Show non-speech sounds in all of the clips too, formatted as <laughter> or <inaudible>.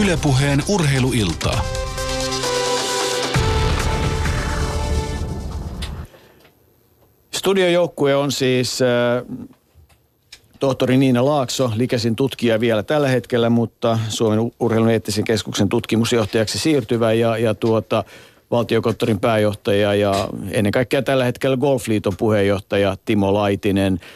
Ylepuheen urheiluiltaa. Studiojoukkue on siis äh, tohtori Niina Laakso, Likesin tutkija vielä tällä hetkellä, mutta Suomen urheilun eettisen keskuksen tutkimusjohtajaksi siirtyvä ja, ja tuota, valtiokonttorin pääjohtaja ja ennen kaikkea tällä hetkellä Golfliiton puheenjohtaja Timo Laitinen –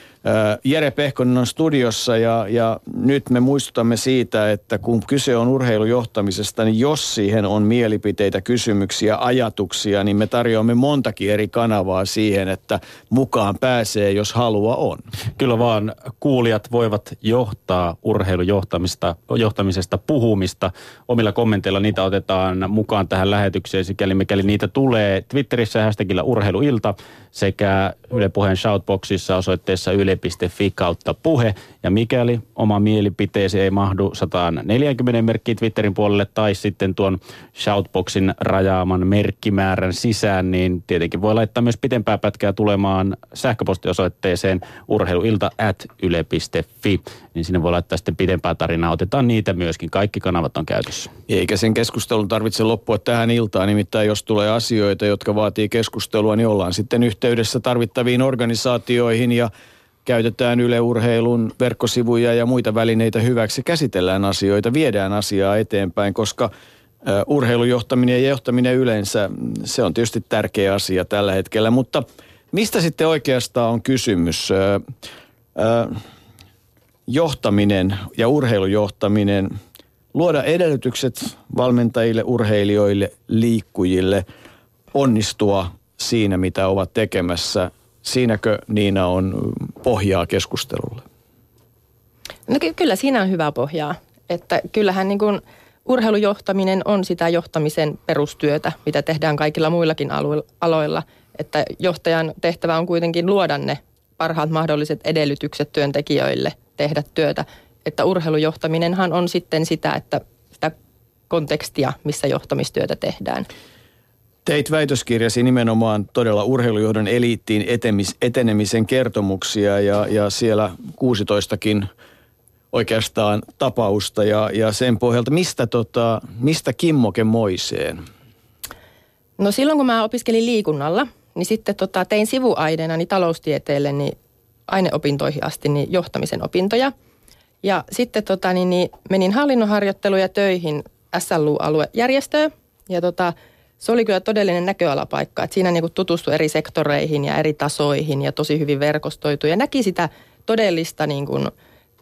Jere Pehkonen on studiossa ja, ja nyt me muistutamme siitä, että kun kyse on urheilujohtamisesta, niin jos siihen on mielipiteitä, kysymyksiä, ajatuksia, niin me tarjoamme montakin eri kanavaa siihen, että mukaan pääsee, jos halua on. Kyllä vaan kuulijat voivat johtaa urheilujohtamista, johtamisesta puhumista. Omilla kommenteilla niitä otetaan mukaan tähän lähetykseen, sikäli mikäli niitä tulee Twitterissä hashtagillä urheiluilta sekä Yle Puheen shoutboxissa osoitteessa yle.fi kautta puhe. Ja mikäli oma mielipiteesi ei mahdu 140 merkkiä Twitterin puolelle tai sitten tuon shoutboxin rajaaman merkkimäärän sisään, niin tietenkin voi laittaa myös pitempää pätkää tulemaan sähköpostiosoitteeseen urheiluilta at yle.fi. Niin sinne voi laittaa sitten pitempää tarinaa. Otetaan niitä myöskin. Kaikki kanavat on käytössä. Eikä sen keskustelun tarvitse loppua tähän iltaan. Nimittäin jos tulee asioita, jotka vaatii keskustelua, niin ollaan sitten yhteydessä tarvittaviin organisaatioihin ja käytetään Yle Urheilun verkkosivuja ja muita välineitä hyväksi, käsitellään asioita, viedään asiaa eteenpäin, koska urheilujohtaminen ja johtaminen yleensä, se on tietysti tärkeä asia tällä hetkellä, mutta mistä sitten oikeastaan on kysymys? Johtaminen ja urheilujohtaminen, luoda edellytykset valmentajille, urheilijoille, liikkujille onnistua siinä, mitä ovat tekemässä – Siinäkö Niina on pohjaa keskustelulle? No ky- kyllä siinä on hyvää pohjaa. Että kyllähän niin kuin urheilujohtaminen on sitä johtamisen perustyötä, mitä tehdään kaikilla muillakin aloilla. Että johtajan tehtävä on kuitenkin luoda ne parhaat mahdolliset edellytykset työntekijöille tehdä työtä. Että urheilujohtaminenhan on sitten sitä, että sitä kontekstia, missä johtamistyötä tehdään. Teit väitöskirjasi nimenomaan todella urheilujohdon eliittiin etemis, etenemisen kertomuksia ja, ja siellä 16kin oikeastaan tapausta ja, ja sen pohjalta, mistä, tota, mistä kimmoke moiseen? No silloin kun mä opiskelin liikunnalla, niin sitten tota, tein sivuaineena niin taloustieteelle niin aineopintoihin asti niin johtamisen opintoja. Ja sitten tota, niin, niin menin hallinnonharjoitteluja töihin SLU-aluejärjestöön ja tota, se oli kyllä todellinen näköalapaikka. Että siinä niin tutustui eri sektoreihin ja eri tasoihin ja tosi hyvin verkostoitu ja näki sitä todellista niin kuin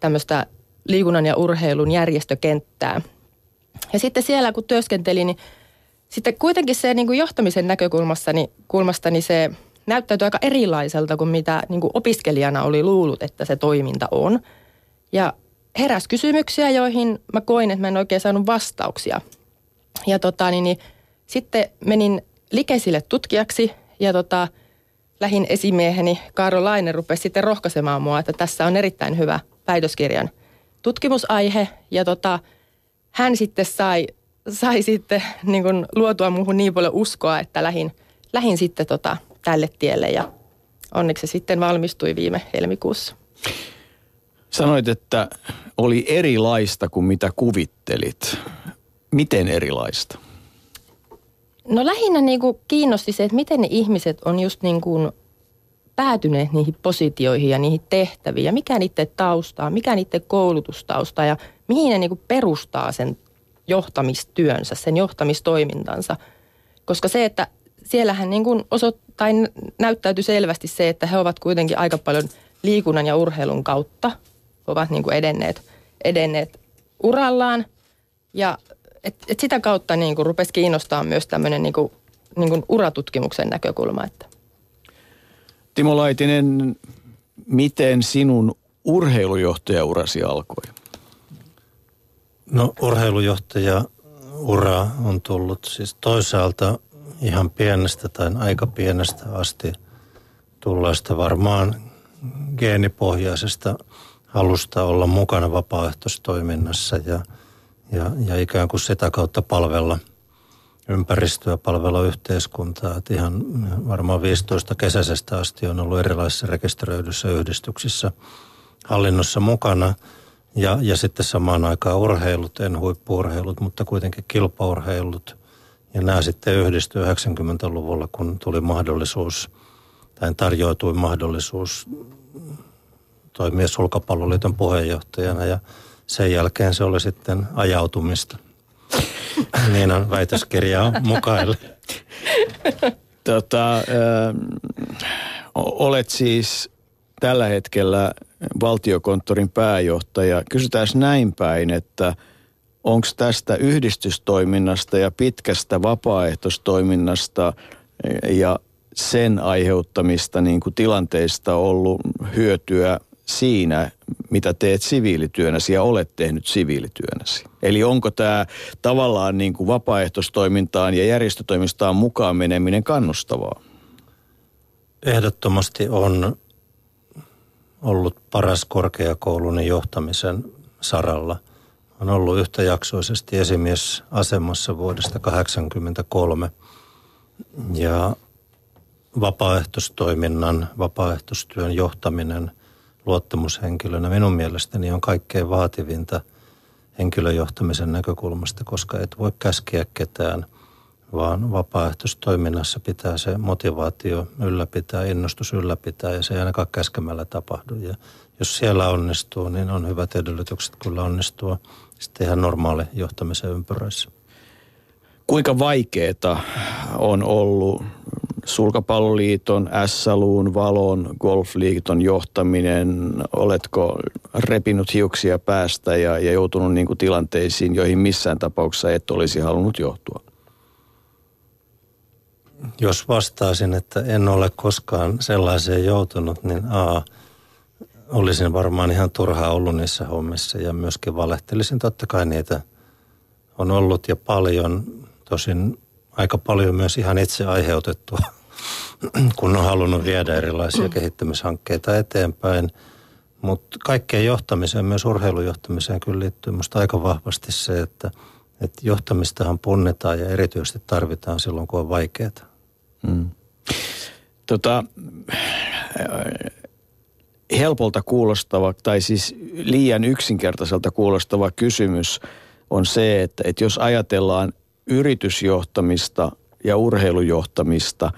tämmöistä liikunnan ja urheilun järjestökenttää. Ja sitten siellä kun työskentelin, niin sitten kuitenkin se niin kuin johtamisen näkökulmasta niin, kulmasta, niin se näyttäytyi aika erilaiselta kuin mitä niin kuin opiskelijana oli luullut, että se toiminta on. Ja heräsi kysymyksiä, joihin mä koin, että mä en oikein saanut vastauksia. Ja tota, niin, niin sitten menin Likesille tutkijaksi ja tota, lähin esimieheni Kaaro Laine rupesi sitten rohkaisemaan mua, että tässä on erittäin hyvä väitöskirjan tutkimusaihe. Ja tota, hän sitten sai, sai sitten niin kuin luotua muuhun niin paljon uskoa, että lähin, lähin sitten tota, tälle tielle ja onneksi se sitten valmistui viime helmikuussa. Sanoit, että oli erilaista kuin mitä kuvittelit. Miten erilaista? No lähinnä niin kuin kiinnosti se, että miten ne ihmiset on just niin kuin päätyneet niihin positioihin ja niihin tehtäviin ja mikä niiden taustaa, mikä niiden koulutustausta ja mihin ne niin kuin perustaa sen johtamistyönsä, sen johtamistoimintansa. Koska se, että siellähän niin kuin osoit, tai näyttäytyi selvästi se, että he ovat kuitenkin aika paljon liikunnan ja urheilun kautta ovat niin kuin edenneet, edenneet urallaan. Ja et, et sitä kautta niin kuin rupesi kiinnostaa myös tämmöinen niin kuin, niin kuin uratutkimuksen näkökulma. Että. Timo Laitinen, miten sinun urheilujohtajaurasi alkoi? No urheilujohtaja ura on tullut siis toisaalta ihan pienestä tai aika pienestä asti tullaista varmaan geenipohjaisesta halusta olla mukana vapaaehtoistoiminnassa ja – ja, ja ikään kuin sitä kautta palvella ympäristöä, palvella yhteiskuntaa. Että ihan varmaan 15 kesäisestä asti on ollut erilaisissa rekisteröidyissä yhdistyksissä hallinnossa mukana. Ja, ja sitten samaan aikaan urheilut, en huippuurheilut, mutta kuitenkin kilpaurheilut. Ja nämä sitten yhdistyi 90-luvulla, kun tuli mahdollisuus, tai tarjoutui mahdollisuus toimia sulkapalloliiton puheenjohtajana. Ja sen jälkeen se oli sitten ajautumista. <laughs> niin on väitöskirjaa mukaille. <laughs> Tota, ö, olet siis tällä hetkellä valtiokonttorin pääjohtaja. Kysytään näin päin, että onko tästä yhdistystoiminnasta ja pitkästä vapaaehtoistoiminnasta ja sen aiheuttamista niin kuin tilanteista ollut hyötyä siinä, mitä teet siviilityönäsi ja olet tehnyt siviilityönäsi? Eli onko tämä tavallaan niin kuin vapaaehtoistoimintaan ja järjestötoimistaan mukaan meneminen kannustavaa? Ehdottomasti on ollut paras korkeakoulun johtamisen saralla. On ollut yhtäjaksoisesti esimiesasemassa vuodesta 1983 ja vapaaehtoistoiminnan, vapaaehtoistyön johtaminen – luottamushenkilönä minun mielestäni on kaikkein vaativinta henkilöjohtamisen näkökulmasta, koska et voi käskeä ketään, vaan vapaaehtoistoiminnassa pitää se motivaatio ylläpitää, innostus ylläpitää ja se ei ainakaan käskemällä tapahdu. Ja jos siellä onnistuu, niin on hyvät edellytykset kyllä onnistua sitten ihan normaali johtamisen ympyröissä. Kuinka vaikeaa on ollut Sulkapalloliiton, SLUn, Valon, Golfliiton johtaminen, oletko repinut hiuksia päästä ja, ja joutunut niin kuin tilanteisiin, joihin missään tapauksessa et olisi halunnut johtua? Jos vastaisin, että en ole koskaan sellaiseen joutunut, niin A, olisin varmaan ihan turhaa ollut niissä hommissa ja myöskin valehtelisin. Totta kai niitä on ollut ja paljon, tosin aika paljon myös ihan itse aiheutettua, <clears throat> kun on halunnut viedä erilaisia kehittämishankkeita eteenpäin. Mutta kaikkeen johtamiseen, myös urheilujohtamiseen kyllä liittyy minusta aika vahvasti se, että, että johtamistahan punnetaan ja erityisesti tarvitaan silloin, kun on vaikeaa. Hmm. Tota, helpolta kuulostava, tai siis liian yksinkertaiselta kuulostava kysymys on se, että, että jos ajatellaan yritysjohtamista ja urheilujohtamista,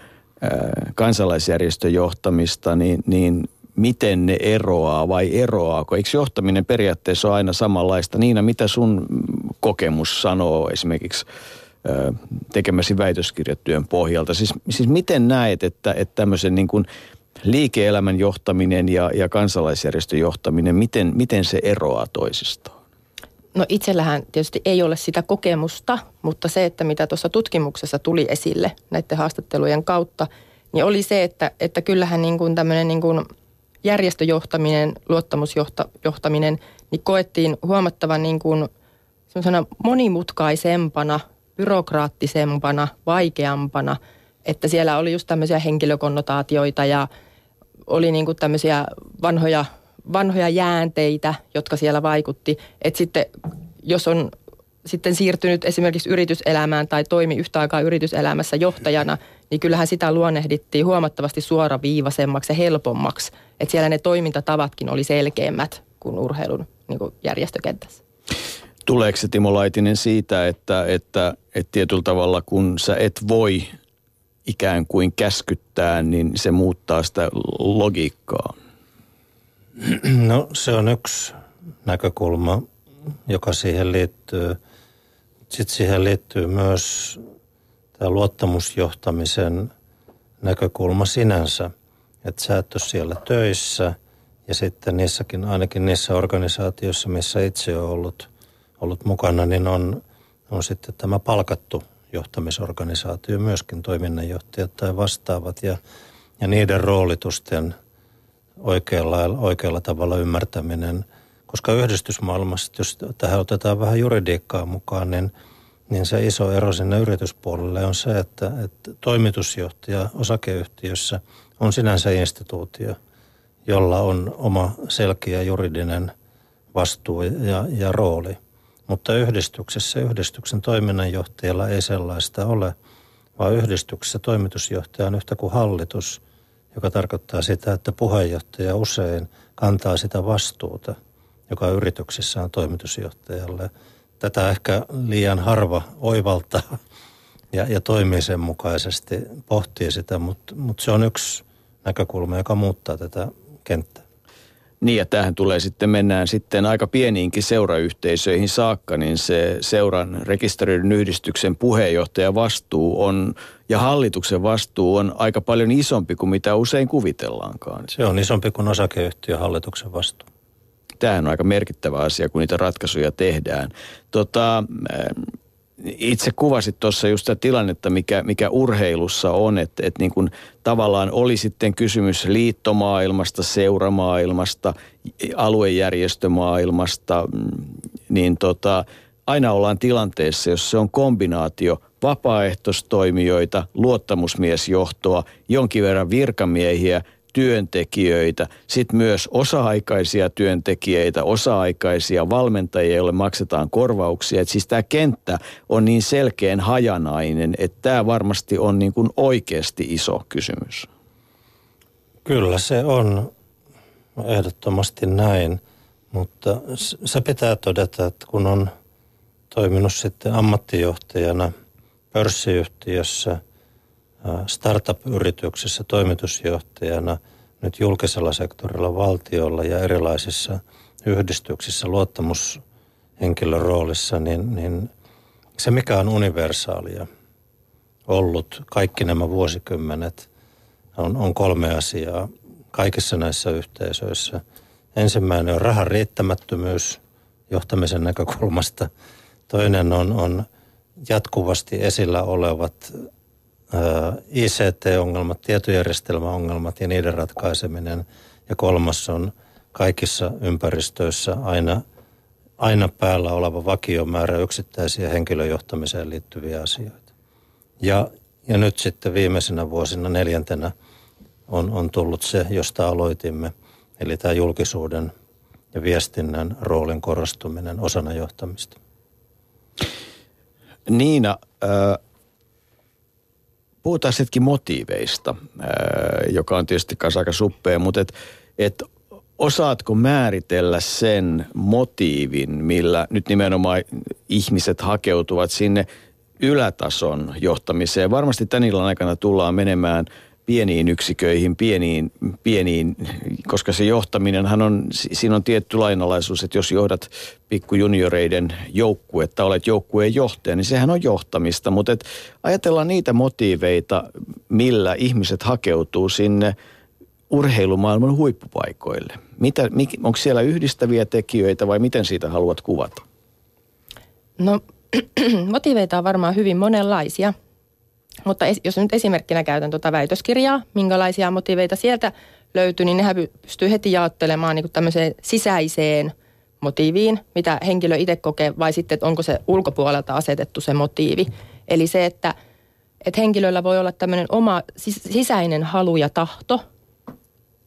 kansalaisjärjestöjohtamista, niin, niin miten ne eroaa vai eroaako? Eikö johtaminen periaatteessa ole aina samanlaista? Niina, mitä sun kokemus sanoo esimerkiksi tekemäsi väitöskirjatyön pohjalta? Siis, siis miten näet, että, että tämmöisen niin kuin liike-elämän johtaminen ja, ja kansalaisjärjestön johtaminen, miten, miten se eroaa toisistaan? No itsellähän tietysti ei ole sitä kokemusta, mutta se, että mitä tuossa tutkimuksessa tuli esille näiden haastattelujen kautta, niin oli se, että, että kyllähän niin kuin tämmöinen niin kuin järjestöjohtaminen, luottamusjohtaminen, niin koettiin huomattavan niin kuin monimutkaisempana, byrokraattisempana, vaikeampana, että siellä oli just tämmöisiä henkilökonnotaatioita ja oli niin kuin tämmöisiä vanhoja vanhoja jäänteitä, jotka siellä vaikutti. Että sitten jos on sitten siirtynyt esimerkiksi yrityselämään tai toimi yhtä aikaa yrityselämässä johtajana, niin kyllähän sitä luonnehdittiin huomattavasti suoraviivaisemmaksi ja helpommaksi. Että siellä ne toimintatavatkin oli selkeämmät kuin urheilun niin kuin järjestökentässä. Tuleeko se Timo Laitinen siitä, että, että, että tietyllä tavalla kun sä et voi ikään kuin käskyttää, niin se muuttaa sitä logiikkaa? No se on yksi näkökulma, joka siihen liittyy. Sitten siihen liittyy myös tämä luottamusjohtamisen näkökulma sinänsä, että sä et ole siellä töissä ja sitten niissäkin, ainakin niissä organisaatioissa, missä itse on ollut, ollut mukana, niin on, on sitten tämä palkattu johtamisorganisaatio, myöskin toiminnanjohtajat tai vastaavat ja, ja niiden roolitusten – oikealla, oikealla tavalla ymmärtäminen. Koska yhdistysmaailmassa, jos tähän otetaan vähän juridiikkaa mukaan, niin, niin se iso ero sinne yrityspuolelle on se, että, että toimitusjohtaja osakeyhtiössä on sinänsä instituutio, jolla on oma selkeä juridinen vastuu ja, ja rooli. Mutta yhdistyksessä yhdistyksen toiminnanjohtajalla ei sellaista ole, vaan yhdistyksessä toimitusjohtaja on yhtä kuin hallitus – joka tarkoittaa sitä, että puheenjohtaja usein kantaa sitä vastuuta joka yrityksessä on toimitusjohtajalle. Tätä ehkä liian harva oivaltaa ja, ja toimii sen mukaisesti, pohtii sitä, mutta, mutta se on yksi näkökulma, joka muuttaa tätä kenttää. Niin ja tähän tulee sitten, mennään sitten aika pieniinkin seurayhteisöihin saakka, niin se seuran rekisteröidyn yhdistyksen puheenjohtaja vastuu on ja hallituksen vastuu on aika paljon isompi kuin mitä usein kuvitellaankaan. Se on isompi kuin osakeyhtiön hallituksen vastuu. Tämä on aika merkittävä asia, kun niitä ratkaisuja tehdään. Tota, itse kuvasit tuossa just sitä tilannetta, mikä, mikä urheilussa on, että, että niin kuin tavallaan oli sitten kysymys liittomaailmasta, seuramaailmasta, aluejärjestömaailmasta, niin tota, aina ollaan tilanteessa, jos se on kombinaatio vapaaehtoistoimijoita, luottamusmiesjohtoa, jonkin verran virkamiehiä – työntekijöitä, sitten myös osa-aikaisia työntekijöitä, osa-aikaisia valmentajia, joille maksetaan korvauksia. Et siis tämä kenttä on niin selkeän hajanainen, että tämä varmasti on niin kuin oikeasti iso kysymys. Kyllä se on ehdottomasti näin, mutta se pitää todeta, että kun on toiminut sitten ammattijohtajana pörssiyhtiössä – startup-yrityksessä toimitusjohtajana, nyt julkisella sektorilla valtiolla ja erilaisissa yhdistyksissä luottamushenkilön roolissa, niin, niin se mikä on universaalia ollut kaikki nämä vuosikymmenet on, on kolme asiaa kaikissa näissä yhteisöissä. Ensimmäinen on rahan riittämättömyys johtamisen näkökulmasta. Toinen on, on jatkuvasti esillä olevat ICT-ongelmat, tietojärjestelmäongelmat ja niiden ratkaiseminen. Ja kolmas on kaikissa ympäristöissä aina, aina päällä oleva vakiomäärä yksittäisiä henkilöjohtamiseen liittyviä asioita. Ja, ja nyt sitten viimeisenä vuosina neljäntenä on, on tullut se, josta aloitimme, eli tämä julkisuuden ja viestinnän roolin korostuminen osana johtamista. Niina, äh, puhutaan hetki motiiveista, joka on tietysti aika suppea, mutta et, et osaatko määritellä sen motiivin, millä nyt nimenomaan ihmiset hakeutuvat sinne ylätason johtamiseen. Varmasti tän illan aikana tullaan menemään – pieniin yksiköihin, pieniin, pieniin, koska se johtaminenhan on, siinä on tietty lainalaisuus, että jos johdat pikkujunioreiden joukkuetta, olet joukkueen johtaja, niin sehän on johtamista, mutta et ajatellaan niitä motiiveita, millä ihmiset hakeutuu sinne urheilumaailman huippupaikoille. Mitä, onko siellä yhdistäviä tekijöitä vai miten siitä haluat kuvata? No <clears throat> motiiveita on varmaan hyvin monenlaisia – mutta jos nyt esimerkkinä käytän tuota väitöskirjaa, minkälaisia motiveita sieltä löytyy, niin nehän pystyy heti jaottelemaan niin tämmöiseen sisäiseen motiiviin, mitä henkilö itse kokee, vai sitten, että onko se ulkopuolelta asetettu se motiivi. Eli se, että, että henkilöllä voi olla tämmöinen oma sisäinen halu ja tahto,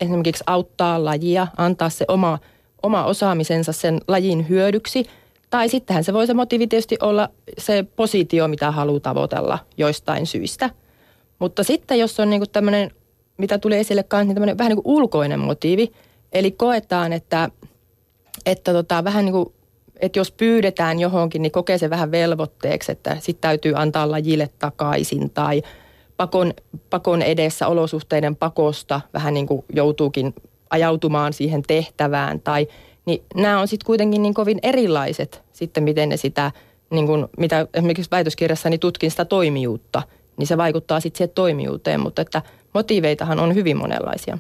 esimerkiksi auttaa lajia, antaa se oma, oma osaamisensa sen lajin hyödyksi – tai sittenhän se voi se motiivi tietysti olla se positio, mitä haluaa tavoitella joistain syistä. Mutta sitten jos on niinku tämmöinen, mitä tulee esille kanssa, niin tämmöinen vähän niin kuin ulkoinen motiivi. Eli koetaan, että, että tota, vähän niin kuin, että jos pyydetään johonkin, niin kokee se vähän velvoitteeksi, että sitten täytyy antaa lajille takaisin tai pakon, pakon edessä olosuhteiden pakosta vähän niin kuin joutuukin ajautumaan siihen tehtävään tai – niin nämä on sitten kuitenkin niin kovin erilaiset sitten, miten ne sitä, niin kuin, mitä esimerkiksi väitöskirjassani tutkin sitä toimijuutta, niin se vaikuttaa sitten siihen toimijuuteen, mutta että motiiveitahan on hyvin monenlaisia.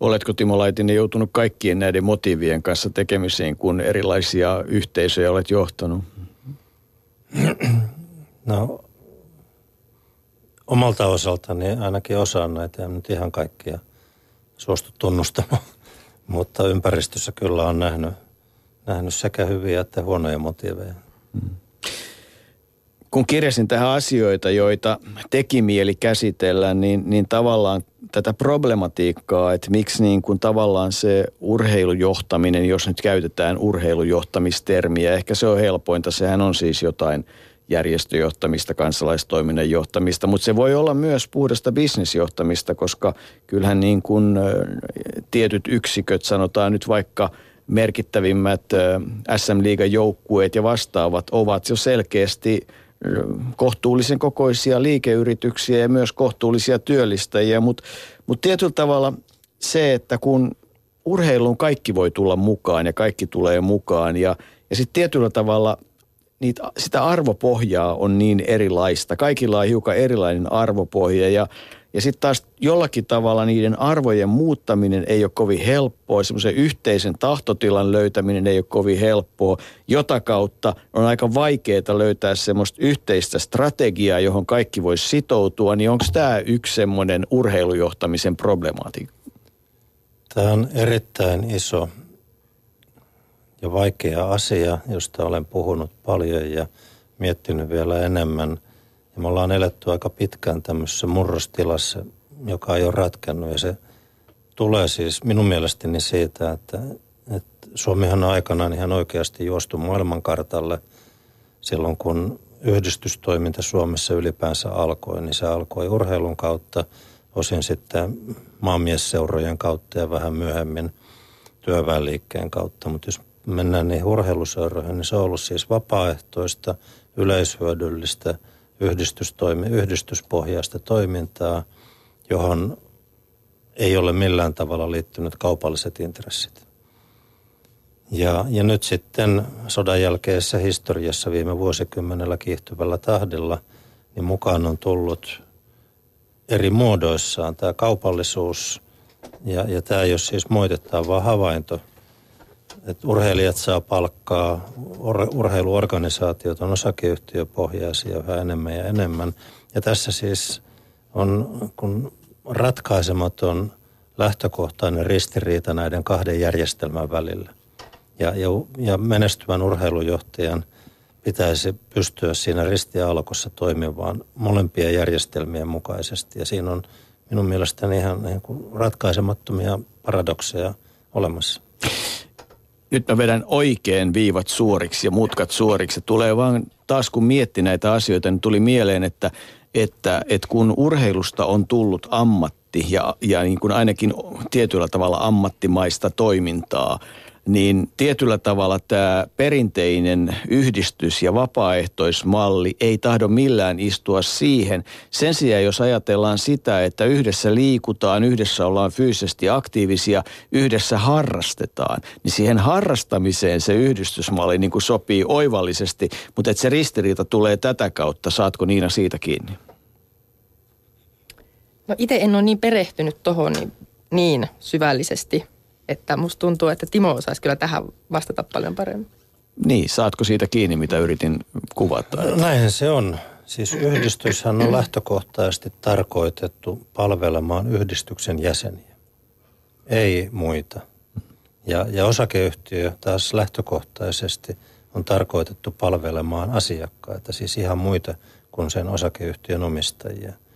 Oletko Timo Laitinen joutunut kaikkien näiden motiivien kanssa tekemisiin, kun erilaisia yhteisöjä olet johtanut? <clears throat> No omalta osaltani ainakin osaan näitä, en nyt ihan kaikkia suostu tunnustamaan. Mutta ympäristössä kyllä on nähnyt, nähnyt sekä hyviä että huonoja motiiveja. Hmm. Kun kirjasin tähän asioita, joita teki mieli käsitellä, niin, niin tavallaan tätä problematiikkaa, että miksi niin kuin tavallaan se urheilujohtaminen, jos nyt käytetään urheilujohtamistermiä, ehkä se on helpointa, sehän on siis jotain järjestöjohtamista, kansalaistoiminnan johtamista, mutta se voi olla myös puhdasta bisnesjohtamista, koska kyllähän niin kuin tietyt yksiköt, sanotaan nyt vaikka merkittävimmät SM-liigan joukkueet ja vastaavat ovat jo selkeästi kohtuullisen kokoisia liikeyrityksiä ja myös kohtuullisia työllistäjiä, mutta mut tietyllä tavalla se, että kun urheiluun kaikki voi tulla mukaan ja kaikki tulee mukaan ja, ja sitten tietyllä tavalla niitä, sitä arvopohjaa on niin erilaista. Kaikilla on hiukan erilainen arvopohja ja, ja sitten taas jollakin tavalla niiden arvojen muuttaminen ei ole kovin helppoa. Semmoisen yhteisen tahtotilan löytäminen ei ole kovin helppoa. Jota kautta on aika vaikeaa löytää semmoista yhteistä strategiaa, johon kaikki voisi sitoutua. Niin onko tämä yksi semmoinen urheilujohtamisen problematiikka? Tämä on erittäin iso ja vaikea asia, josta olen puhunut paljon ja miettinyt vielä enemmän. Ja me ollaan eletty aika pitkään tämmöisessä murrostilassa, joka ei ole ratkennut. Ja se tulee siis minun mielestäni siitä, että, että Suomihan on aikanaan ihan oikeasti juostu maailmankartalle silloin, kun yhdistystoiminta Suomessa ylipäänsä alkoi, niin se alkoi urheilun kautta, osin sitten maamiesseurojen kautta ja vähän myöhemmin työväenliikkeen kautta. Mutta jos mennään niihin urheiluseuroihin, niin se on ollut siis vapaaehtoista, yleishyödyllistä, yhdistystoimi, yhdistyspohjaista toimintaa, johon ei ole millään tavalla liittynyt kaupalliset intressit. Ja, ja nyt sitten sodan jälkeisessä historiassa viime vuosikymmenellä kiihtyvällä tahdilla, niin mukaan on tullut eri muodoissaan tämä kaupallisuus, ja, ja tämä ei ole siis moitettava havainto – että urheilijat saa palkkaa, ur, urheiluorganisaatiot on osakeyhtiöpohjaisia yhä enemmän ja enemmän. Ja tässä siis on kun ratkaisematon lähtökohtainen ristiriita näiden kahden järjestelmän välillä. Ja, ja, ja menestyvän urheilujohtajan pitäisi pystyä siinä ristialkossa toimimaan molempien järjestelmien mukaisesti. Ja siinä on minun mielestäni ihan niin kuin ratkaisemattomia paradokseja olemassa nyt mä vedän oikein viivat suoriksi ja mutkat suoriksi. Tulee vaan taas kun mietti näitä asioita, niin tuli mieleen, että, että, että kun urheilusta on tullut ammatti ja, ja niin kuin ainakin tietyllä tavalla ammattimaista toimintaa – niin tietyllä tavalla tämä perinteinen yhdistys- ja vapaaehtoismalli ei tahdo millään istua siihen. Sen sijaan, jos ajatellaan sitä, että yhdessä liikutaan, yhdessä ollaan fyysisesti aktiivisia, yhdessä harrastetaan, niin siihen harrastamiseen se yhdistysmalli niin kuin sopii oivallisesti, mutta että se ristiriita tulee tätä kautta. Saatko Niina siitä kiinni? No itse en ole niin perehtynyt tuohon niin, niin syvällisesti – että musta tuntuu, että Timo osaisi kyllä tähän vastata paljon paremmin. Niin, saatko siitä kiinni, mitä yritin kuvata? No, näinhän se on. Siis yhdistyshän on lähtökohtaisesti tarkoitettu palvelemaan yhdistyksen jäseniä, ei muita. Ja, ja osakeyhtiö taas lähtökohtaisesti on tarkoitettu palvelemaan asiakkaita, siis ihan muita kuin sen osakeyhtiön omistajia –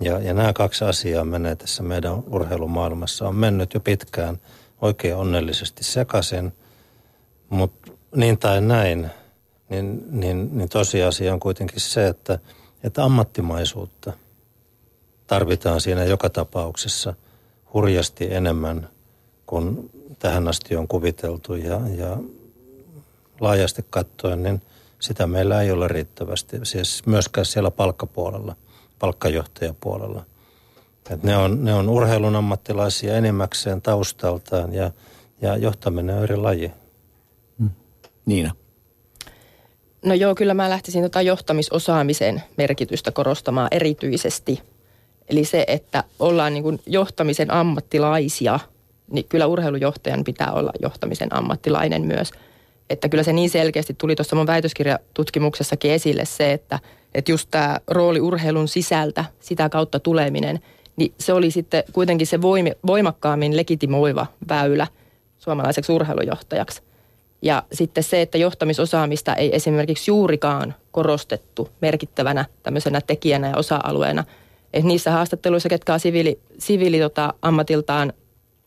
ja, ja nämä kaksi asiaa menee tässä meidän urheilumaailmassa. On mennyt jo pitkään oikein onnellisesti sekaisin, mutta niin tai näin, niin, niin, niin tosiasia on kuitenkin se, että, että ammattimaisuutta tarvitaan siinä joka tapauksessa hurjasti enemmän kuin tähän asti on kuviteltu ja, ja laajasti katsoen, niin sitä meillä ei ole riittävästi, siis myöskään siellä palkkapuolella, palkkajohtajapuolella. Et ne, on, ne on urheilun ammattilaisia enimmäkseen taustaltaan ja, ja johtaminen on eri laji. Mm. Niina. No joo, kyllä mä lähtisin tota johtamisosaamisen merkitystä korostamaan erityisesti. Eli se, että ollaan niin johtamisen ammattilaisia, niin kyllä urheilujohtajan pitää olla johtamisen ammattilainen myös. Että kyllä se niin selkeästi tuli tuossa mun väitöskirjatutkimuksessakin esille se, että, että just tämä rooli urheilun sisältä, sitä kautta tuleminen – niin se oli sitten kuitenkin se voimi, voimakkaammin legitimoiva väylä suomalaiseksi urheilujohtajaksi. Ja sitten se, että johtamisosaamista ei esimerkiksi juurikaan korostettu merkittävänä tämmöisenä tekijänä ja osa-alueena. Että niissä haastatteluissa, ketkä siviili, siviili tota, ammatiltaan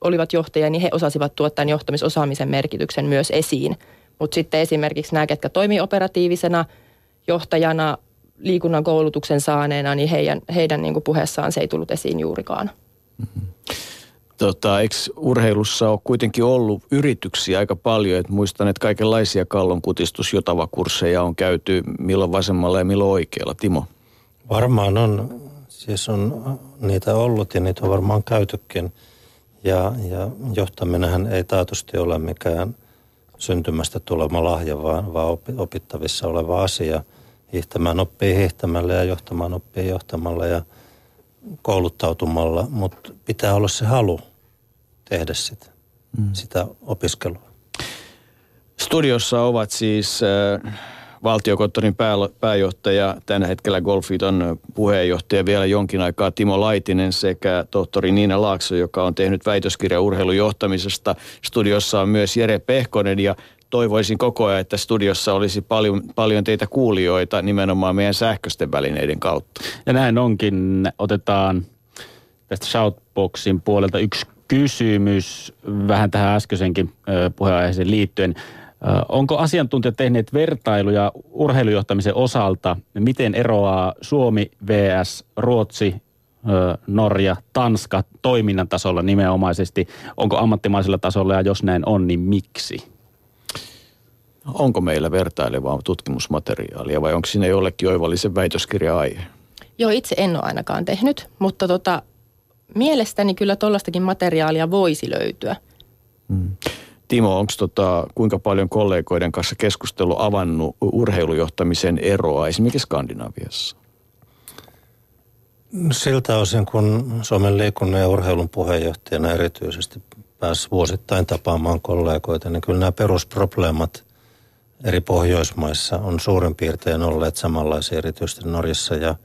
olivat johtajia, niin he osasivat tuottaa johtamisosaamisen merkityksen myös esiin. Mutta sitten esimerkiksi nämä, ketkä toimii operatiivisena johtajana, liikunnan koulutuksen saaneena, niin heidän, heidän niin kuin puheessaan se ei tullut esiin juurikaan. Mm-hmm. tota, eikö urheilussa ole kuitenkin ollut yrityksiä aika paljon, että muistan, että kaikenlaisia kallonkutistus kursseja on käyty milloin vasemmalla ja milloin oikealla. Timo? Varmaan on, siis on niitä ollut ja niitä on varmaan käytykin. Ja, ja johtaminenhän ei taatusti ole mikään syntymästä tulema lahja, vaan, vaan opittavissa oleva asia. Hiihtämään oppii hiihtämällä ja johtamaan oppii johtamalla ja kouluttautumalla, mutta pitää olla se halu tehdä sitä, mm. sitä opiskelua. Studiossa ovat siis äh, valtiokonttorin pää, pääjohtaja, tällä hetkellä Golfiton puheenjohtaja vielä jonkin aikaa Timo Laitinen sekä tohtori Niina Laakso, joka on tehnyt väitöskirja urheilujohtamisesta. Studiossa on myös Jere Pehkonen ja toivoisin koko ajan, että studiossa olisi paljon, paljon teitä kuulijoita nimenomaan meidän sähköisten välineiden kautta. Ja näin onkin. Otetaan tästä Shoutboxin puolelta yksi kysymys vähän tähän äskeisenkin puheenaiheeseen liittyen. Onko asiantuntijat tehneet vertailuja urheilujohtamisen osalta? Miten eroaa Suomi vs. Ruotsi, Norja, Tanska toiminnan tasolla nimenomaisesti? Onko ammattimaisella tasolla ja jos näin on, niin miksi? Onko meillä vertailevaa tutkimusmateriaalia vai onko siinä jollekin oivallisen väitöskirja-aihe? Joo, itse en ole ainakaan tehnyt, mutta tota, mielestäni kyllä tuollaistakin materiaalia voisi löytyä. Hmm. Timo, onko tota, kuinka paljon kollegoiden kanssa keskustelu avannut urheilujohtamisen eroa esimerkiksi Skandinaviassa? Siltä osin, kun Suomen liikunnan ja urheilun puheenjohtajana erityisesti pääsi vuosittain tapaamaan kollegoita, niin kyllä nämä perusprobleemat eri Pohjoismaissa on suurin piirtein olleet samanlaisia erityisesti Norjassa ja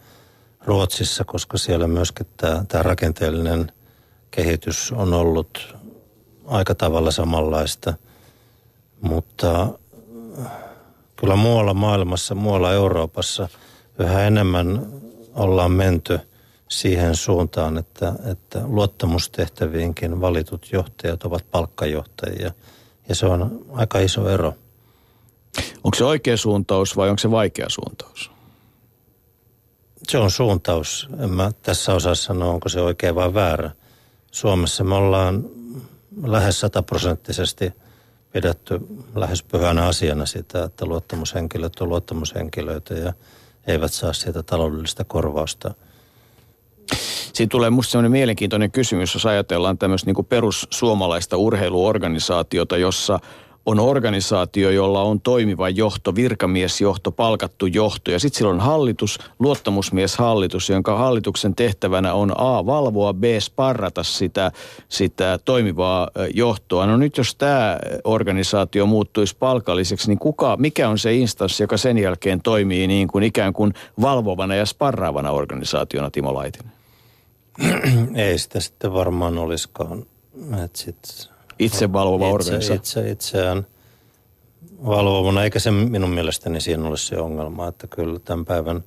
Ruotsissa, koska siellä myöskin tämä, tämä rakenteellinen kehitys on ollut aika tavalla samanlaista. Mutta kyllä muualla maailmassa, muualla Euroopassa yhä enemmän ollaan menty siihen suuntaan, että, että luottamustehtäviinkin valitut johtajat ovat palkkajohtajia. Ja se on aika iso ero. Onko se oikea suuntaus vai onko se vaikea suuntaus? Se on suuntaus. En mä tässä osaa sanoa, onko se oikea vai väärä. Suomessa me ollaan lähes sataprosenttisesti pidetty lähes pyhänä asiana sitä, että luottamushenkilöt on luottamushenkilöitä ja eivät saa siitä taloudellista korvausta. Siinä tulee minusta sellainen mielenkiintoinen kysymys, jos ajatellaan tämmöistä niin perussuomalaista urheiluorganisaatiota, jossa – on organisaatio, jolla on toimiva johto, virkamiesjohto, palkattu johto. Ja sitten sillä on hallitus, luottamusmieshallitus, jonka hallituksen tehtävänä on A, valvoa, B, sparrata sitä, sitä toimivaa johtoa. No nyt jos tämä organisaatio muuttuisi palkalliseksi, niin kuka, mikä on se instanssi, joka sen jälkeen toimii niin kuin ikään kuin valvovana ja sparraavana organisaationa, Timo Laitinen? <clears throat> Ei sitä sitten varmaan olisikaan. Että sit itse valvova itse, organisaatio. Itse, itseään valvovana, eikä se minun mielestäni siinä ole se ongelma, että kyllä tämän päivän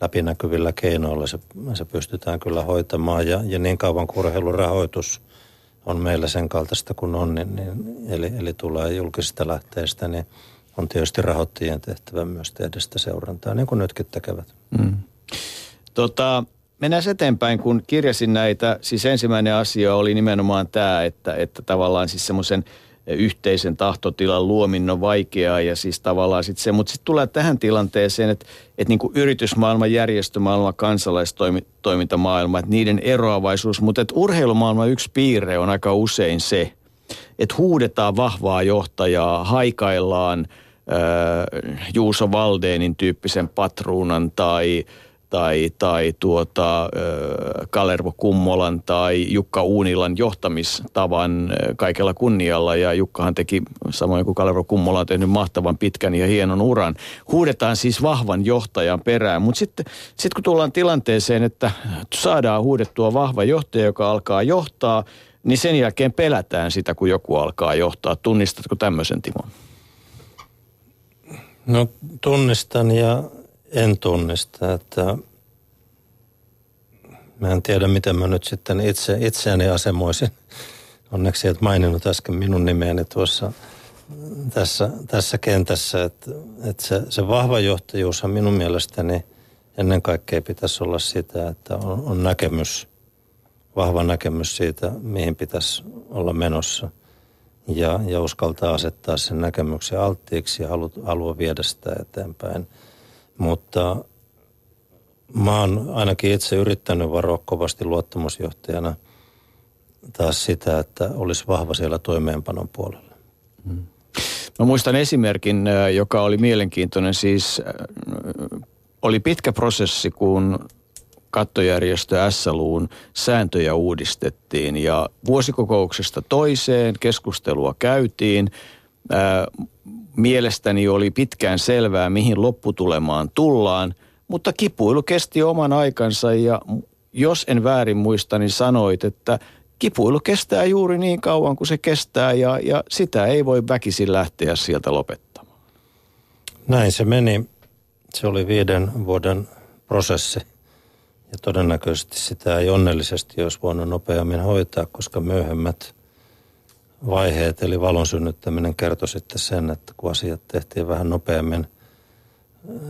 läpinäkyvillä keinoilla se, se pystytään kyllä hoitamaan ja, ja niin kauan kuin urheilurahoitus on meillä sen kaltaista kuin on, niin, niin, eli, eli tulee julkisista lähteistä, niin on tietysti rahoittajien tehtävä myös tehdä sitä seurantaa, niin kuin nytkin tekevät. Mm. Tota, mennään eteenpäin, kun kirjasin näitä. Siis ensimmäinen asia oli nimenomaan tämä, että, että tavallaan siis semmoisen yhteisen tahtotilan luominen on vaikeaa ja siis tavallaan sitten se, mutta sitten tulee tähän tilanteeseen, että, että niin kuin yritysmaailma, järjestömaailma, kansalaistoimintamaailma, että niiden eroavaisuus, mutta että urheilumaailma yksi piirre on aika usein se, että huudetaan vahvaa johtajaa, haikaillaan äh, Juuso Valdeenin tyyppisen patruunan tai – tai, tai tuota, Kalervo Kummolan tai Jukka Uunilan johtamistavan kaikella kunnialla. Ja Jukkahan teki, samoin kuin Kalervo Kummola on tehnyt mahtavan pitkän ja hienon uran. Huudetaan siis vahvan johtajan perään. Mutta sitten sit kun tullaan tilanteeseen, että saadaan huudettua vahva johtaja, joka alkaa johtaa, niin sen jälkeen pelätään sitä, kun joku alkaa johtaa. Tunnistatko tämmöisen, Timo? No tunnistan ja en tunnista, että mä en tiedä, miten mä nyt sitten itse, itseäni asemoisin. Onneksi et maininnut äsken minun nimeäni tuossa tässä, tässä kentässä, että, että se, se vahva johtajuushan minun mielestäni ennen kaikkea pitäisi olla sitä, että on, on näkemys vahva näkemys siitä, mihin pitäisi olla menossa. Ja, ja uskaltaa asettaa sen näkemyksen alttiiksi ja halu, haluaa viedä sitä eteenpäin. Mutta mä oon ainakin itse yrittänyt varoa kovasti luottamusjohtajana taas sitä, että olisi vahva siellä toimeenpanon puolella. Mm. Mä muistan esimerkin, joka oli mielenkiintoinen. Siis oli pitkä prosessi, kun kattojärjestö SLUn sääntöjä uudistettiin ja vuosikokouksesta toiseen keskustelua käytiin. Mielestäni oli pitkään selvää, mihin lopputulemaan tullaan, mutta kipuilu kesti oman aikansa ja jos en väärin muista, niin sanoit, että – kipuilu kestää juuri niin kauan kuin se kestää ja, ja sitä ei voi väkisin lähteä sieltä lopettamaan. Näin se meni. Se oli viiden vuoden prosessi ja todennäköisesti sitä ei onnellisesti olisi voinut nopeammin hoitaa, koska myöhemmät vaiheet eli valon synnyttäminen kertoi sitten sen, että kun asiat tehtiin vähän nopeammin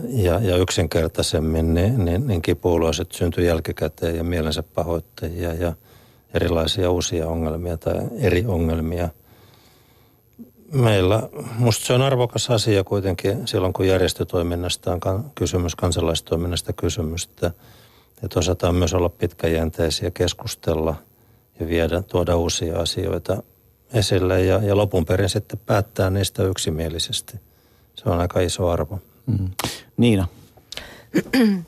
ja, ja yksinkertaisemmin, niin, niin, niin kipuiluiset syntyi jälkikäteen ja mielensä pahoittajia ja – erilaisia uusia ongelmia tai eri ongelmia. Meillä, musta se on arvokas asia kuitenkin silloin, kun järjestötoiminnasta on kysymys, kansalaistoiminnasta kysymys, että, että osataan myös olla pitkäjänteisiä, keskustella ja viedä, tuoda uusia asioita esille ja, ja lopun perin sitten päättää niistä yksimielisesti. Se on aika iso arvo. Mm. Niina. <clears throat>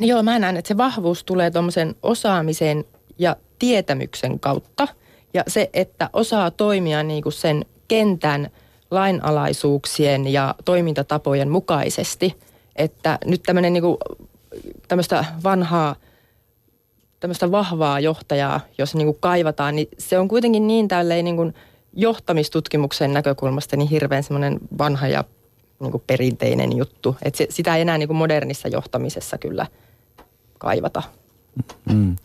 Joo, mä näen, että se vahvuus tulee tuommoisen osaamisen ja tietämyksen kautta. Ja se, että osaa toimia niin kuin sen kentän lainalaisuuksien ja toimintatapojen mukaisesti. Että nyt tämmöinen niin kuin, tämmöistä vanhaa, tämmöistä vahvaa johtajaa, jos niin kuin kaivataan, niin se on kuitenkin niin tälleen niin kuin johtamistutkimuksen näkökulmasta niin hirveän semmoinen vanha ja niin kuin perinteinen juttu. Että se, sitä ei enää niin kuin modernissa johtamisessa kyllä kaivata. Mm.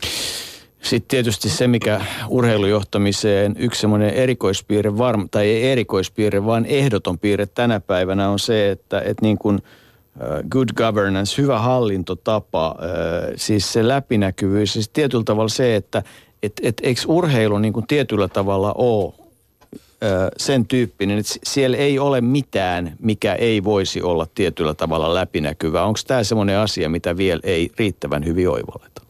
Sitten tietysti se, mikä urheilujohtamiseen yksi semmoinen erikoispiirre, varm- tai ei erikoispiirre, vaan ehdoton piirre tänä päivänä on se, että, että niin kuin good governance, hyvä hallintotapa, siis se läpinäkyvyys, siis tietyllä tavalla se, että et, et, eikö urheilu niin kuin tietyllä tavalla ole sen tyyppinen, että siellä ei ole mitään, mikä ei voisi olla tietyllä tavalla läpinäkyvää. Onko tämä semmoinen asia, mitä vielä ei riittävän hyvin oivalleta?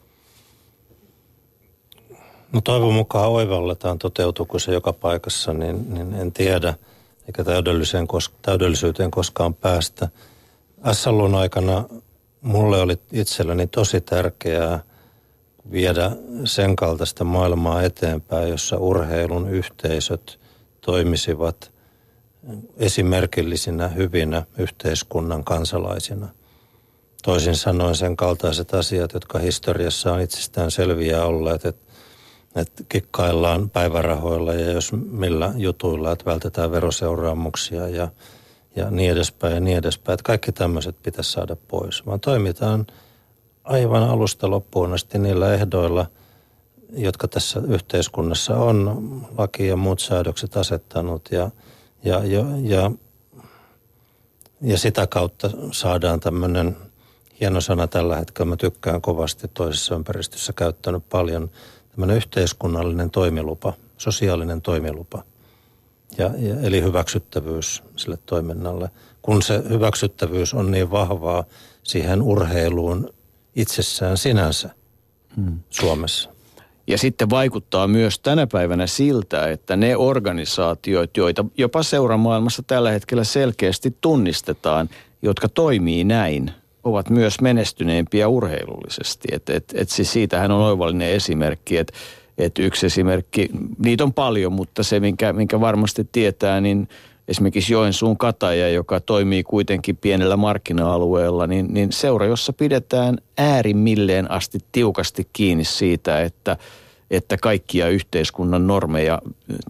No toivon mukaan oivalletaan, toteutuuko se joka paikassa, niin, niin en tiedä, eikä täydellisyyteen koskaan päästä. SLUn aikana mulle oli itselleni tosi tärkeää viedä sen kaltaista maailmaa eteenpäin, jossa urheilun yhteisöt toimisivat esimerkillisinä, hyvinä yhteiskunnan kansalaisina. Toisin sanoen sen kaltaiset asiat, jotka historiassa on itsestään selviä olleet, että että kikkaillaan päivärahoilla ja jos millä jutuilla, että vältetään veroseuraamuksia ja, ja niin edespäin ja niin edespäin. Että kaikki tämmöiset pitäisi saada pois, vaan toimitaan aivan alusta loppuun asti niillä ehdoilla, jotka tässä yhteiskunnassa on laki ja muut säädökset asettanut ja, ja, ja, ja, ja sitä kautta saadaan tämmöinen hieno sana tällä hetkellä. Mä tykkään kovasti toisessa ympäristössä käyttänyt paljon – tämmöinen yhteiskunnallinen toimilupa, sosiaalinen toimilupa. Ja, ja, eli hyväksyttävyys sille toiminnalle. Kun se hyväksyttävyys on niin vahvaa siihen urheiluun itsessään sinänsä hmm. Suomessa. Ja sitten vaikuttaa myös tänä päivänä siltä, että ne organisaatiot, joita jopa seuramaailmassa tällä hetkellä selkeästi tunnistetaan, jotka toimii näin, ovat myös menestyneempiä urheilullisesti. Et, et, et siis siitähän on oivallinen esimerkki, että et yksi esimerkki, niitä on paljon, mutta se minkä, minkä varmasti tietää, niin esimerkiksi Joensuun kataja, joka toimii kuitenkin pienellä markkina-alueella, niin, niin seura, jossa pidetään äärimmilleen asti tiukasti kiinni siitä, että että kaikkia yhteiskunnan normeja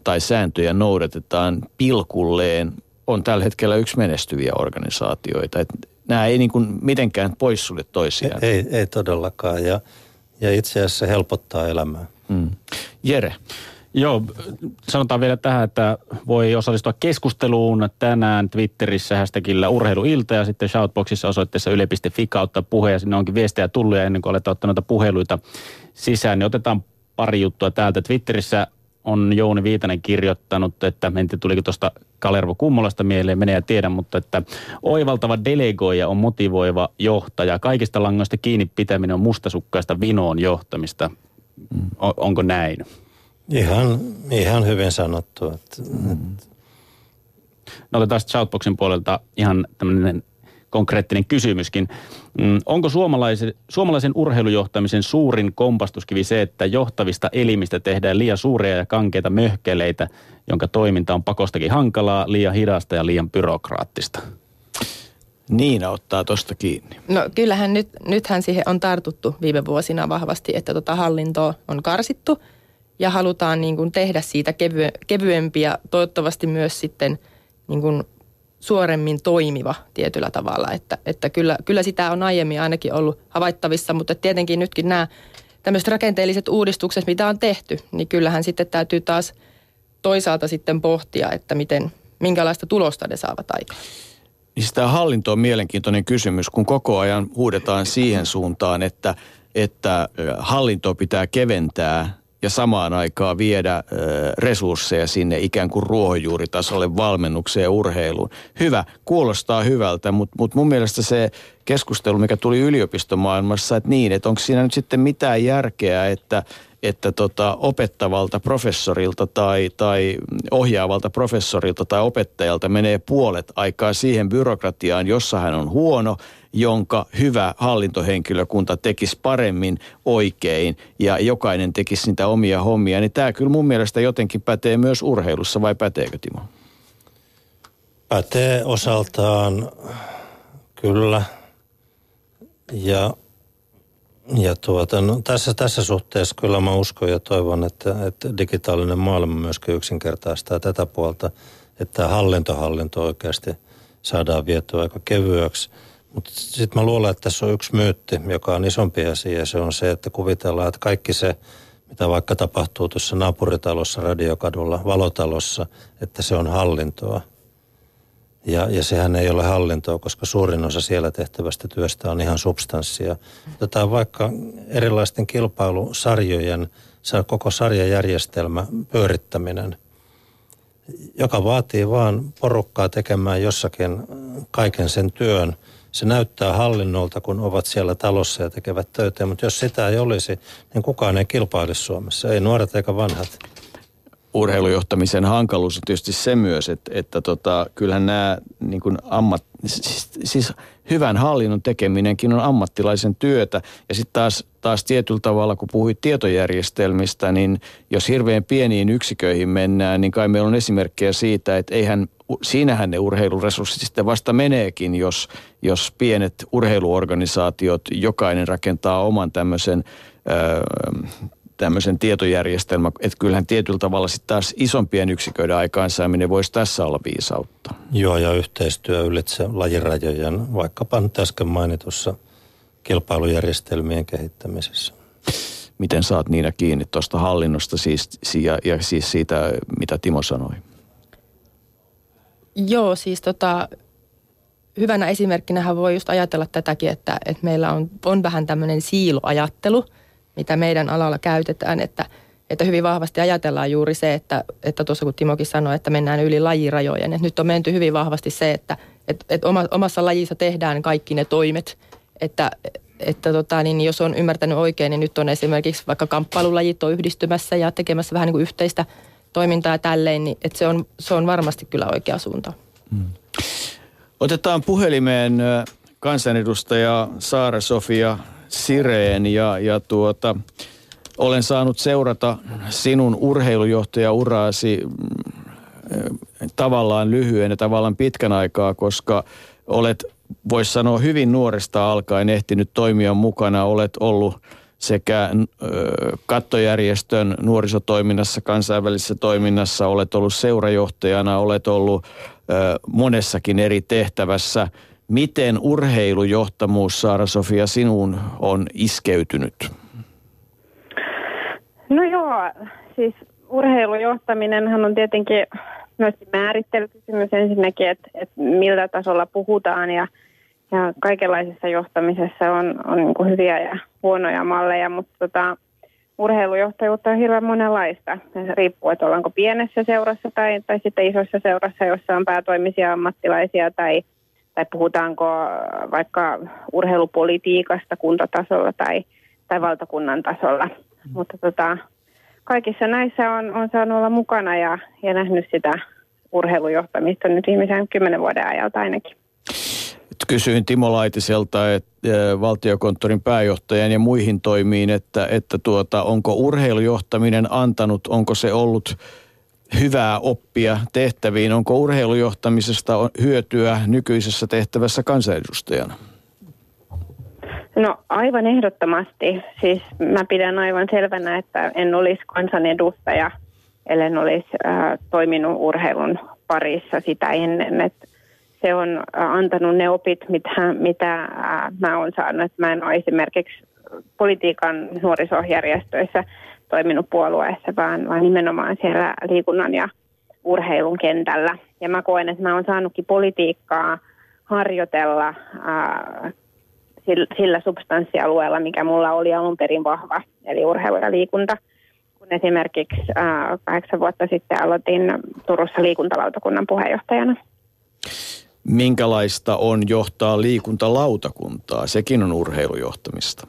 tai sääntöjä noudatetaan pilkulleen, on tällä hetkellä yksi menestyviä organisaatioita. Et nämä ei niin kuin mitenkään poissulje toisiaan. Ei, ei todellakaan ja, ja itse asiassa helpottaa elämää. Mm. Jere. Joo, sanotaan vielä tähän, että voi osallistua keskusteluun tänään Twitterissä hashtagillä urheiluilta ja sitten Shoutboxissa osoitteessa yle.fi kautta puhe ja sinne onkin viestejä tullut ja ennen kuin aletaan ottaa noita puheluita sisään, niin otetaan pari juttua täältä. Twitterissä on Jouni Viitanen kirjoittanut, että en tiedä tuliko tuosta Kalervo Kummolasta mieleen, menee ja tiedä, mutta että oivaltava delegoija on motivoiva johtaja. Kaikista langoista kiinni pitäminen on mustasukkaista vinoon johtamista. On, onko näin? Ihan, ihan hyvin sanottu. Että, mm. No otetaan Shoutboxin puolelta ihan tämmöinen konkreettinen kysymyskin. Mm, onko suomalaisen, suomalaisen urheilujohtamisen suurin kompastuskivi se, että johtavista elimistä tehdään liian suuria ja kankeita möhkeleitä, jonka toiminta on pakostakin hankalaa, liian hidasta ja liian byrokraattista? Niina ottaa tuosta kiinni. No kyllähän nyt, nythän siihen on tartuttu viime vuosina vahvasti, että tota hallintoa on karsittu ja halutaan niin kuin tehdä siitä kevy, kevyempi ja toivottavasti myös sitten niin kuin suoremmin toimiva tietyllä tavalla. Että, että kyllä, kyllä sitä on aiemmin ainakin ollut havaittavissa, mutta tietenkin nytkin nämä tämmöiset rakenteelliset uudistukset, mitä on tehty, niin kyllähän sitten täytyy taas toisaalta sitten pohtia, että miten, minkälaista tulosta ne saavat aikaan. Niin sitä hallinto on mielenkiintoinen kysymys, kun koko ajan huudetaan siihen suuntaan, että, että hallintoa pitää keventää ja samaan aikaan viedä resursseja sinne ikään kuin ruohonjuuritasolle valmennukseen ja urheiluun. Hyvä, kuulostaa hyvältä, mutta mut mun mielestä se keskustelu, mikä tuli yliopistomaailmassa, että niin, että onko siinä nyt sitten mitään järkeä, että että tota, opettavalta professorilta tai, tai ohjaavalta professorilta tai opettajalta menee puolet aikaa siihen byrokratiaan, jossa hän on huono – jonka hyvä hallintohenkilökunta tekisi paremmin oikein ja jokainen tekisi niitä omia hommia, niin tämä kyllä mun mielestä jotenkin pätee myös urheilussa, vai päteekö Timo? Pätee osaltaan kyllä. Ja, ja tuota, no, tässä, tässä suhteessa kyllä mä uskon ja toivon, että, että digitaalinen maailma myöskin yksinkertaistaa tätä puolta, että hallintohallinto oikeasti saadaan vietyä aika kevyeksi – mutta sitten mä luulen, että tässä on yksi myytti, joka on isompi asia. Se on se, että kuvitellaan, että kaikki se, mitä vaikka tapahtuu tuossa naapuritalossa, radiokadulla, valotalossa, että se on hallintoa. Ja, ja sehän ei ole hallintoa, koska suurin osa siellä tehtävästä työstä on ihan substanssia. Otetaan vaikka erilaisten kilpailusarjojen, koko sarjajärjestelmä pyörittäminen, joka vaatii vaan porukkaa tekemään jossakin kaiken sen työn – se näyttää hallinnolta, kun ovat siellä talossa ja tekevät töitä. Mutta jos sitä ei olisi, niin kukaan ei kilpailisi Suomessa. Ei nuoret eikä vanhat. Urheilujohtamisen hankaluus on tietysti se myös, että, että tota, kyllähän nämä niin kuin ammat, siis, siis hyvän hallinnon tekeminenkin on ammattilaisen työtä. Ja sitten taas, taas tietyllä tavalla, kun puhuit tietojärjestelmistä, niin jos hirveän pieniin yksiköihin mennään, niin kai meillä on esimerkkejä siitä, että eihän siinähän ne urheiluresurssit sitten vasta meneekin, jos, jos pienet urheiluorganisaatiot, jokainen rakentaa oman tämmöisen, tämmöisen tietojärjestelmän, että kyllähän tietyllä tavalla sitten taas isompien yksiköiden aikaansaaminen voisi tässä olla viisautta. Joo, ja yhteistyö ylitse lajirajojen, vaikkapa nyt äsken mainitussa kilpailujärjestelmien kehittämisessä. Miten saat Niina kiinni tuosta hallinnosta siis, ja, ja siis siitä, mitä Timo sanoi? Joo, siis tota, hyvänä esimerkkinähän voi just ajatella tätäkin, että, että meillä on, on vähän tämmöinen siiloajattelu, mitä meidän alalla käytetään, että, että hyvin vahvasti ajatellaan juuri se, että, että tuossa kun Timokin sanoi, että mennään yli lajirajojen, että nyt on menty hyvin vahvasti se, että, että, että omassa lajissa tehdään kaikki ne toimet, että, että tota, niin jos on ymmärtänyt oikein, niin nyt on esimerkiksi vaikka kamppailulajit on yhdistymässä ja tekemässä vähän niin kuin yhteistä – toimintaa tälleen, niin että se, on, se on varmasti kyllä oikea suunta. Hmm. Otetaan puhelimeen kansanedustaja Saara-Sofia Sireen ja, ja tuota, olen saanut seurata sinun urheilujohtajauraasi mm, tavallaan lyhyen ja tavallaan pitkän aikaa, koska olet, voisi sanoa hyvin nuoresta alkaen ehtinyt toimia mukana, olet ollut sekä kattojärjestön nuorisotoiminnassa, kansainvälisessä toiminnassa, olet ollut seurajohtajana, olet ollut monessakin eri tehtävässä. Miten urheilujohtamuus, Saara-Sofia, sinuun on iskeytynyt? No joo, siis urheilujohtaminen on tietenkin myös määrittelykysymys ensinnäkin, että, että millä tasolla puhutaan ja – ja kaikenlaisessa johtamisessa on, on niin kuin hyviä ja huonoja malleja, mutta tota, urheilujohtajuutta on hirveän monenlaista. Se riippuu, että ollaanko pienessä seurassa tai, tai sitten isossa seurassa, jossa on päätoimisia ammattilaisia tai, tai puhutaanko vaikka urheilupolitiikasta kuntatasolla tai, tai valtakunnan tasolla. Mm. Mutta tota, kaikissa näissä on, on saanut olla mukana ja, ja nähnyt sitä urheilujohtamista nyt viimeisen kymmenen vuoden ajalta ainakin. Kysyin Timo Laitiselta, että valtiokonttorin pääjohtajan ja muihin toimiin, että, että tuota, onko urheilujohtaminen antanut, onko se ollut hyvää oppia tehtäviin, onko urheilujohtamisesta hyötyä nykyisessä tehtävässä kansanedustajana? No aivan ehdottomasti. Siis mä pidän aivan selvänä, että en olisi kansanedustaja, ellen olisi äh, toiminut urheilun parissa sitä ennen. Että se on antanut ne opit, mitä, mitä mä oon saanut. Että mä en ole esimerkiksi politiikan nuorisojärjestöissä toiminut puolueessa, vaan, vaan nimenomaan siellä liikunnan ja urheilun kentällä. Ja mä koen, että mä oon saanutkin politiikkaa harjoitella äh, sillä substanssialueella, mikä mulla oli alun perin vahva, eli urheilu ja liikunta. Kun esimerkiksi äh, kahdeksan vuotta sitten aloitin Turussa liikuntalautakunnan puheenjohtajana. Minkälaista on johtaa liikuntalautakuntaa? Sekin on urheilujohtamista.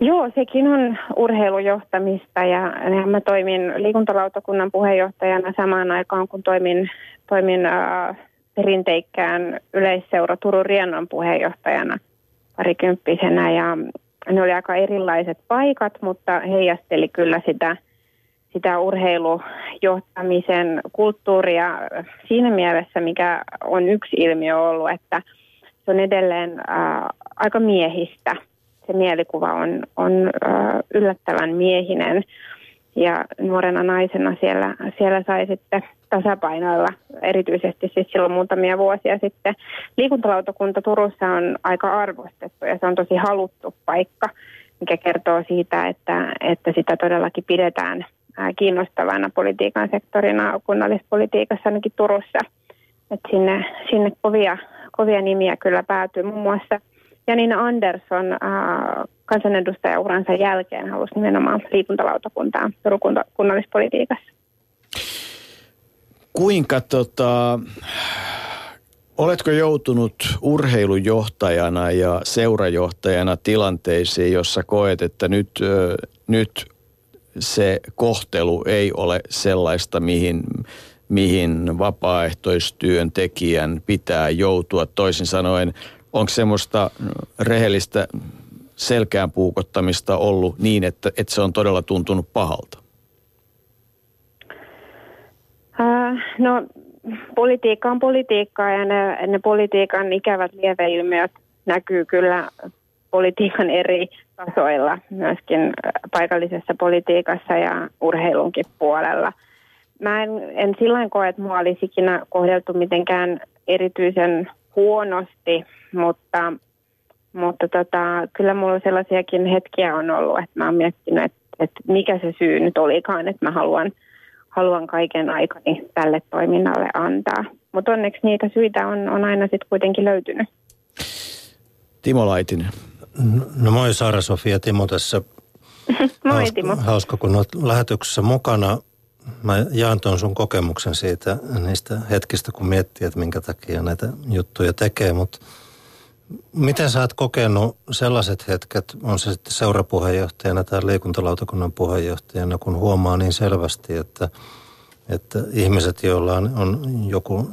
Joo, sekin on urheilujohtamista ja, mä toimin liikuntalautakunnan puheenjohtajana samaan aikaan, kun toimin, toimin äh, perinteikkään yleisseura Turun Riennon puheenjohtajana parikymppisenä ja ne oli aika erilaiset paikat, mutta heijasteli kyllä sitä, sitä urheilujohtamisen kulttuuria siinä mielessä, mikä on yksi ilmiö ollut, että se on edelleen ää, aika miehistä. Se mielikuva on, on ää, yllättävän miehinen ja nuorena naisena siellä, siellä sai sitten tasapainoilla, erityisesti siis silloin muutamia vuosia sitten. Liikuntalautakunta Turussa on aika arvostettu ja se on tosi haluttu paikka, mikä kertoo siitä, että, että sitä todellakin pidetään kiinnostavana politiikan sektorina kunnallispolitiikassa ainakin Turussa. että sinne, sinne kovia, kovia nimiä kyllä päätyy muun muassa Janina Andersson äh, kansanedustajauransa jälkeen halusi nimenomaan liikuntalautakuntaa Turun kunnallispolitiikassa. Kuinka tota, oletko joutunut urheilujohtajana ja seurajohtajana tilanteisiin, jossa koet, että nyt, nyt se kohtelu ei ole sellaista, mihin, mihin vapaaehtoistyön tekijän pitää joutua. Toisin sanoen, onko semmoista rehellistä selkään puukottamista ollut niin, että, että se on todella tuntunut pahalta? Äh, no politiikka on politiikkaa ja ne, ne politiikan ikävät lieveilmiöt näkyy kyllä politiikan eri tasoilla, myöskin paikallisessa politiikassa ja urheilunkin puolella. Mä en, en silloin koe, että mua olisi ikinä kohdeltu mitenkään erityisen huonosti, mutta, mutta tota, kyllä mulla sellaisiakin hetkiä on ollut, että mä oon miettinyt, että, että mikä se syy nyt olikaan, että mä haluan – haluan kaiken aikani tälle toiminnalle antaa. Mutta onneksi niitä syitä on, on aina sitten kuitenkin löytynyt. Timo Laitinen. No moi Sara-Sofia Timo tässä. <laughs> moi hauska, Timo. Hauska, kun olet lähetyksessä mukana. Mä jaan tuon sun kokemuksen siitä niistä hetkistä, kun miettii, että minkä takia näitä juttuja tekee, mutta Miten sä oot kokenut sellaiset hetket, on se sitten seurapuheenjohtajana tai liikuntalautakunnan puheenjohtajana, kun huomaa niin selvästi, että, että ihmiset, joilla on, on joku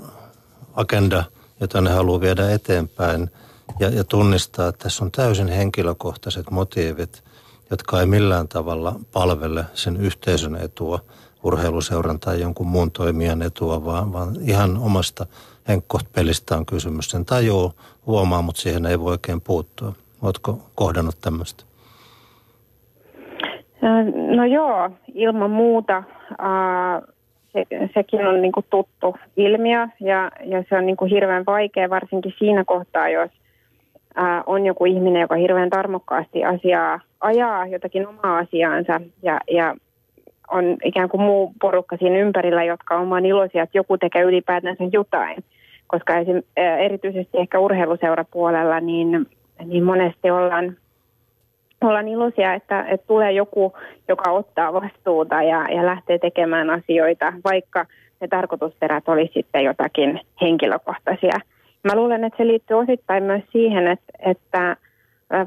agenda, jota ne haluaa viedä eteenpäin ja, ja tunnistaa, että tässä on täysin henkilökohtaiset motiivit, jotka ei millään tavalla palvele sen yhteisön etua, urheiluseuran tai jonkun muun toimijan etua, vaan, vaan ihan omasta henkkoht-pelistä on kysymys. Sen tajuu, huomaa, mutta siihen ei voi oikein puuttua. Oletko kohdannut tämmöistä? No joo, ilman muuta. se, sekin on niin tuttu ilmiö ja, ja se on niin hirveän vaikea varsinkin siinä kohtaa, jos on joku ihminen, joka hirveän tarmokkaasti asiaa ajaa jotakin omaa asiaansa ja, ja on ikään kuin muu porukka siinä ympärillä, jotka on vaan iloisia, että joku tekee ylipäätänsä jotain. Koska esim, erityisesti ehkä urheiluseurapuolella, niin, niin monesti ollaan ollaan iloisia, että, että tulee joku, joka ottaa vastuuta ja, ja lähtee tekemään asioita, vaikka ne tarkoitusperät olisi sitten jotakin henkilökohtaisia. Mä luulen, että se liittyy osittain myös siihen, että, että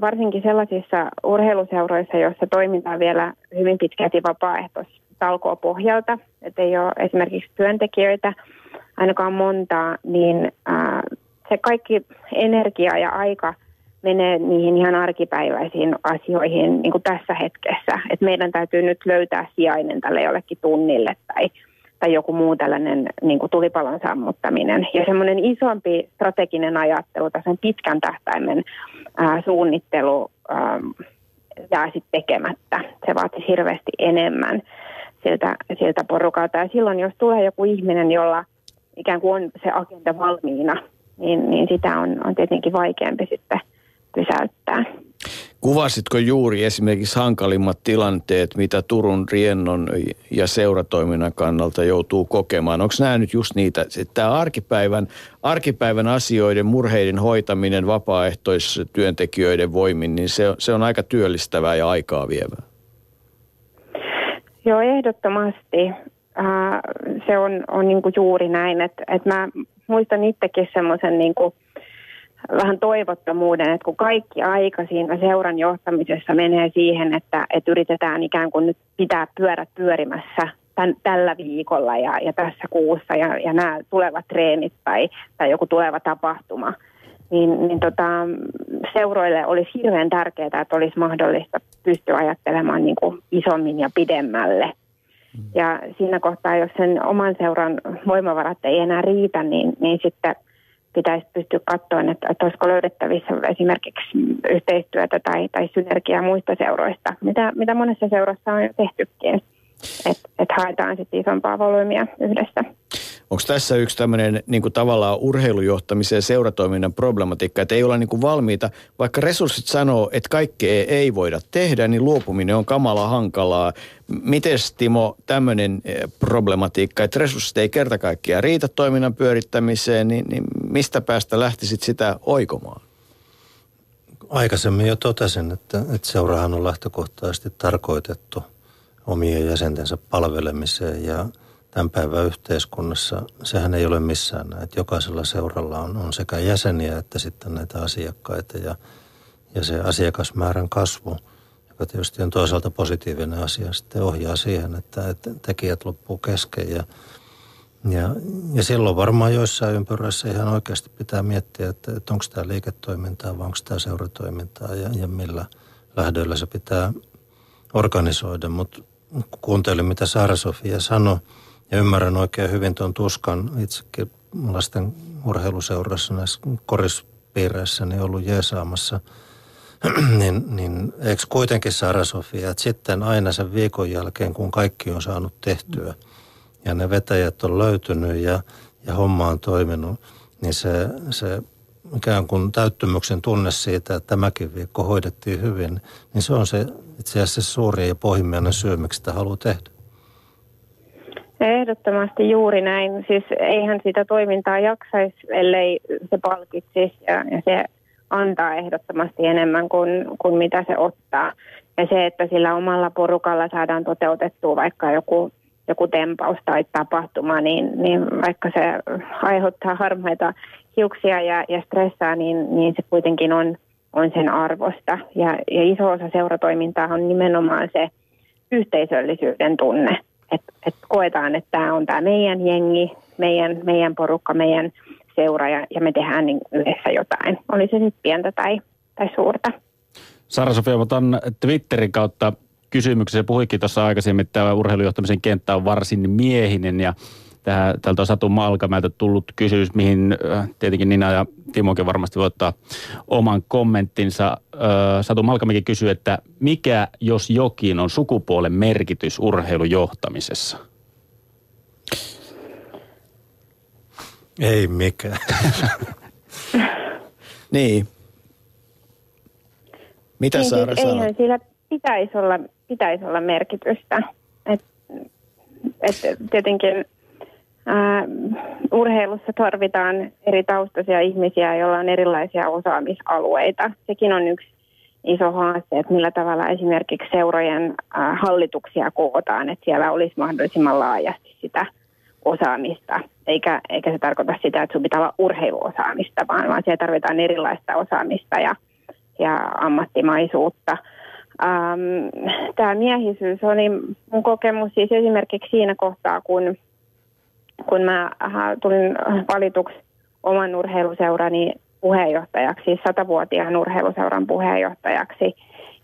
varsinkin sellaisissa urheiluseuroissa, joissa toimitaan vielä hyvin pitkälti vapaaehtoistalkoa pohjalta, että ei ole esimerkiksi työntekijöitä ainakaan montaa, niin se kaikki energia ja aika menee niihin ihan arkipäiväisiin asioihin niin kuin tässä hetkessä. Et meidän täytyy nyt löytää sijainen tälle jollekin tunnille tai, tai joku muu tällainen niin kuin tulipalon sammuttaminen. Ja semmoinen isompi strateginen ajattelu, tässä pitkän tähtäimen ää, suunnittelu ää, jää sitten tekemättä. Se vaatisi hirveästi enemmän siltä, siltä porukalta. Ja silloin, jos tulee joku ihminen, jolla ikään kuin on se agenda valmiina, niin, niin sitä on, on tietenkin vaikeampi sitten pysäyttää. Kuvasitko juuri esimerkiksi hankalimmat tilanteet, mitä Turun riennon ja seuratoiminnan kannalta joutuu kokemaan? Onko nämä nyt just niitä, että tämä arkipäivän, arkipäivän asioiden, murheiden hoitaminen vapaaehtoistyöntekijöiden voimin, niin se, se on aika työllistävää ja aikaa vievää? Joo, ehdottomasti. Äh, se on, on niin kuin juuri näin, että, että mä muistan itsekin semmoisen niin kuin vähän toivottomuuden, että kun kaikki aika siinä seuran johtamisessa menee siihen, että, että yritetään ikään kuin nyt pitää pyörät pyörimässä tämän, tällä viikolla ja, ja tässä kuussa ja, ja nämä tulevat treenit tai, tai joku tuleva tapahtuma, niin, niin tota, seuroille olisi hirveän tärkeää, että olisi mahdollista pystyä ajattelemaan niin kuin isommin ja pidemmälle. Mm. Ja siinä kohtaa, jos sen oman seuran voimavarat ei enää riitä, niin, niin sitten – pitäisi pystyä katsoa, että, että olisiko löydettävissä esimerkiksi yhteistyötä tai, tai synergiaa muista seuroista, mitä, mitä monessa seurassa on jo tehtykin, että et haetaan sitten isompaa volyymia yhdessä. Onko tässä yksi tämmöinen niin kuin tavallaan urheilujohtamisen ja seuratoiminnan problematiikka, että ei olla niin kuin valmiita, vaikka resurssit sanoo, että kaikkea ei voida tehdä, niin luopuminen on kamala hankalaa. Miten Timo tämmöinen eh, problematiikka, että resurssit ei kerta kaikkiaan riitä toiminnan pyörittämiseen, niin, niin mistä päästä lähtisit sitä oikomaan? Aikaisemmin jo totesin, että, että seurahan on lähtökohtaisesti tarkoitettu omien jäsentensä palvelemiseen ja – tämän päivän yhteiskunnassa sehän ei ole missään näin. Että jokaisella seuralla on, on sekä jäseniä että sitten näitä asiakkaita ja, ja se asiakasmäärän kasvu, joka tietysti on toisaalta positiivinen asia, sitten ohjaa siihen, että, että tekijät loppuu kesken ja, ja, ja silloin varmaan joissain ympyröissä ihan oikeasti pitää miettiä, että, että onko tämä liiketoimintaa vai onko tämä seuratoimintaa ja, ja millä lähdöillä se pitää organisoida. Mutta kuuntelin, mitä Saara Sofia sanoi, ja ymmärrän oikein hyvin tuon tuskan itsekin lasten urheiluseurassa näissä korispiireissä niin ollut jeesaamassa. <clears throat> niin, niin eikö kuitenkin Sara Sofia, että sitten aina sen viikon jälkeen, kun kaikki on saanut tehtyä ja ne vetäjät on löytynyt ja, ja homma on toiminut, niin se, se ikään kuin täyttymyksen tunne siitä, että tämäkin viikko hoidettiin hyvin, niin se on se itse asiassa se suuri ja pohjimmainen syy, miksi sitä haluaa tehdä. Ehdottomasti juuri näin. Siis eihän sitä toimintaa jaksaisi, ellei se palkitsisi ja, ja se antaa ehdottomasti enemmän kuin, kuin mitä se ottaa. Ja se, että sillä omalla porukalla saadaan toteutettua vaikka joku, joku tempaus tai tapahtuma, niin, niin vaikka se aiheuttaa harmaita hiuksia ja, ja stressaa, niin, niin se kuitenkin on, on sen arvosta. Ja, ja iso osa seuratoimintaa on nimenomaan se yhteisöllisyyden tunne että et koetaan, että tämä on tämä meidän jengi, meidän, meidän porukka, meidän seura ja, ja me tehdään niin yhdessä jotain. Oli se sitten pientä tai, tai suurta. Sara-Sofia, otan Twitterin kautta kysymyksen. Puhuikin tuossa aikaisemmin, että tämä urheilujohtamisen kenttä on varsin miehinen ja tähän, tältä on Satu Malkamäeltä tullut kysymys, mihin äh, tietenkin Nina ja Timokin varmasti voi ottaa oman kommenttinsa. Äh, Satu Malkamäki kysyy, että mikä jos jokin on sukupuolen merkitys urheilujohtamisessa? Ei mikään. <laughs> niin. Mitä niin, Saara siis Eihän sillä pitäisi olla, pitäisi olla merkitystä. Et, et tietenkin Urheilussa tarvitaan eri taustaisia ihmisiä, joilla on erilaisia osaamisalueita. Sekin on yksi, iso haaste, että millä tavalla esimerkiksi seurojen hallituksia kootaan, että siellä olisi mahdollisimman laajasti sitä osaamista, eikä, eikä se tarkoita sitä, että sun pitää olla urheiluosaamista, vaan, vaan siellä tarvitaan erilaista osaamista ja, ja ammattimaisuutta. Tämä miehisyys oli mun kokemus siis esimerkiksi siinä kohtaa, kun, kun mä äh, tulin valituksi oman urheiluseurani puheenjohtajaksi, siis satavuotiaan urheiluseuran puheenjohtajaksi.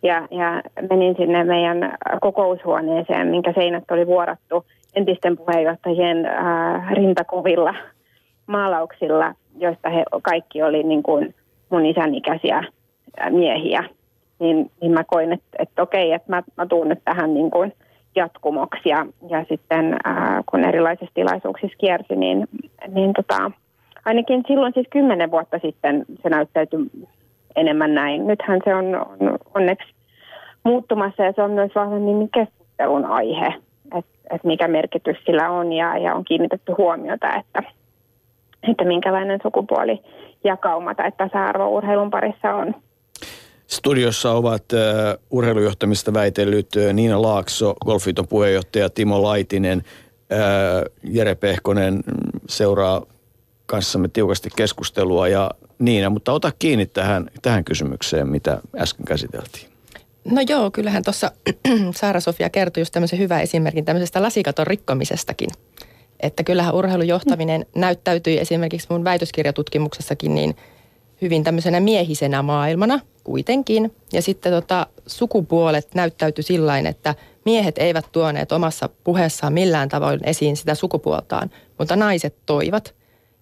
Ja, ja menin sinne meidän kokoushuoneeseen, minkä seinät oli vuorattu entisten puheenjohtajien äh, rintakuvilla <laughs> maalauksilla, joista he kaikki oli niin kuin mun isän ikäisiä äh, miehiä. Niin, niin mä koin, että, että okei, että mä, mä tuun nyt tähän niin kuin jatkumoksi. Ja, ja sitten äh, kun erilaisissa tilaisuuksissa kiersi, niin, niin tota, ainakin silloin siis kymmenen vuotta sitten se näyttäytyi enemmän näin. Nythän se on, on onneksi muuttumassa ja se on myös vahvemmin keskustelun aihe, että et mikä merkitys sillä on ja, ja on kiinnitetty huomiota, että, että minkälainen sukupuoli jakauma tai tasa-arvo urheilun parissa on. Studiossa ovat uh, urheilujohtamista väitellyt uh, Niina Laakso, Golfiton puheenjohtaja Timo Laitinen, uh, Jere Pehkonen seuraa kanssamme tiukasti keskustelua ja Niina, mutta ota kiinni tähän, tähän kysymykseen, mitä äsken käsiteltiin. No joo, kyllähän tuossa <clears throat> Saara-Sofia kertoi just tämmöisen hyvän esimerkin tämmöisestä lasikaton rikkomisestakin. Että kyllähän urheilujohtaminen mm. näyttäytyi esimerkiksi mun väitöskirjatutkimuksessakin niin hyvin tämmöisenä miehisenä maailmana kuitenkin. Ja sitten tota, sukupuolet näyttäytyi sillä että miehet eivät tuoneet omassa puheessaan millään tavoin esiin sitä sukupuoltaan, mutta naiset toivat.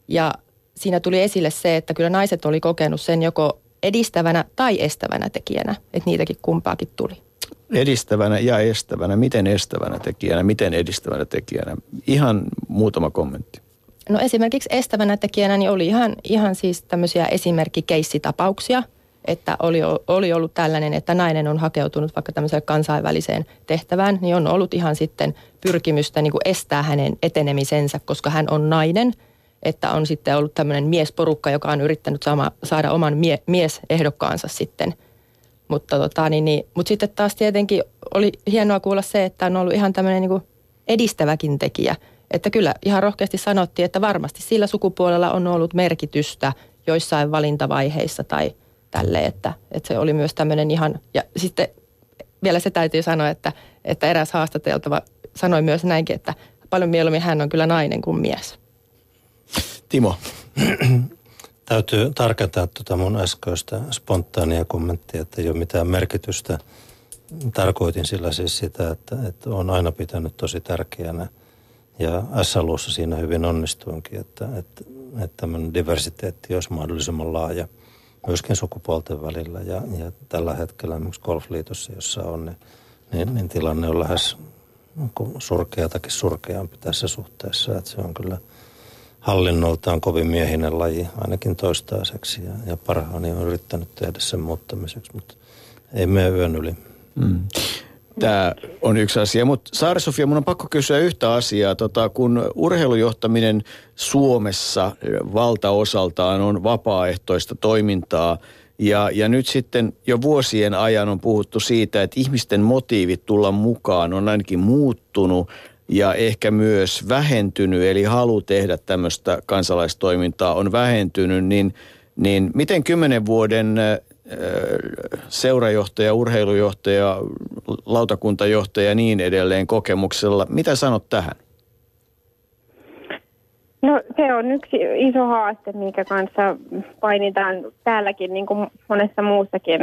Ja siinä tuli esille se, että kyllä naiset oli kokenut sen joko edistävänä tai estävänä tekijänä, että niitäkin kumpaakin tuli. Edistävänä ja estävänä. Miten estävänä tekijänä, miten edistävänä tekijänä? Ihan muutama kommentti. No esimerkiksi estävänä tekijänä niin oli ihan, ihan siis tämmöisiä esimerkkikeissitapauksia, että oli, oli ollut tällainen, että nainen on hakeutunut vaikka tämmöiseen kansainväliseen tehtävään, niin on ollut ihan sitten pyrkimystä niin kuin estää hänen etenemisensä, koska hän on nainen – että on sitten ollut tämmöinen miesporukka, joka on yrittänyt saama, saada oman mie, miesehdokkaansa sitten. Mutta, tota, niin, niin, mutta sitten taas tietenkin oli hienoa kuulla se, että on ollut ihan tämmöinen niin edistäväkin tekijä. Että kyllä ihan rohkeasti sanottiin, että varmasti sillä sukupuolella on ollut merkitystä joissain valintavaiheissa tai tälle, että, että se oli myös tämmöinen ihan, ja sitten vielä se täytyy sanoa, että, että eräs haastateltava sanoi myös näinkin, että paljon mieluummin hän on kyllä nainen kuin mies. Timo. <clears throat> Täytyy tarkentaa tuota mun äskeistä spontaania kommenttia, että ei ole mitään merkitystä. Tarkoitin sillä siis sitä, että, että on aina pitänyt tosi tärkeänä ja SLUssa siinä hyvin onnistuinkin, että, että, että tämmöinen diversiteetti olisi mahdollisimman laaja myöskin sukupuolten välillä. Ja, ja tällä hetkellä esimerkiksi golfliitossa, jossa on, niin, niin, niin tilanne on lähes surkeatakin surkeampi tässä suhteessa. Että se on kyllä – hallinnoltaan kovin miehinen laji, ainakin toistaiseksi. Ja, ja parhaani on yrittänyt tehdä sen muuttamiseksi, mutta ei mene yön yli. Mm. Tämä on yksi asia, mutta Saari-Sofia, mun on pakko kysyä yhtä asiaa. Tota, kun urheilujohtaminen Suomessa valtaosaltaan on vapaaehtoista toimintaa, ja, ja nyt sitten jo vuosien ajan on puhuttu siitä, että ihmisten motiivit tulla mukaan on ainakin muuttunut ja ehkä myös vähentynyt, eli halu tehdä tämmöistä kansalaistoimintaa on vähentynyt, niin, niin miten kymmenen vuoden seurajohtaja, urheilujohtaja, lautakuntajohtaja ja niin edelleen kokemuksella, mitä sanot tähän? No se on yksi iso haaste, minkä kanssa painitaan täälläkin niin kuin monessa muussakin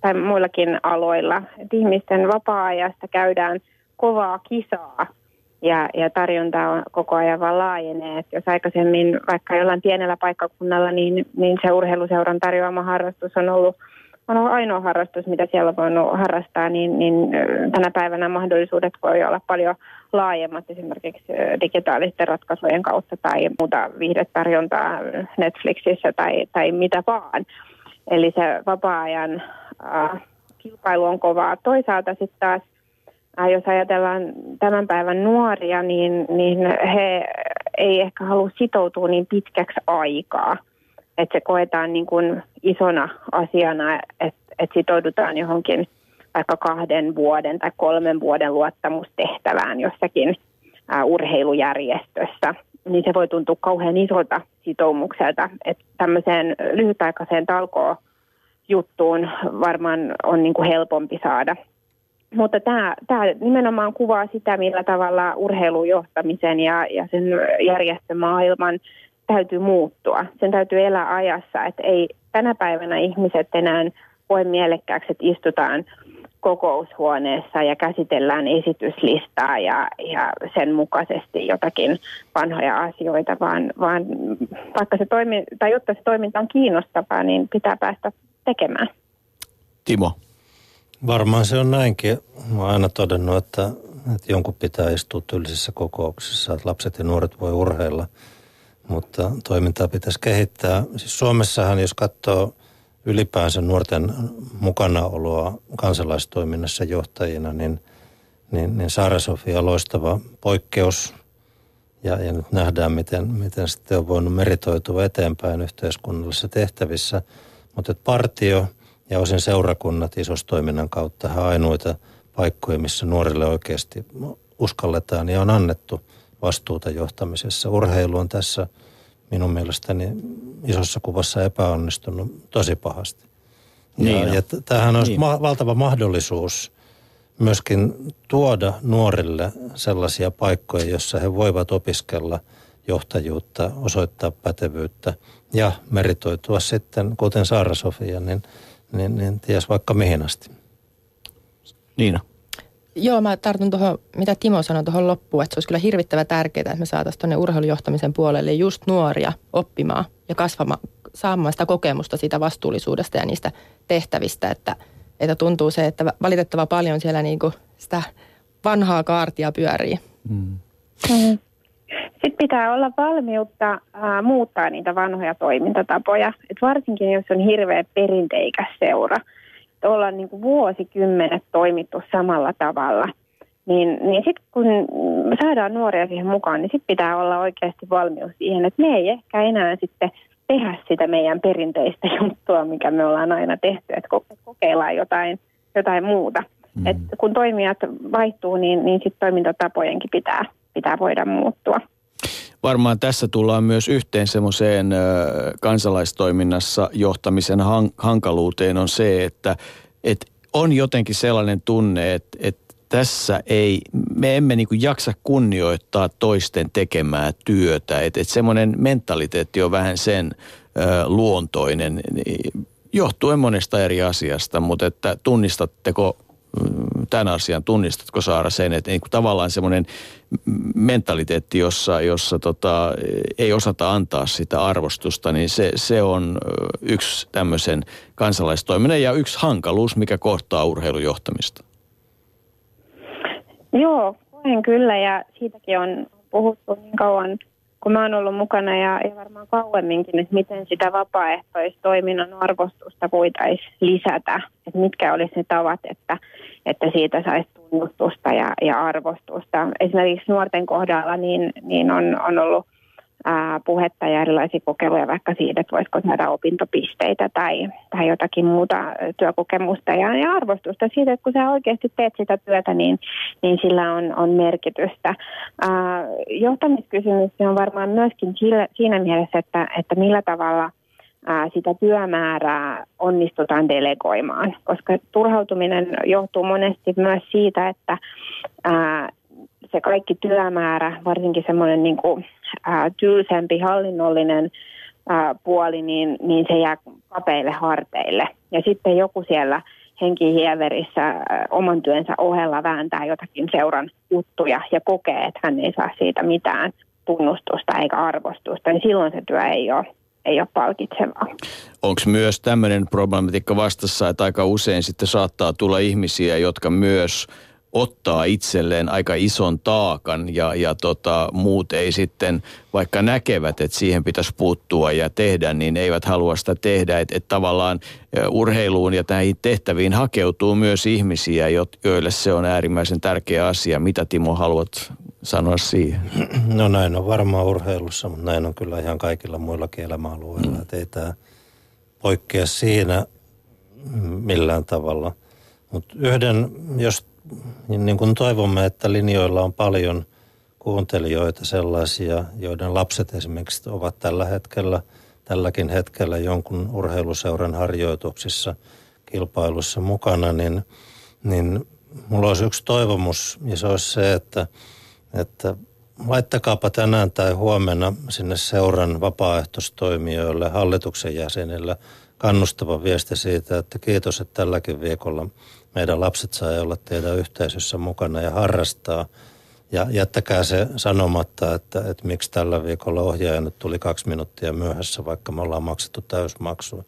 tai muillakin aloilla. Et ihmisten vapaa-ajasta käydään – kovaa kisaa ja, ja tarjonta on koko ajan vaan laajenee. Et jos aikaisemmin vaikka jollain pienellä paikkakunnalla, niin, niin se urheiluseuran tarjoama harrastus on ollut, on ollut ainoa harrastus, mitä siellä on voinut harrastaa, niin, niin tänä päivänä mahdollisuudet voi olla paljon laajemmat esimerkiksi digitaalisten ratkaisujen kautta tai muuta viihdetarjontaa Netflixissä tai, tai mitä vaan. Eli se vapaa-ajan äh, kilpailu on kovaa. Toisaalta sitten taas jos ajatellaan tämän päivän nuoria, niin, niin he ei ehkä halua sitoutua niin pitkäksi aikaa. Että se koetaan niin kuin isona asiana, että että sitoudutaan johonkin vaikka kahden vuoden tai kolmen vuoden luottamustehtävään jossakin ää, urheilujärjestössä, niin se voi tuntua kauhean isolta sitoumukselta, että tämmöiseen lyhytaikaiseen talkoon juttuun varmaan on niin kuin helpompi saada. Mutta tämä, tämä nimenomaan kuvaa sitä, millä tavalla urheilujohtamisen ja, ja sen järjestömaailman täytyy muuttua. Sen täytyy elää ajassa, että ei tänä päivänä ihmiset enää koe mielekkääksi, että istutaan kokoushuoneessa ja käsitellään esityslistaa ja, ja sen mukaisesti jotakin vanhoja asioita, vaan, vaan vaikka se toimi, tai jotta se toiminta on kiinnostavaa, niin pitää päästä tekemään. Timo. Varmaan se on näinkin. Mä oon aina todennut, että, että jonkun pitää istua tyylisissä kokouksissa, että lapset ja nuoret voi urheilla, mutta toimintaa pitäisi kehittää. Siis Suomessahan, jos katsoo ylipäänsä nuorten mukanaoloa kansalaistoiminnassa johtajina, niin, niin, niin Saara-Sofia loistava poikkeus. Ja, ja nyt nähdään, miten, miten sitten on voinut meritoitua eteenpäin yhteiskunnallisissa tehtävissä. Mutta partio ja osin seurakunnat isostoiminnan kautta ainoita paikkoja, missä nuorille oikeasti uskalletaan ja on annettu vastuuta johtamisessa. Urheilu on tässä – minun mielestäni isossa kuvassa epäonnistunut tosi pahasti. Niin ja, ja tämähän on niin. ma- valtava mahdollisuus myöskin tuoda nuorille sellaisia paikkoja, joissa he voivat opiskella johtajuutta, osoittaa pätevyyttä ja meritoitua sitten, kuten Saara-Sofia, niin, niin, niin ties vaikka mihin asti. Niina. Joo, mä tartun tuohon, mitä Timo sanoi tuohon loppuun, että se olisi kyllä hirvittävä tärkeää, että me saataisiin tuonne urheilujohtamisen puolelle just nuoria oppimaan ja kasvamaan, saamaan sitä kokemusta siitä vastuullisuudesta ja niistä tehtävistä, että, että tuntuu se, että valitettava paljon siellä niin kuin sitä vanhaa kaartia pyörii. Mm. Sitten pitää olla valmiutta äh, muuttaa niitä vanhoja toimintatapoja. Et varsinkin jos on hirveä perinteikäs seura – ollaan niin kuin vuosikymmenet toimittu samalla tavalla, niin, niin sitten kun saadaan nuoria siihen mukaan, niin sitten pitää olla oikeasti valmius siihen, että me ei ehkä enää sitten tehdä sitä meidän perinteistä juttua, mikä me ollaan aina tehty, että kokeillaan jotain, jotain muuta. Mm. Et kun toimijat vaihtuu, niin, niin sitten toimintatapojenkin pitää, pitää voida muuttua. Varmaan tässä tullaan myös yhteen semmoiseen kansalaistoiminnassa johtamisen hankaluuteen on se, että, että on jotenkin sellainen tunne, että, että tässä ei, me emme niin jaksa kunnioittaa toisten tekemää työtä. Että, että semmoinen mentaliteetti on vähän sen ö, luontoinen, johtuen monesta eri asiasta, mutta että tunnistatteko tämän asian, tunnistatko Saara sen, että niin kuin tavallaan semmoinen mentaliteetti, jossa, jossa tota, ei osata antaa sitä arvostusta, niin se, se on yksi tämmöisen kansalaistoiminnan ja yksi hankaluus, mikä kohtaa urheilujohtamista. Joo, koen kyllä ja siitäkin on puhuttu niin kauan, kun mä oon ollut mukana ja, ja varmaan kauemminkin, että miten sitä vapaaehtoistoiminnan arvostusta voitaisiin lisätä, että mitkä olisi ne tavat, että että siitä saisi tunnustusta ja, ja arvostusta. Esimerkiksi nuorten kohdalla niin, niin on, on ollut ää, puhetta ja erilaisia kokeiluja vaikka siitä, että voisiko saada opintopisteitä tai, tai jotakin muuta työkokemusta ja, ja arvostusta siitä, että kun sä oikeasti teet sitä työtä, niin, niin sillä on, on merkitystä. Ää, johtamiskysymys on varmaan myöskin sillä, siinä mielessä, että, että millä tavalla – ää, sitä työmäärää onnistutaan delegoimaan, koska turhautuminen johtuu monesti myös siitä, että ää, se kaikki työmäärä, varsinkin semmoinen niin kuin, ää, tylsempi hallinnollinen ää, puoli, niin, niin se jää kapeille harteille. Ja sitten joku siellä henkihieverissä oman työnsä ohella vääntää jotakin seuran juttuja ja kokee, että hän ei saa siitä mitään tunnustusta eikä arvostusta, niin silloin se työ ei ole ei ole palkitsevaa. Onko myös tämmöinen problematiikka vastassa, että aika usein sitten saattaa tulla ihmisiä, jotka myös ottaa itselleen aika ison taakan ja, ja tota, muut ei sitten, vaikka näkevät, että siihen pitäisi puuttua ja tehdä, niin eivät halua sitä tehdä. Että et tavallaan urheiluun ja näihin tehtäviin hakeutuu myös ihmisiä, joille se on äärimmäisen tärkeä asia. Mitä Timo haluat sanoa siihen? No näin on varmaan urheilussa, mutta näin on kyllä ihan kaikilla muillakin elämäalueilla. Mm. Että ei tämä poikkea siinä, millään tavalla. Mutta yhden, jos niin kuin toivomme, että linjoilla on paljon kuuntelijoita sellaisia, joiden lapset esimerkiksi ovat tällä hetkellä, tälläkin hetkellä jonkun urheiluseuran harjoituksissa, kilpailussa mukana, niin, niin mulla olisi yksi toivomus ja se olisi se, että, että laittakaapa tänään tai huomenna sinne seuran vapaaehtoistoimijoille, hallituksen jäsenille kannustava viesti siitä, että kiitos, että tälläkin viikolla meidän lapset saa olla teidän yhteisössä mukana ja harrastaa. Ja jättäkää se sanomatta, että, että miksi tällä viikolla ohjaaja nyt tuli kaksi minuuttia myöhässä, vaikka me ollaan maksettu täysmaksua.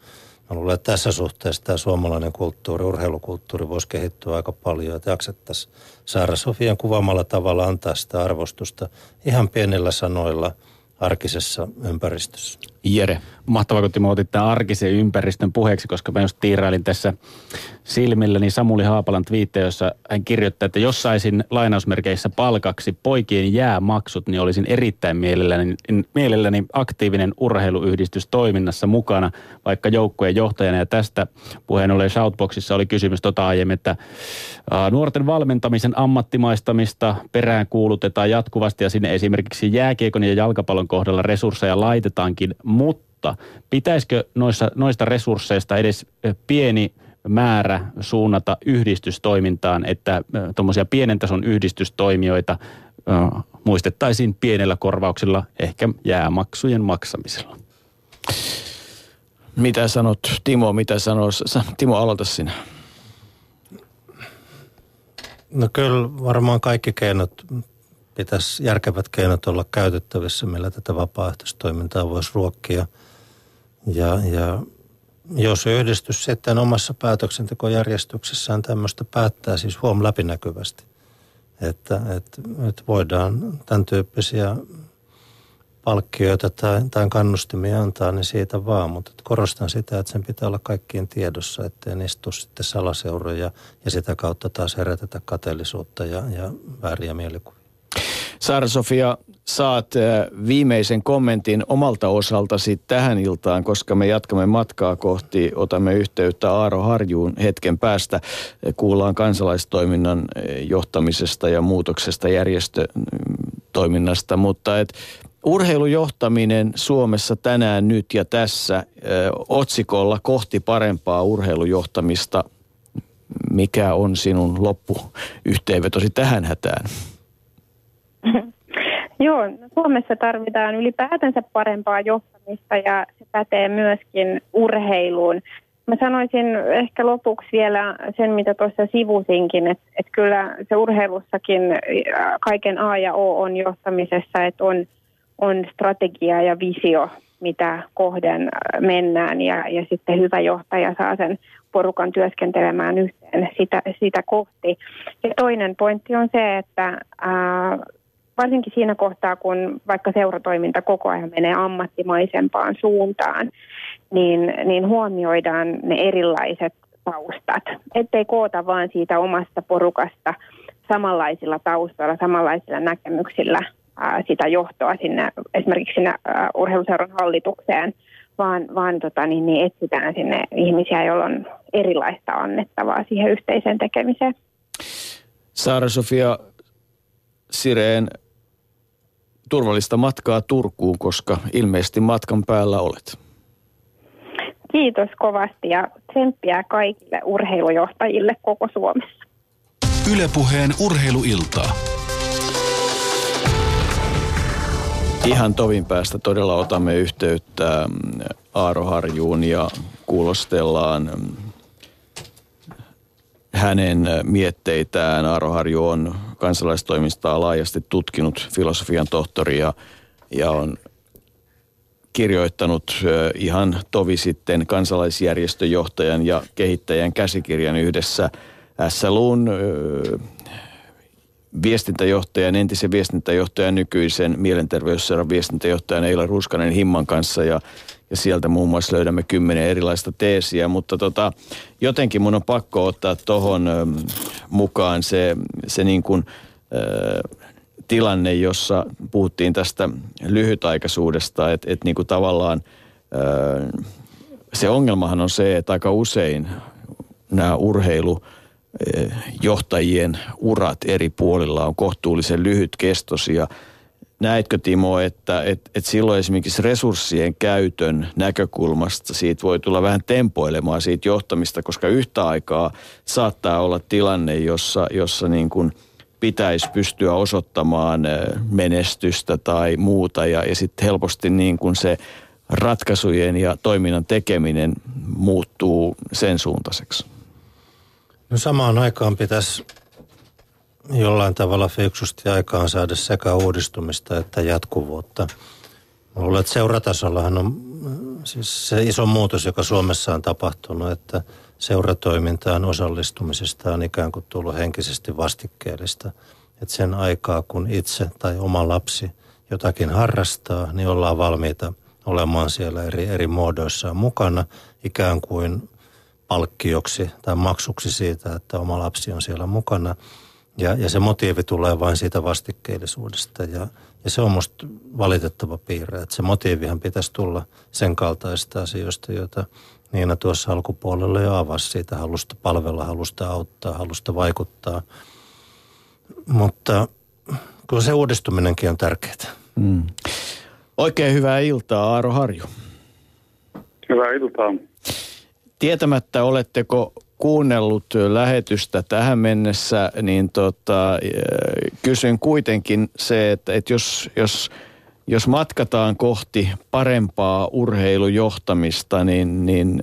Mä luulen, että tässä suhteessa tämä suomalainen kulttuuri, urheilukulttuuri voisi kehittyä aika paljon, että jaksettaisiin Saara Sofian kuvaamalla tavalla antaa sitä arvostusta ihan pienillä sanoilla arkisessa ympäristössä. Jere. Mahtavaa, kun Timo otit tämän arkisen ympäristön puheeksi, koska mä just tiirailin tässä silmillä, niin Samuli Haapalan twiittejä, jossa hän kirjoittaa, että jos saisin lainausmerkeissä palkaksi poikien jäämaksut, niin olisin erittäin mielelläni, mielelläni aktiivinen urheiluyhdistys toiminnassa mukana, vaikka joukkueen johtajana. Ja tästä puheen ollen Shoutboxissa oli kysymys tota aiemmin, että nuorten valmentamisen ammattimaistamista perään kuulutetaan jatkuvasti ja sinne esimerkiksi jääkiekon ja jalkapallon kohdalla resursseja laitetaankin, mutta pitäisikö noissa, noista resursseista edes pieni määrä suunnata yhdistystoimintaan, että tuommoisia pienen tason yhdistystoimijoita muistettaisiin pienellä korvauksilla, ehkä jäämaksujen maksamisella. Mitä sanot Timo, mitä sanoo, Timo aloita sinä. No kyllä varmaan kaikki keinot pitäisi järkevät keinot olla käytettävissä, millä tätä vapaaehtoistoimintaa voisi ruokkia. Ja, ja jos yhdistys sitten omassa päätöksentekojärjestyksessään tämmöistä päättää, siis huom läpinäkyvästi, että, että, että voidaan tämän tyyppisiä palkkioita tai, tai kannustimia antaa, niin siitä vaan. Mutta korostan sitä, että sen pitää olla kaikkien tiedossa, ettei niistä sitten salaseuroja ja sitä kautta taas herätetä kateellisuutta ja, ja vääriä mielikuvia. Saara-Sofia, saat viimeisen kommentin omalta osaltasi tähän iltaan, koska me jatkamme matkaa kohti, otamme yhteyttä Aaro Harjuun hetken päästä. Kuullaan kansalaistoiminnan johtamisesta ja muutoksesta järjestötoiminnasta, mutta et urheilujohtaminen Suomessa tänään, nyt ja tässä otsikolla kohti parempaa urheilujohtamista. Mikä on sinun loppuyhteenvetosi tähän hätään? <laughs> Joo, Suomessa tarvitaan ylipäätänsä parempaa johtamista ja se pätee myöskin urheiluun. Mä sanoisin ehkä lopuksi vielä sen, mitä tuossa sivusinkin, että, että kyllä se urheilussakin kaiken A ja O on johtamisessa, että on, on strategia ja visio, mitä kohden mennään ja, ja sitten hyvä johtaja saa sen porukan työskentelemään yhteen sitä, sitä kohti. Ja toinen pointti on se, että ää, varsinkin siinä kohtaa, kun vaikka seuratoiminta koko ajan menee ammattimaisempaan suuntaan, niin, niin huomioidaan ne erilaiset taustat. Ettei koota vaan siitä omasta porukasta samanlaisilla taustoilla, samanlaisilla näkemyksillä ää, sitä johtoa sinne, esimerkiksi sinne ää, urheiluseuran hallitukseen, vaan, vaan tota, niin, niin etsitään sinne ihmisiä, joilla on erilaista annettavaa siihen yhteiseen tekemiseen. Saara-Sofia Sireen, turvallista matkaa Turkuun, koska ilmeisesti matkan päällä olet. Kiitos kovasti ja tsemppiä kaikille urheilujohtajille koko Suomessa. Ylepuheen urheiluiltaa. Ihan tovin päästä todella otamme yhteyttä mm, Aaro Harjuun ja kuulostellaan mm, hänen mietteitään. Aaro Harju on kansalaistoimistaa laajasti tutkinut filosofian tohtori ja, ja on kirjoittanut ihan tovi sitten kansalaisjärjestöjohtajan ja kehittäjän käsikirjan yhdessä SLUn viestintäjohtajan, entisen viestintäjohtajan, nykyisen mielenterveysseuran viestintäjohtajan Eila Ruskanen Himman kanssa ja, ja sieltä muun muassa löydämme kymmenen erilaista teesiä, mutta tota, jotenkin mun on pakko ottaa tuohon mukaan se, se niin kuin, ö, tilanne, jossa puhuttiin tästä lyhytaikaisuudesta, että et niin tavallaan ö, se ongelmahan on se, että aika usein nämä urheilu johtajien urat eri puolilla on kohtuullisen lyhytkestoisia. Näetkö Timo, että, että, että silloin esimerkiksi resurssien käytön näkökulmasta siitä voi tulla vähän tempoilemaan siitä johtamista, koska yhtä aikaa saattaa olla tilanne, jossa, jossa niin kuin pitäisi pystyä osoittamaan menestystä tai muuta ja, ja sitten helposti niin kuin se ratkaisujen ja toiminnan tekeminen muuttuu sen suuntaiseksi. No samaan aikaan pitäisi jollain tavalla fiksusti aikaan saada sekä uudistumista että jatkuvuutta. Mä luulen, että seuratasollahan on siis se iso muutos, joka Suomessa on tapahtunut, että seuratoimintaan osallistumisesta on ikään kuin tullut henkisesti vastikkeellista. Että sen aikaa, kun itse tai oma lapsi jotakin harrastaa, niin ollaan valmiita olemaan siellä eri, eri muodoissaan mukana ikään kuin palkkioksi tai maksuksi siitä, että oma lapsi on siellä mukana. Ja, ja se motiivi tulee vain siitä vastikkeellisuudesta ja, ja se on musta valitettava piirre, että se motiivihan pitäisi tulla sen kaltaista asioista, joita Niina tuossa alkupuolella jo avasi siitä halusta palvella, halusta auttaa, halusta vaikuttaa. Mutta kyllä se uudistuminenkin on tärkeää. Mm. Oikein hyvää iltaa, Aaro Harju. Hyvää iltaa. Tietämättä oletteko kuunnellut lähetystä tähän mennessä, niin tota, kysyn kuitenkin se, että, että jos, jos, jos matkataan kohti parempaa urheilujohtamista, niin, niin,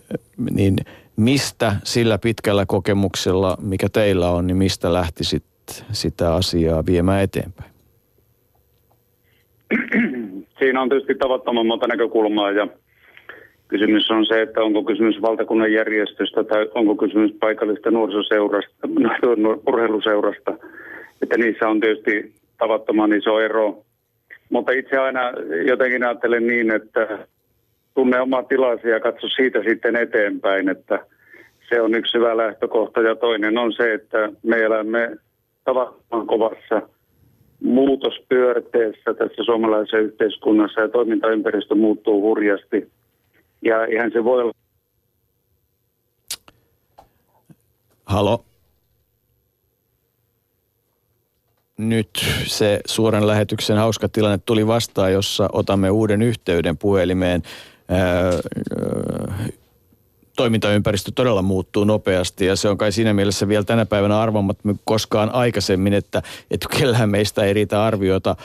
niin mistä sillä pitkällä kokemuksella, mikä teillä on, niin mistä lähtisit sitä asiaa viemään eteenpäin? Siinä on tietysti tavattoman monta näkökulmaa ja Kysymys on se, että onko kysymys valtakunnan järjestöstä tai onko kysymys paikallista nuorisoseurasta, <laughs> urheiluseurasta. Että niissä on tietysti tavattoman iso ero. Mutta itse aina jotenkin ajattelen niin, että tunne oma tilasi ja katso siitä sitten eteenpäin, että se on yksi hyvä lähtökohta. Ja toinen on se, että me elämme tavattoman kovassa muutospyörteessä tässä suomalaisessa yhteiskunnassa ja toimintaympäristö muuttuu hurjasti – ja ihan se voi olla. Halo. Nyt se suoran lähetyksen hauska tilanne tuli vastaan, jossa otamme uuden yhteyden puhelimeen. toimintaympäristö todella muuttuu nopeasti ja se on kai siinä mielessä vielä tänä päivänä arvomatta koskaan aikaisemmin, että, että kellään meistä ei riitä arviota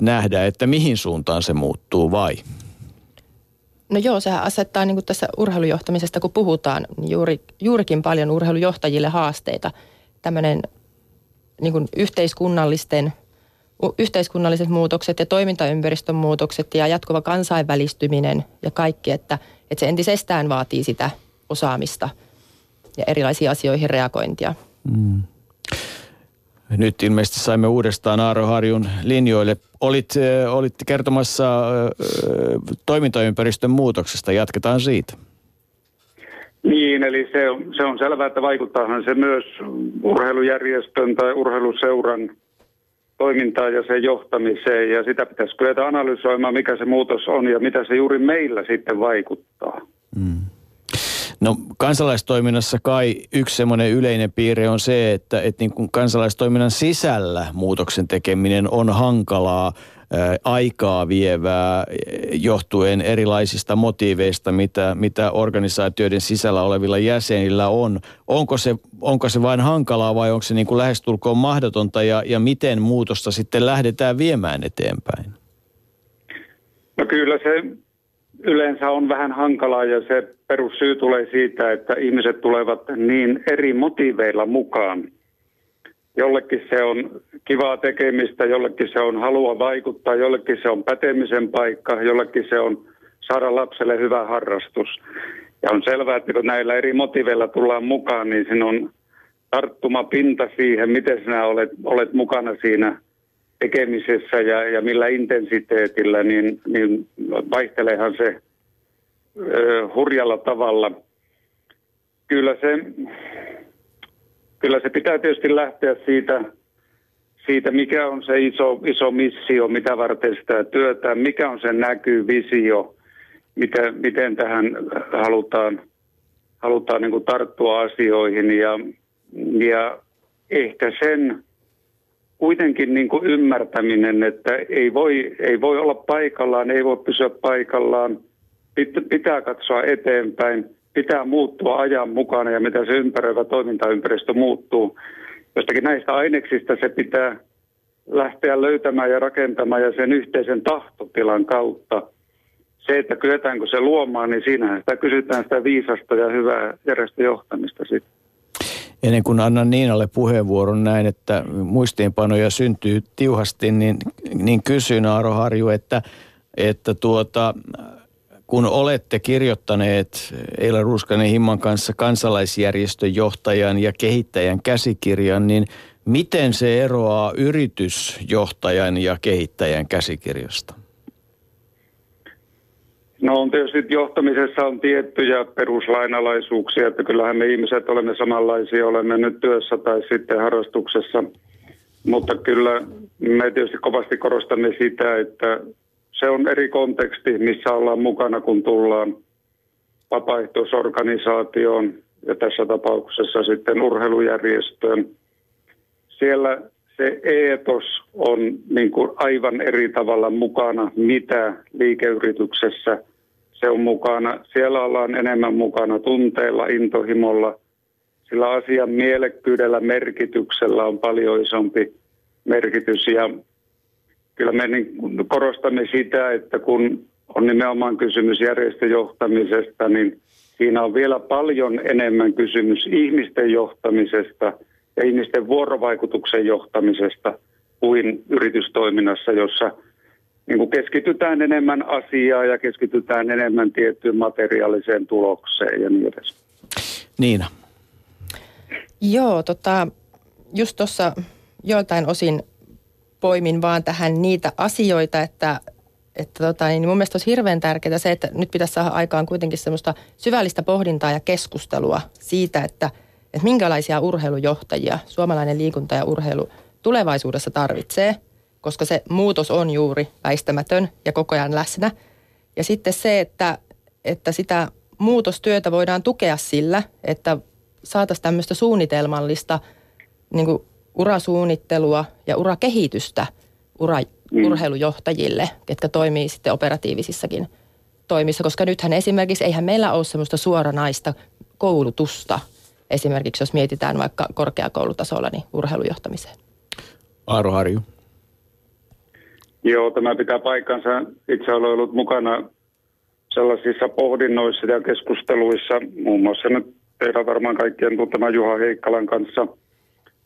nähdä, että mihin suuntaan se muuttuu vai? No joo, sehän asettaa niin tässä urheilujohtamisesta, kun puhutaan, niin juuri, juurikin paljon urheilujohtajille haasteita. Tämmöinen niin yhteiskunnallisten, yhteiskunnalliset muutokset ja toimintaympäristön muutokset ja jatkuva kansainvälistyminen ja kaikki, että, että se entisestään vaatii sitä osaamista ja erilaisiin asioihin reagointia. Mm. Nyt ilmeisesti saimme uudestaan Aaro Harjun linjoille. Olit, olit kertomassa toimintaympäristön muutoksesta. Jatketaan siitä. Niin, eli se on, se on selvää, että vaikuttaahan se myös urheilujärjestön tai urheiluseuran toimintaan ja sen johtamiseen. Ja sitä pitäisi kyetä analysoimaan, mikä se muutos on ja mitä se juuri meillä sitten vaikuttaa. Mm. No kansalaistoiminnassa kai yksi semmoinen yleinen piirre on se, että, että niin kuin kansalaistoiminnan sisällä muutoksen tekeminen on hankalaa, ää, aikaa vievää johtuen erilaisista motiiveista, mitä, mitä organisaatioiden sisällä olevilla jäsenillä on. Onko se, onko se vain hankalaa vai onko se niin kuin lähestulkoon mahdotonta ja, ja miten muutosta sitten lähdetään viemään eteenpäin? No kyllä se yleensä on vähän hankalaa ja se perussyy tulee siitä, että ihmiset tulevat niin eri motiiveilla mukaan. Jollekin se on kivaa tekemistä, jollekin se on halua vaikuttaa, jollekin se on pätemisen paikka, jollekin se on saada lapselle hyvä harrastus. Ja on selvää, että kun näillä eri motiiveilla tullaan mukaan, niin siinä on tarttumapinta siihen, miten sinä olet, olet mukana siinä tekemisessä ja, ja millä intensiteetillä, niin, niin vaihteleehan se ö, hurjalla tavalla. Kyllä se, kyllä se pitää tietysti lähteä siitä, siitä, mikä on se iso, iso missio, mitä varten sitä työtä, mikä on se näky, visio, miten, miten tähän halutaan, halutaan niin tarttua asioihin ja, ja ehkä sen kuitenkin niin kuin ymmärtäminen, että ei voi, ei voi olla paikallaan, ei voi pysyä paikallaan, pitää katsoa eteenpäin, pitää muuttua ajan mukana ja mitä se ympäröivä toimintaympäristö muuttuu. Jostakin näistä aineksista se pitää lähteä löytämään ja rakentamaan ja sen yhteisen tahtotilan kautta. Se, että kyetäänkö se luomaan, niin siinähän sitä kysytään sitä viisasta ja hyvää järjestöjohtamista sitten. Ennen kuin annan Niinalle puheenvuoron näin, että muistiinpanoja syntyy tiuhasti, niin, niin kysyn Aaro Harju, että, että tuota, kun olette kirjoittaneet Eila Ruskanen Himman kanssa kansalaisjärjestön johtajan ja kehittäjän käsikirjan, niin miten se eroaa yritysjohtajan ja kehittäjän käsikirjasta? No on tietysti johtamisessa on tiettyjä peruslainalaisuuksia, että kyllähän me ihmiset olemme samanlaisia, olemme nyt työssä tai sitten harrastuksessa. Mutta kyllä me tietysti kovasti korostamme sitä, että se on eri konteksti, missä ollaan mukana, kun tullaan vapaaehtoisorganisaatioon ja tässä tapauksessa sitten urheilujärjestöön. Siellä se eetos on niin kuin aivan eri tavalla mukana, mitä liikeyrityksessä se on mukana. Siellä ollaan enemmän mukana tunteilla, intohimolla, sillä asian mielekkyydellä, merkityksellä on paljon isompi merkitys. Ja kyllä me niin korostamme sitä, että kun on nimenomaan kysymys järjestöjohtamisesta, niin siinä on vielä paljon enemmän kysymys ihmisten johtamisesta ja ihmisten vuorovaikutuksen johtamisesta kuin yritystoiminnassa, jossa niin kuin keskitytään enemmän asiaa ja keskitytään enemmän tiettyyn materiaaliseen tulokseen ja niin edes. Niina. Joo, tota, just tuossa joiltain osin poimin vaan tähän niitä asioita, että, että tota, niin mun mielestä olisi hirveän tärkeää se, että nyt pitäisi saada aikaan kuitenkin semmoista syvällistä pohdintaa ja keskustelua siitä, että, että minkälaisia urheilujohtajia suomalainen liikunta ja urheilu tulevaisuudessa tarvitsee, koska se muutos on juuri väistämätön ja koko ajan läsnä. Ja sitten se, että, että sitä muutostyötä voidaan tukea sillä, että saataisiin tämmöistä suunnitelmallista niin kuin urasuunnittelua ja urakehitystä ura, mm. urheilujohtajille, ketkä toimii sitten operatiivisissakin toimissa, koska nythän esimerkiksi eihän meillä ole semmoista suoranaista koulutusta, esimerkiksi jos mietitään vaikka korkeakoulutasolla niin urheilujohtamiseen. Aaro Harju. Joo, tämä pitää paikkansa. Itse olen ollut mukana sellaisissa pohdinnoissa ja keskusteluissa, muun muassa nyt teidän varmaan kaikkien tuntema Juha Heikkalan kanssa –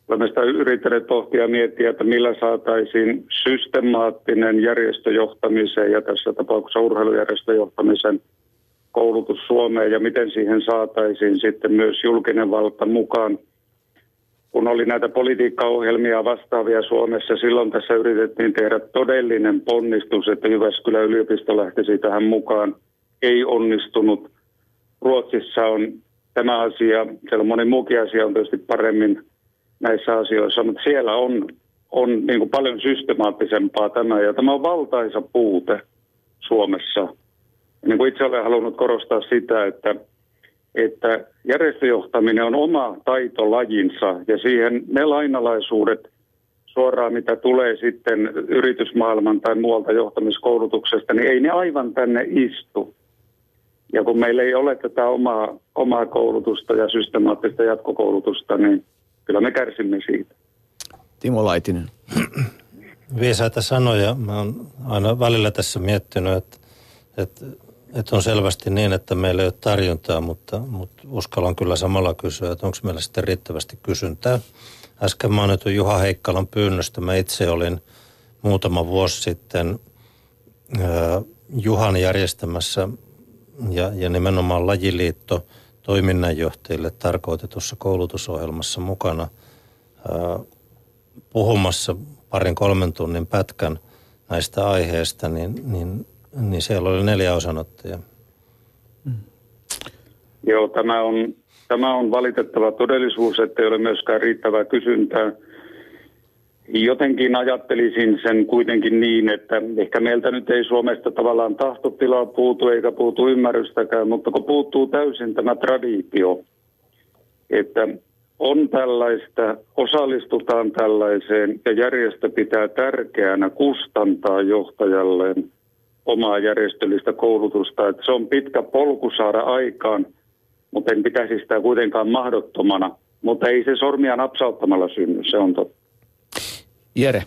Olemme sitä yrittäneet pohtia ja miettiä, että millä saataisiin systemaattinen järjestöjohtamisen ja tässä tapauksessa urheilujärjestöjohtamisen koulutus Suomeen ja miten siihen saataisiin sitten myös julkinen valta mukaan. Kun oli näitä politiikkaohjelmia vastaavia Suomessa, silloin tässä yritettiin tehdä todellinen ponnistus, että Jyväskylän yliopisto lähtisi tähän mukaan. Ei onnistunut. Ruotsissa on tämä asia, siellä on moni muukin asia on tietysti paremmin näissä asioissa, mutta siellä on, on niin kuin paljon systemaattisempaa tämä, ja tämä on valtaisa puute Suomessa. Niin kuin itse olen halunnut korostaa sitä, että, että järjestöjohtaminen on oma taitolajinsa, ja siihen ne lainalaisuudet suoraan, mitä tulee sitten yritysmaailman tai muualta johtamiskoulutuksesta, niin ei ne aivan tänne istu. Ja kun meillä ei ole tätä omaa, omaa koulutusta ja systemaattista jatkokoulutusta, niin kyllä me kärsimme siitä. Timo Laitinen. Viisaita sanoja. Mä oon aina välillä tässä miettinyt, että, että, että on selvästi niin, että meillä ei ole tarjontaa, mutta, mutta uskallan kyllä samalla kysyä, että onko meillä sitten riittävästi kysyntää. Äsken mainitun Juha Heikkalan pyynnöstä mä itse olin muutama vuosi sitten Juhan järjestämässä ja, ja nimenomaan lajiliitto – toiminnanjohtajille tarkoitetussa koulutusohjelmassa mukana puhumassa parin kolmen tunnin pätkän näistä aiheista, niin, niin, niin siellä oli neljä osanottajaa. Mm. Joo, tämä on, tämä on valitettava todellisuus, että ei ole myöskään riittävää kysyntää. jotenkin ajattelisin sen kuitenkin niin, että ehkä meiltä nyt ei Suomesta tavallaan tahtotilaa puutu eikä puutu ymmärrystäkään, mutta kun puuttuu täysin tämä traditio, että on tällaista, osallistutaan tällaiseen ja järjestö pitää tärkeänä kustantaa johtajalleen omaa järjestöllistä koulutusta. Että se on pitkä polku saada aikaan, mutta en pitäisi sitä kuitenkaan mahdottomana. Mutta ei se sormia napsauttamalla synny, se on totta. Jere.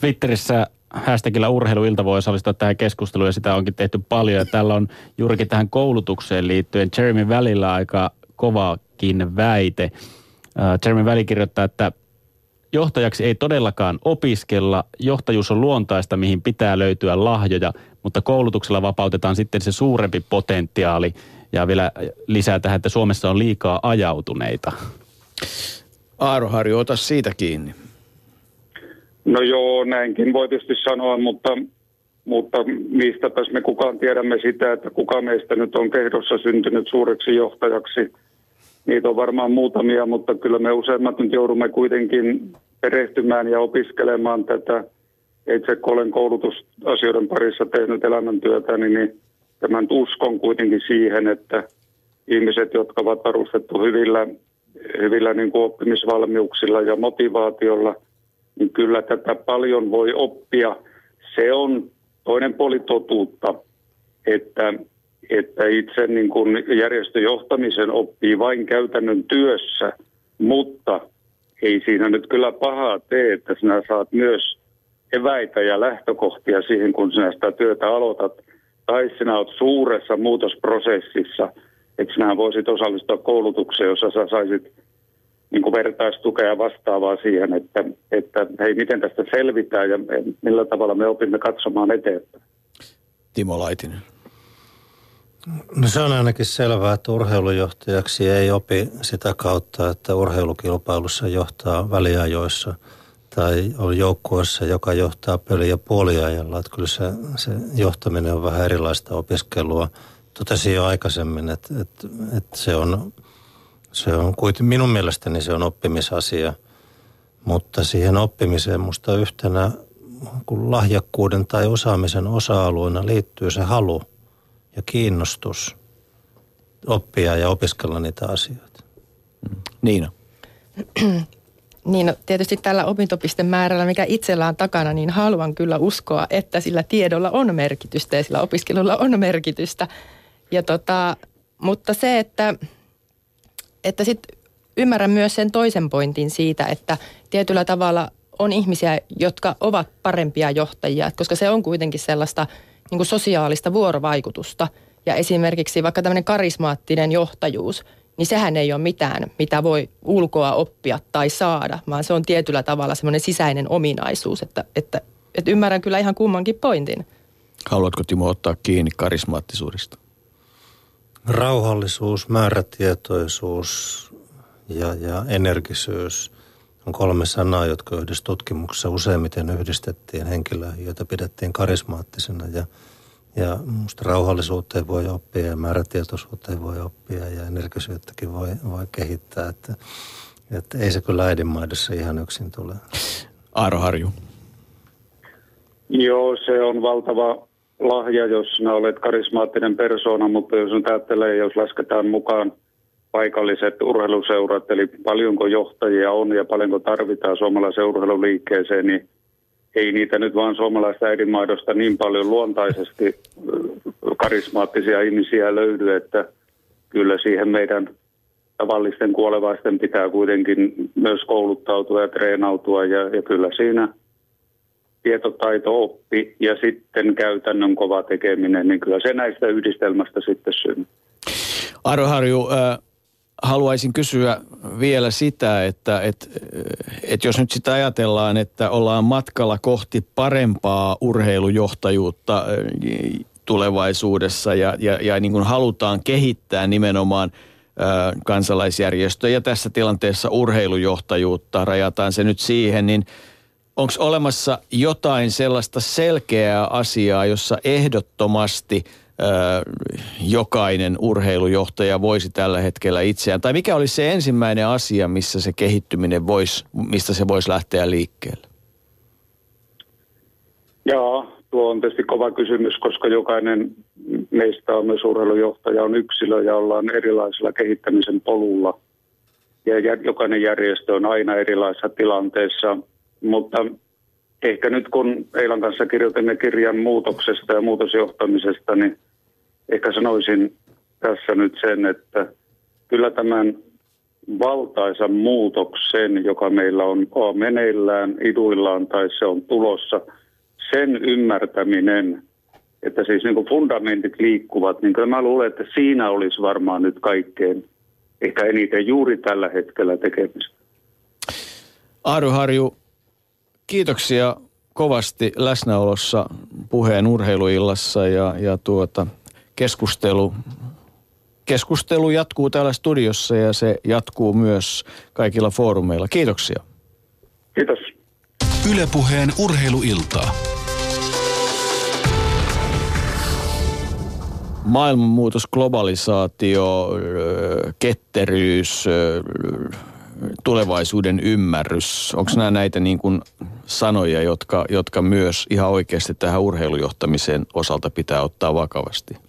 Twitterissä hashtagillä urheiluilta voi osallistua tähän keskusteluun ja sitä onkin tehty paljon. Ja täällä on juurikin tähän koulutukseen liittyen Jeremy välillä aika kovakin väite. Uh, Jeremy väli kirjoittaa, että johtajaksi ei todellakaan opiskella. Johtajuus on luontaista, mihin pitää löytyä lahjoja, mutta koulutuksella vapautetaan sitten se suurempi potentiaali. Ja vielä lisää tähän, että Suomessa on liikaa ajautuneita. Aaro Harju, ota siitä kiinni. No joo, näinkin voi tietysti sanoa, mutta, mutta mistäpäs me kukaan tiedämme sitä, että kuka meistä nyt on kehdossa syntynyt suureksi johtajaksi. Niitä on varmaan muutamia, mutta kyllä me useimmat nyt joudumme kuitenkin perehtymään ja opiskelemaan tätä. Itse kun olen koulutusasioiden parissa tehnyt elämäntyötä, niin, niin tämän uskon kuitenkin siihen, että ihmiset, jotka ovat varustettu hyvillä, hyvillä niin kuin oppimisvalmiuksilla ja motivaatiolla – niin kyllä tätä paljon voi oppia. Se on toinen puoli totuutta, että, että itse niin kuin järjestöjohtamisen oppii vain käytännön työssä, mutta ei siinä nyt kyllä pahaa tee, että sinä saat myös eväitä ja lähtökohtia siihen, kun sinä sitä työtä aloitat. Tai sinä olet suuressa muutosprosessissa, että sinä voisit osallistua koulutukseen, jossa sä saisit niin kuin vertaistukea vastaavaa siihen, että, että hei, miten tästä selvitään ja millä tavalla me opimme katsomaan eteenpäin. Timo Laitinen. No se on ainakin selvää, että urheilujohtajaksi ei opi sitä kautta, että urheilukilpailussa johtaa väliajoissa tai on joukkueessa, joka johtaa peliä puoliajalla. Että kyllä se, se johtaminen on vähän erilaista opiskelua. Totesin jo aikaisemmin, että, että, että se on se on kuitenkin, minun mielestäni se on oppimisasia, mutta siihen oppimiseen musta yhtenä kun lahjakkuuden tai osaamisen osa-alueena liittyy se halu ja kiinnostus oppia ja opiskella niitä asioita. Niina. <clears throat> Niin no, tietysti tällä opintopistemäärällä, mikä itsellä on takana, niin haluan kyllä uskoa, että sillä tiedolla on merkitystä ja sillä opiskelulla on merkitystä. Ja tota, mutta se, että että sitten ymmärrän myös sen toisen pointin siitä, että tietyllä tavalla on ihmisiä, jotka ovat parempia johtajia, koska se on kuitenkin sellaista niin kuin sosiaalista vuorovaikutusta. Ja esimerkiksi vaikka tämmöinen karismaattinen johtajuus, niin sehän ei ole mitään, mitä voi ulkoa oppia tai saada, vaan se on tietyllä tavalla semmoinen sisäinen ominaisuus, että, että, että ymmärrän kyllä ihan kummankin pointin. Haluatko Timo ottaa kiinni karismaattisuudesta? Rauhallisuus, määrätietoisuus ja, ja energisyys on kolme sanaa, jotka yhdessä tutkimuksessa useimmiten yhdistettiin henkilöihin, joita pidettiin karismaattisena. Ja, ja minusta rauhallisuuteen voi oppia ja määrätietoisuuteen voi oppia ja energisyyttäkin voi, voi kehittää. Että, että ei se kyllä äidinmaidossa ihan yksin tule. Aaro Harju. Joo, se on valtava lahja, jos sinä olet karismaattinen persoona, mutta jos nyt ajattelee, jos lasketaan mukaan paikalliset urheiluseurat, eli paljonko johtajia on ja paljonko tarvitaan suomalaisen urheiluliikkeeseen, niin ei niitä nyt vaan suomalaista äidinmaidosta niin paljon luontaisesti karismaattisia ihmisiä löydy, että kyllä siihen meidän tavallisten kuolevaisten pitää kuitenkin myös kouluttautua ja treenautua ja, ja kyllä siinä – tietotaito, oppi ja sitten käytännön kova tekeminen, niin kyllä se näistä yhdistelmästä sitten syntyy. Aro Harju, äh, haluaisin kysyä vielä sitä, että et, et jos nyt sitä ajatellaan, että ollaan matkalla kohti parempaa urheilujohtajuutta äh, tulevaisuudessa ja, ja, ja niin kuin halutaan kehittää nimenomaan äh, kansalaisjärjestöjä tässä tilanteessa urheilujohtajuutta, rajataan se nyt siihen, niin – onko olemassa jotain sellaista selkeää asiaa, jossa ehdottomasti jokainen urheilujohtaja voisi tällä hetkellä itseään? Tai mikä olisi se ensimmäinen asia, missä se kehittyminen voisi, mistä se voisi lähteä liikkeelle? Joo, tuo on tietysti kova kysymys, koska jokainen meistä on myös urheilujohtaja, on yksilö ja ollaan erilaisella kehittämisen polulla. Ja jokainen järjestö on aina erilaisessa tilanteessa, mutta ehkä nyt kun Eilan kanssa kirjoitimme kirjan muutoksesta ja muutosjohtamisesta, niin ehkä sanoisin tässä nyt sen, että kyllä tämän valtaisan muutoksen, joka meillä on, meneillään, iduillaan tai se on tulossa, sen ymmärtäminen, että siis niin kuin fundamentit liikkuvat, niin kyllä mä luulen, että siinä olisi varmaan nyt kaikkein ehkä eniten juuri tällä hetkellä tekemistä. Aaru Harju, kiitoksia kovasti läsnäolossa puheen urheiluillassa ja, ja tuota, keskustelu, keskustelu jatkuu täällä studiossa ja se jatkuu myös kaikilla foorumeilla. Kiitoksia. Kiitos. Ylepuheen urheiluiltaa. Maailmanmuutos, globalisaatio, ketteryys, tulevaisuuden ymmärrys. Onko nämä näitä niin kuin sanoja, jotka, jotka myös ihan oikeasti tähän urheilujohtamiseen osalta pitää ottaa vakavasti?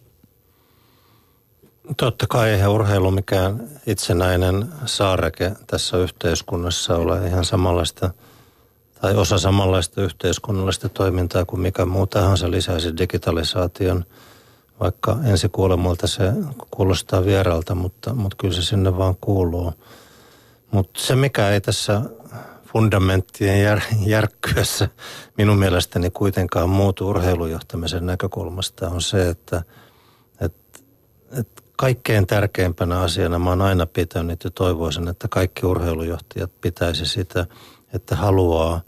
Totta kai eihän urheilu mikään itsenäinen saareke tässä yhteiskunnassa ole ihan samanlaista tai osa samanlaista yhteiskunnallista toimintaa kuin mikä muu tahansa lisäisi digitalisaation. Vaikka ensi kuulemulta se kuulostaa vieralta, mutta, mutta kyllä se sinne vaan kuuluu. Mutta se mikä ei tässä fundamenttien jär, järkkyessä minun mielestäni kuitenkaan muutu urheilujohtamisen näkökulmasta on se, että, että, että kaikkein tärkeimpänä asiana mä oon aina pitänyt ja toivoisin, että kaikki urheilujohtajat pitäisi sitä, että haluaa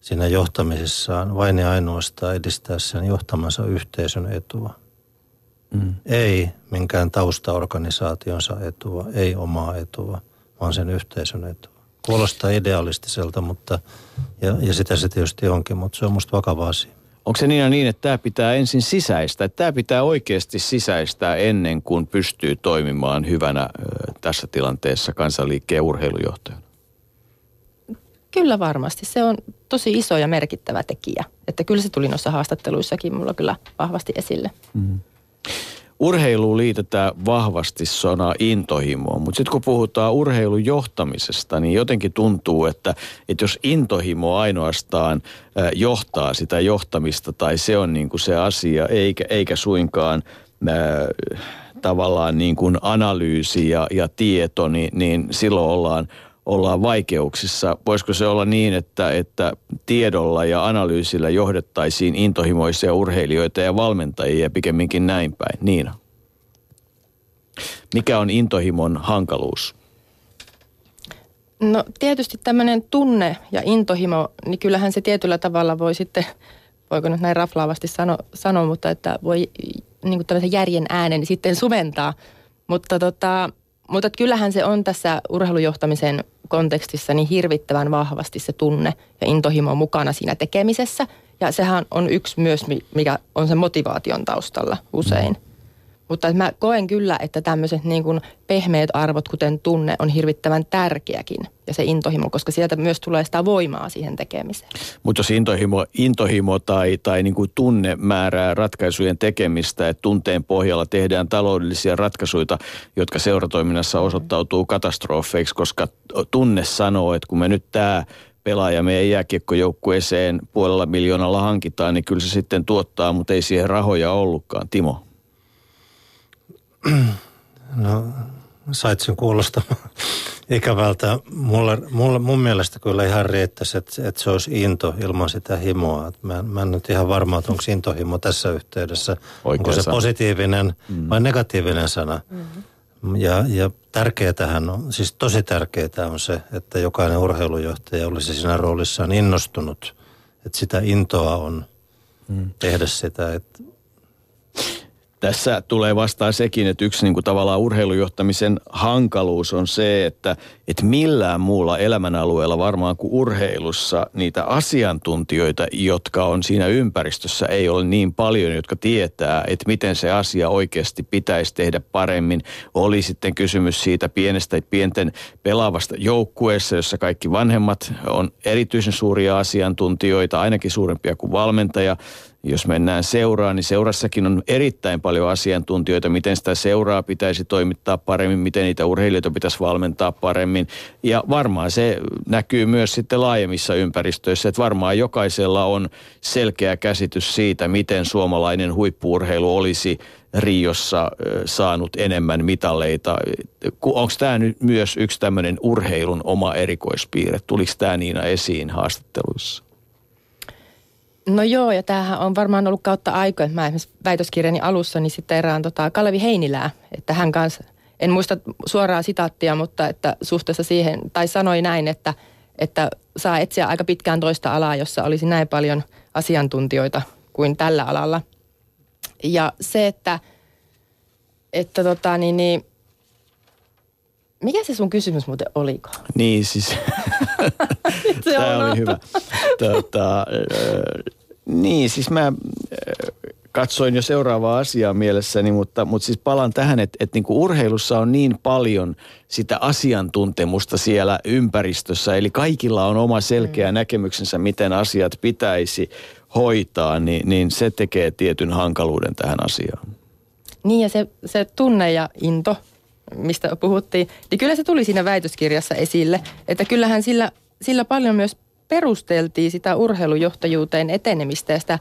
siinä johtamisessaan vain ja ainoastaan edistää sen johtamansa yhteisön etua. Mm. Ei minkään taustaorganisaationsa etua, ei omaa etua, vaan sen yhteisön etua. Kuulostaa idealistiselta, mutta, ja, ja sitä se tietysti onkin, mutta se on musta vakava asia. Onko se niin, niin, että tämä pitää ensin sisäistää? Tämä pitää oikeasti sisäistää ennen kuin pystyy toimimaan hyvänä tässä tilanteessa kansanliikkeen urheilujohtajana? Kyllä varmasti. Se on tosi iso ja merkittävä tekijä. Että kyllä se tuli noissa haastatteluissakin mulla kyllä vahvasti esille. Mm urheiluun liitetään vahvasti sana intohimoa, mutta sitten kun puhutaan urheilun johtamisesta, niin jotenkin tuntuu, että, että jos intohimo ainoastaan johtaa sitä johtamista tai se on niin kuin se asia, eikä, eikä suinkaan äh, tavallaan niin kuin analyysi ja, ja tieto, niin, niin silloin ollaan ollaan vaikeuksissa. Voisiko se olla niin, että, että tiedolla ja analyysillä johdettaisiin intohimoisia urheilijoita ja valmentajia pikemminkin näin päin? Niina. Mikä on intohimon hankaluus? No tietysti tämmöinen tunne ja intohimo, niin kyllähän se tietyllä tavalla voi sitten, voiko nyt näin raflaavasti sano, sanoa, mutta että voi niin kuin tämmöisen järjen äänen sitten sumentaa. Mutta tota, mutta kyllähän se on tässä urheilujohtamisen kontekstissa niin hirvittävän vahvasti se tunne ja intohimo mukana siinä tekemisessä. Ja sehän on yksi myös, mikä on sen motivaation taustalla usein. Mutta mä koen kyllä, että tämmöiset niin kuin pehmeät arvot, kuten tunne, on hirvittävän tärkeäkin. Ja se intohimo, koska sieltä myös tulee sitä voimaa siihen tekemiseen. Mutta jos intohimo, intohimo tai, tai niin kuin tunne määrää ratkaisujen tekemistä, että tunteen pohjalla tehdään taloudellisia ratkaisuja, jotka seuratoiminnassa osoittautuu katastrofeiksi, koska tunne sanoo, että kun me nyt tämä pelaaja meidän jääkiekkojoukkueeseen puolella miljoonalla hankitaan, niin kyllä se sitten tuottaa, mutta ei siihen rahoja ollutkaan. Timo. No, sait sen kuulostamaan ikävältä. Mulle, mulle, mun mielestä kyllä ihan riittäisi, että, että se olisi into ilman sitä himoa. mä, mä en nyt ihan varma, että onko intohimo tässä yhteydessä. Oikein onko se sana. positiivinen mm. vai negatiivinen sana. Mm-hmm. Ja, ja tärkeätähän on, siis tosi tärkeää on se, että jokainen urheilujohtaja olisi siinä roolissaan innostunut. Että sitä intoa on mm. tehdä sitä. Että tässä tulee vastaan sekin, että yksi niin kuin tavallaan urheilujohtamisen hankaluus on se, että, että millään muulla elämänalueella varmaan kuin urheilussa niitä asiantuntijoita, jotka on siinä ympäristössä, ei ole niin paljon, jotka tietää, että miten se asia oikeasti pitäisi tehdä paremmin. Oli sitten kysymys siitä pienestä pienten pelaavasta joukkueessa, jossa kaikki vanhemmat on erityisen suuria asiantuntijoita, ainakin suurempia kuin valmentaja jos mennään seuraan, niin seurassakin on erittäin paljon asiantuntijoita, miten sitä seuraa pitäisi toimittaa paremmin, miten niitä urheilijoita pitäisi valmentaa paremmin. Ja varmaan se näkyy myös sitten laajemmissa ympäristöissä, että varmaan jokaisella on selkeä käsitys siitä, miten suomalainen huippuurheilu olisi Riossa saanut enemmän mitaleita. Onko tämä nyt myös yksi tämmöinen urheilun oma erikoispiirre? Tuliko tämä Niina esiin haastatteluissa? No joo, ja tämähän on varmaan ollut kautta aikoja. Mä esimerkiksi väitöskirjani alussa niin sitten erään tota Kalevi Heinilää, että hän kanssa, en muista suoraa sitaattia, mutta että suhteessa siihen, tai sanoi näin, että, että saa etsiä aika pitkään toista alaa, jossa olisi näin paljon asiantuntijoita kuin tällä alalla. Ja se, että, että tota, niin, niin, mikä se sun kysymys muuten oliko? Niin siis, <laughs> tämä oli hyvä. Tota, niin siis mä katsoin jo seuraavaa asiaa mielessäni, mutta, mutta siis palaan tähän, että, että niin kuin urheilussa on niin paljon sitä asiantuntemusta siellä ympäristössä, eli kaikilla on oma selkeä mm. näkemyksensä, miten asiat pitäisi hoitaa, niin, niin se tekee tietyn hankaluuden tähän asiaan. Niin ja se, se tunne ja into, mistä puhuttiin, niin kyllä se tuli siinä väitöskirjassa esille, että kyllähän sillä, sillä paljon myös perusteltiin sitä urheilujohtajuuteen etenemistä ja sitä,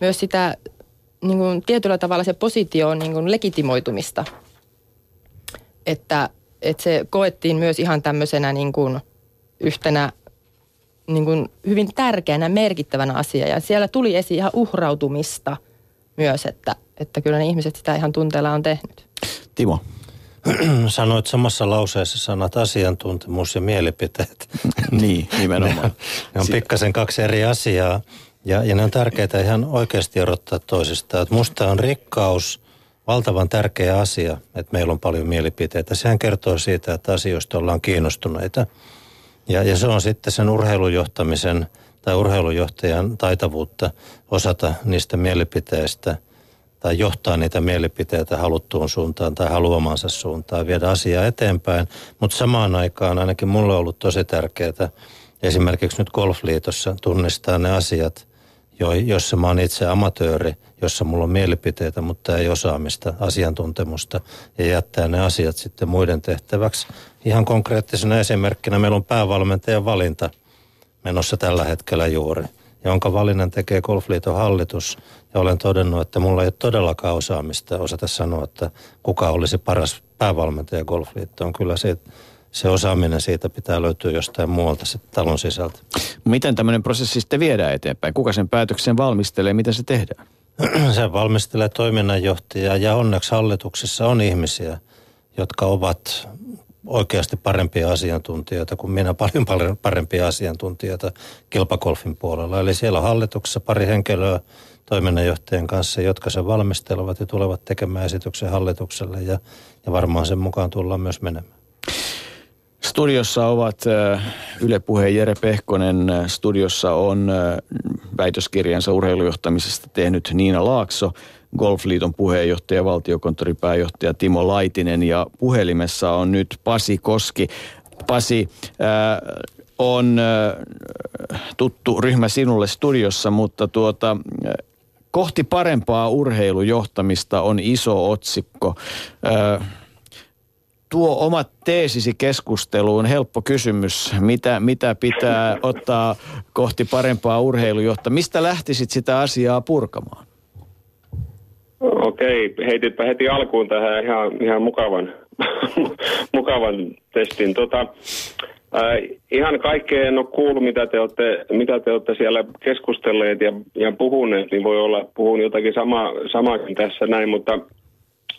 myös sitä niin kuin, tietyllä tavalla se positio niin kuin legitimoitumista. Että, että se koettiin myös ihan tämmöisenä niin kuin, yhtenä niin kuin, hyvin tärkeänä, merkittävänä asia. Ja siellä tuli esiin ihan uhrautumista myös, että, että kyllä ne ihmiset sitä ihan tunteella on tehnyt. Timo. <clears throat> Sanoit samassa lauseessa sanat asiantuntemus ja mielipiteet. <laughs> niin, nimenomaan. ne, ne on pikkasen kaksi eri asiaa ja, ja ne on tärkeitä ihan oikeasti erottaa toisistaan. Että musta on rikkaus valtavan tärkeä asia, että meillä on paljon mielipiteitä. Sehän kertoo siitä, että asioista ollaan kiinnostuneita. Ja, ja se on sitten sen urheilujohtamisen tai urheilujohtajan taitavuutta osata niistä mielipiteistä – tai johtaa niitä mielipiteitä haluttuun suuntaan tai haluamansa suuntaan, viedä asiaa eteenpäin. Mutta samaan aikaan ainakin mulle on ollut tosi tärkeää esimerkiksi nyt Golfliitossa tunnistaa ne asiat, joissa mä oon itse amatööri, jossa mulla on mielipiteitä, mutta ei osaamista, asiantuntemusta ja jättää ne asiat sitten muiden tehtäväksi. Ihan konkreettisena esimerkkinä meillä on päävalmentajan valinta menossa tällä hetkellä juuri jonka valinnan tekee Golfliiton hallitus. Ja olen todennut, että mulla ei ole todellakaan osaamista osata sanoa, että kuka olisi paras päävalmentaja Golfliittoon. Kyllä se, se osaaminen siitä pitää löytyä jostain muualta se talon sisältä. Miten tämmöinen prosessi sitten viedään eteenpäin? Kuka sen päätöksen valmistelee? Miten se tehdään? <clears throat> se valmistelee toiminnanjohtaja ja onneksi hallituksessa on ihmisiä, jotka ovat oikeasti parempia asiantuntijoita kuin minä, paljon parempia asiantuntijoita kilpakolfin puolella. Eli siellä on hallituksessa pari henkilöä toiminnanjohtajien kanssa, jotka se valmistelevat ja tulevat tekemään esityksen hallitukselle ja, ja varmaan sen mukaan tullaan myös menemään. Studiossa ovat Yle Puheen Jere Pehkonen, studiossa on väitöskirjansa urheilujohtamisesta tehnyt Niina Laakso – Golfliiton puheenjohtaja, valtiokonttorin pääjohtaja Timo Laitinen ja puhelimessa on nyt Pasi Koski. Pasi, äh, on äh, tuttu ryhmä sinulle studiossa, mutta tuota, äh, kohti parempaa urheilujohtamista on iso otsikko. Äh, tuo omat teesisi keskusteluun. Helppo kysymys. Mitä, mitä pitää ottaa kohti parempaa urheilujohtamista? Mistä lähtisit sitä asiaa purkamaan? Okei, heititpä heti alkuun tähän ihan, ihan mukavan, <laughs> mukavan testin. Tota, äh, ihan kaikkea en ole kuullut, mitä te olette, mitä te olette siellä keskustelleet ja, ja puhuneet, niin voi olla, puhun jotakin sama, samakin tässä näin, mutta,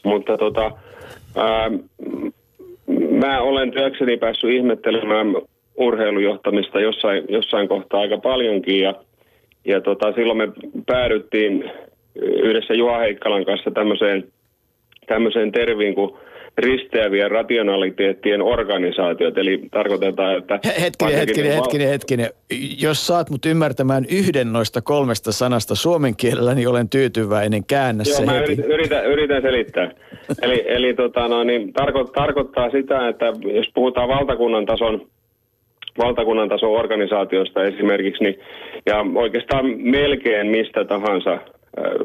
mutta tota, äh, mä olen työkseni päässyt ihmettelemään urheilujohtamista jossain, jossain kohtaa aika paljonkin ja, ja tota, silloin me päädyttiin yhdessä Juha Heikkalan kanssa tämmöiseen, tämmöiseen terviin kuin risteävien rationaliteettien organisaatiot. Eli tarkoitetaan, että... Hetkinen, hetkinen, hetkinen, hetkinen. Jos saat mut ymmärtämään yhden noista kolmesta sanasta suomen kielellä, niin olen tyytyväinen. Käännä Joo, se mä heti. yritän, yritän, selittää. eli eli tota, no, niin, tarko, tarkoittaa sitä, että jos puhutaan valtakunnan tason valtakunnan tason organisaatiosta esimerkiksi, niin, ja oikeastaan melkein mistä tahansa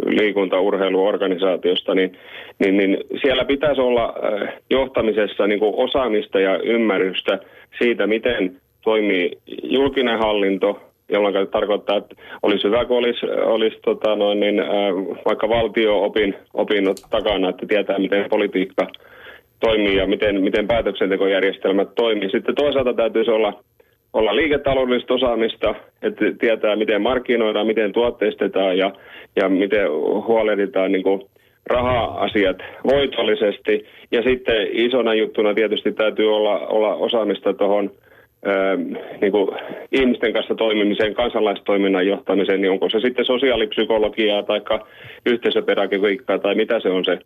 liikuntaurheiluorganisaatiosta, niin, niin, niin siellä pitäisi olla äh, johtamisessa niin kuin osaamista ja ymmärrystä siitä, miten toimii julkinen hallinto, jolloin tarkoittaa, että olisi hyvä, kun olisi, olisi tota noin, niin, äh, vaikka valtio-opin opinnot takana, että tietää, miten politiikka toimii ja miten, miten päätöksentekojärjestelmät toimii. Sitten toisaalta täytyisi olla, olla liiketaloudellista osaamista, että tietää, miten markkinoidaan, miten tuotteistetaan ja, ja miten huolehditaan niin kuin raha-asiat voitollisesti. Ja sitten isona juttuna tietysti täytyy olla, olla osaamista tuohon niin kuin ihmisten kanssa toimimiseen, kansalaistoiminnan johtamiseen, niin onko se sitten sosiaalipsykologiaa tai yhteisöpedagogiikkaa tai mitä se on se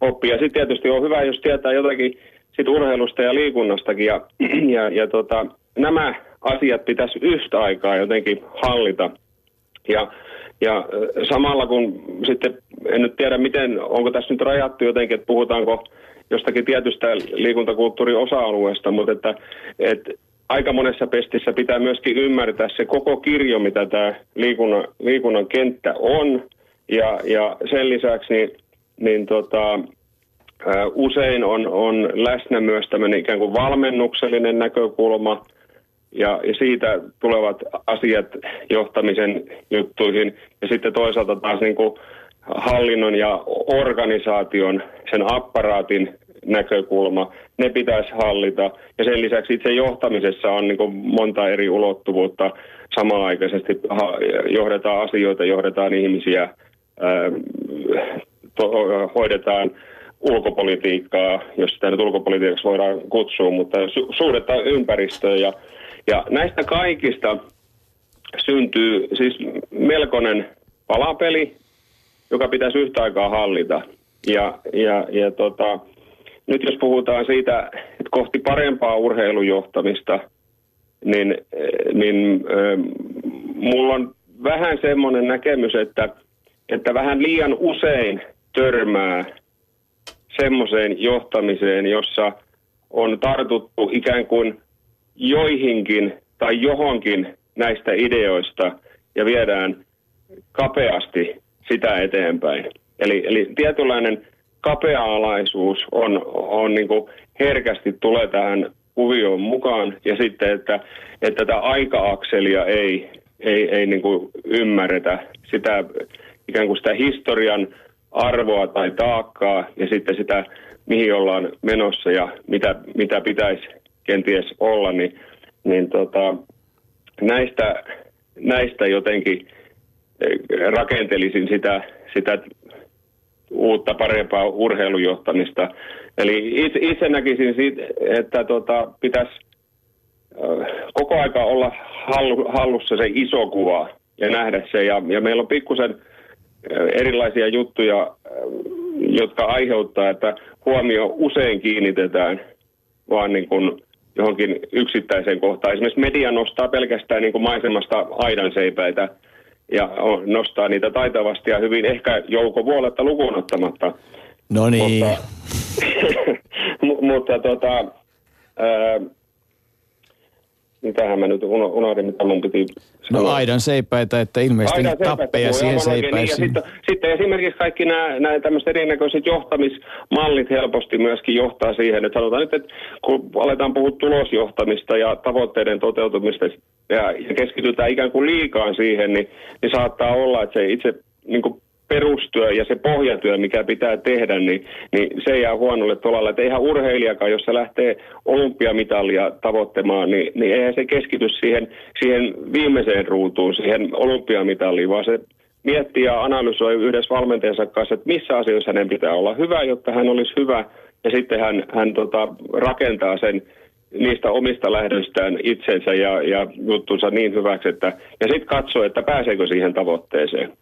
oppi. Ja sitten tietysti on hyvä, jos tietää jotakin sit urheilusta ja liikunnastakin. Ja, ja, ja tota, nämä asiat pitäisi yhtä aikaa jotenkin hallita. Ja, ja samalla kun sitten, en nyt tiedä miten, onko tässä nyt rajattu jotenkin, että puhutaanko jostakin tietystä liikuntakulttuurin osa-alueesta, mutta että, että aika monessa pestissä pitää myöskin ymmärtää se koko kirjo, mitä tämä liikunnan, liikunnan kenttä on. Ja, ja sen lisäksi niin, niin tota, usein on, on läsnä myös tämmöinen ikään kuin valmennuksellinen näkökulma ja, ja siitä tulevat asiat johtamisen juttuihin. Ja sitten toisaalta taas niin kuin hallinnon ja organisaation, sen apparaatin näkökulma, ne pitäisi hallita. Ja sen lisäksi itse johtamisessa on niin monta eri ulottuvuutta samanaikaisesti. Johdetaan asioita, johdetaan ihmisiä, to, hoidetaan ulkopolitiikkaa, jos sitä nyt ulkopolitiikaksi voidaan kutsua, mutta su- suhdetta ympäristöön. Ja, ja näistä kaikista syntyy siis melkoinen palapeli, joka pitäisi yhtä aikaa hallita. Ja, ja, ja tota, nyt jos puhutaan siitä, että kohti parempaa urheilujohtamista, niin, niin äh, mulla on vähän semmoinen näkemys, että, että vähän liian usein törmää semmoiseen johtamiseen, jossa on tartuttu ikään kuin joihinkin tai johonkin näistä ideoista ja viedään kapeasti sitä eteenpäin. Eli, eli tietynlainen kapea-alaisuus on, on niin kuin herkästi tulee tähän kuvioon mukaan ja sitten, että, että tätä aika-akselia ei, ei, ei niin kuin ymmärretä sitä ikään kuin sitä historian arvoa tai taakkaa ja sitten sitä, mihin ollaan menossa ja mitä, mitä pitäisi kenties olla, niin, niin tota, näistä, näistä jotenkin rakentelisin sitä, sitä uutta parempaa urheilujohtamista. Eli itse, itse näkisin, siitä, että tota, pitäisi koko aika olla hallu, hallussa se iso kuva ja nähdä se. Ja, ja meillä on pikkusen erilaisia juttuja, jotka aiheuttaa, että huomio usein kiinnitetään vaan niin kuin johonkin yksittäiseen kohtaan. Esimerkiksi media nostaa pelkästään niin kuin maisemasta aidanseipäitä – ja nostaa niitä taitavasti ja hyvin ehkä joukovuoletta lukuun ottamatta. No niin. Mutta, <laughs> mutta tota, ää, mitähän mä nyt unohdin, mitä mun piti sanoa. No aidan seipäitä, että ilmeisesti aidan tappeja siihen seipäisiin. Niin, sitten, sitten esimerkiksi kaikki nämä, nämä tämmöiset erinäköiset johtamismallit helposti myöskin johtaa siihen, että sanotaan nyt, että kun aletaan puhua tulosjohtamista ja tavoitteiden toteutumista ja, ja keskitytään ikään kuin liikaan siihen, niin, niin saattaa olla, että se itse niin kuin perustyö ja se pohjatyö, mikä pitää tehdä, niin, niin se jää huonolle tolalle. Että eihän urheilijakaan, jos se lähtee olympiamitalia tavoittamaan, niin, niin eihän se keskity siihen, siihen viimeiseen ruutuun, siihen olympiamitaliin, vaan se miettii ja analysoi yhdessä valmentajansa kanssa, että missä asioissa hänen pitää olla hyvä, jotta hän olisi hyvä, ja sitten hän, hän tota, rakentaa sen niistä omista lähdöstään itsensä ja, ja juttunsa niin hyväksi, että, ja sitten katsoo, että pääseekö siihen tavoitteeseen.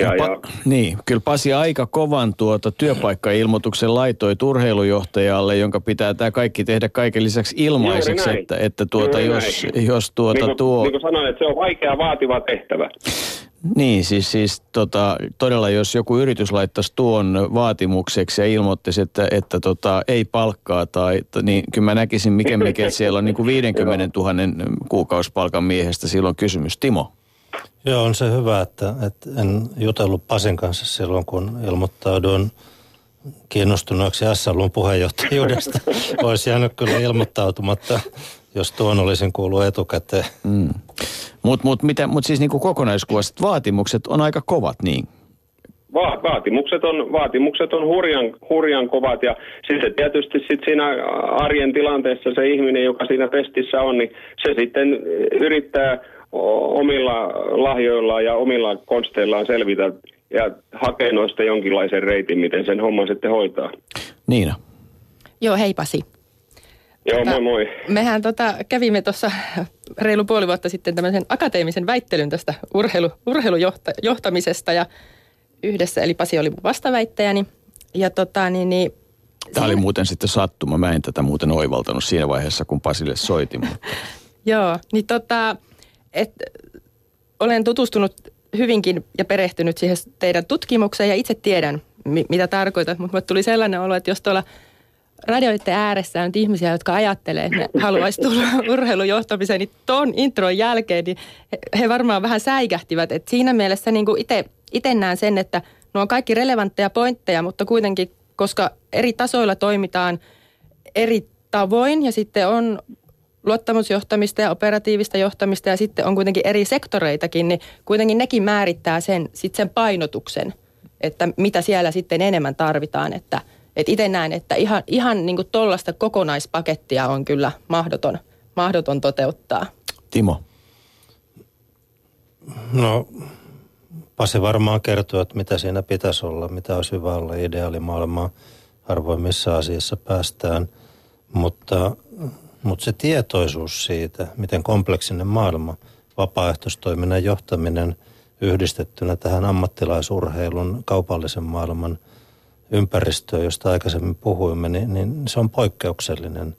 Ja, ja, pa- niin, kyllä Pasi aika kovan tuota työpaikkailmoituksen laitoi urheilujohtajalle, jonka pitää tämä kaikki tehdä kaiken lisäksi ilmaiseksi, että, että tuota, jos, jos tuota niin kuin, tuo... Niin kuin sanoin, että se on vaikea vaativa tehtävä. Niin, siis, siis tota, todella jos joku yritys laittaisi tuon vaatimukseksi ja ilmoittaisi, että, että tota, ei palkkaa, tai, niin kyllä mä näkisin mikä mikä, että siellä on niin kuin <laughs> 50 000 kuukausipalkan miehestä silloin kysymys. Timo? Joo, on se hyvä, että, että en jutellut Pasin kanssa silloin, kun ilmoittaudun kiinnostuneeksi SLUn puheenjohtajuudesta. <laughs> Olisi jäänyt kyllä ilmoittautumatta, jos tuon olisin kuullut etukäteen. Mm. Mutta mut, mut siis niinku kokonaiskuvassa vaatimukset on aika kovat, niin? Va- vaatimukset on, vaatimukset on hurjan, hurjan kovat ja sitten tietysti sit siinä arjen tilanteessa se ihminen, joka siinä testissä on, niin se sitten yrittää omilla lahjoillaan ja omilla konsteillaan selvitä ja hakee noista jonkinlaisen reitin, miten sen homman sitten hoitaa. Niina. Joo, hei Pasi. Joo, tota, moi moi. Mehän tota, kävimme tuossa reilu puoli vuotta sitten tämmöisen akateemisen väittelyn tästä urheilu, urheilujohtamisesta ja yhdessä, eli Pasi oli mun vastaväittäjäni. Ja tota, niin, niin, Tämä oli muuten sitten sattuma. Mä en tätä muuten oivaltanut siinä vaiheessa, kun Pasille soitin. Mutta... <laughs> Joo, niin tota, et, olen tutustunut hyvinkin ja perehtynyt siihen teidän tutkimukseen ja itse tiedän, mi- mitä tarkoitat, mutta tuli sellainen olo, että jos tuolla radioiden ääressä on ihmisiä, jotka ajattelee, että ne <laughs> haluaisi tulla urheilujohtamiseen, niin ton intron jälkeen niin he, he varmaan vähän säikähtivät. Et siinä mielessä niin itse näen sen, että nuo on kaikki relevantteja pointteja, mutta kuitenkin, koska eri tasoilla toimitaan eri tavoin ja sitten on luottamusjohtamista ja operatiivista johtamista ja sitten on kuitenkin eri sektoreitakin, niin kuitenkin nekin määrittää sen, sit sen painotuksen, että mitä siellä sitten enemmän tarvitaan. Että et itse näen, että ihan, ihan niin tuollaista kokonaispakettia on kyllä mahdoton, mahdoton toteuttaa. Timo. No, Pasi varmaan kertoo, että mitä siinä pitäisi olla, mitä olisi hyvä olla ideaalimaailmaa. Harvoin missä asiassa päästään, mutta mutta se tietoisuus siitä, miten kompleksinen maailma, vapaaehtoistoiminnan johtaminen yhdistettynä tähän ammattilaisurheilun kaupallisen maailman ympäristöön, josta aikaisemmin puhuimme, niin, niin se on poikkeuksellinen.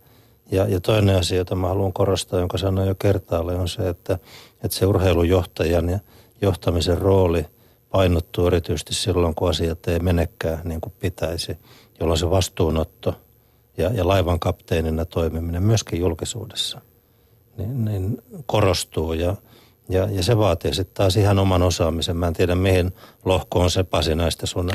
Ja, ja toinen asia, jota mä haluan korostaa, jonka sanoin jo kertaalle, on se, että, että se urheilujohtajan ja johtamisen rooli painottuu erityisesti silloin, kun asiat ei menekään niin kuin pitäisi, jolloin se vastuunotto – ja, ja laivan kapteenina toimiminen myöskin julkisuudessa niin, niin korostuu ja, ja, ja se vaatii sitten taas ihan oman osaamisen. Mä en tiedä mihin lohkoon se Pasi näistä sun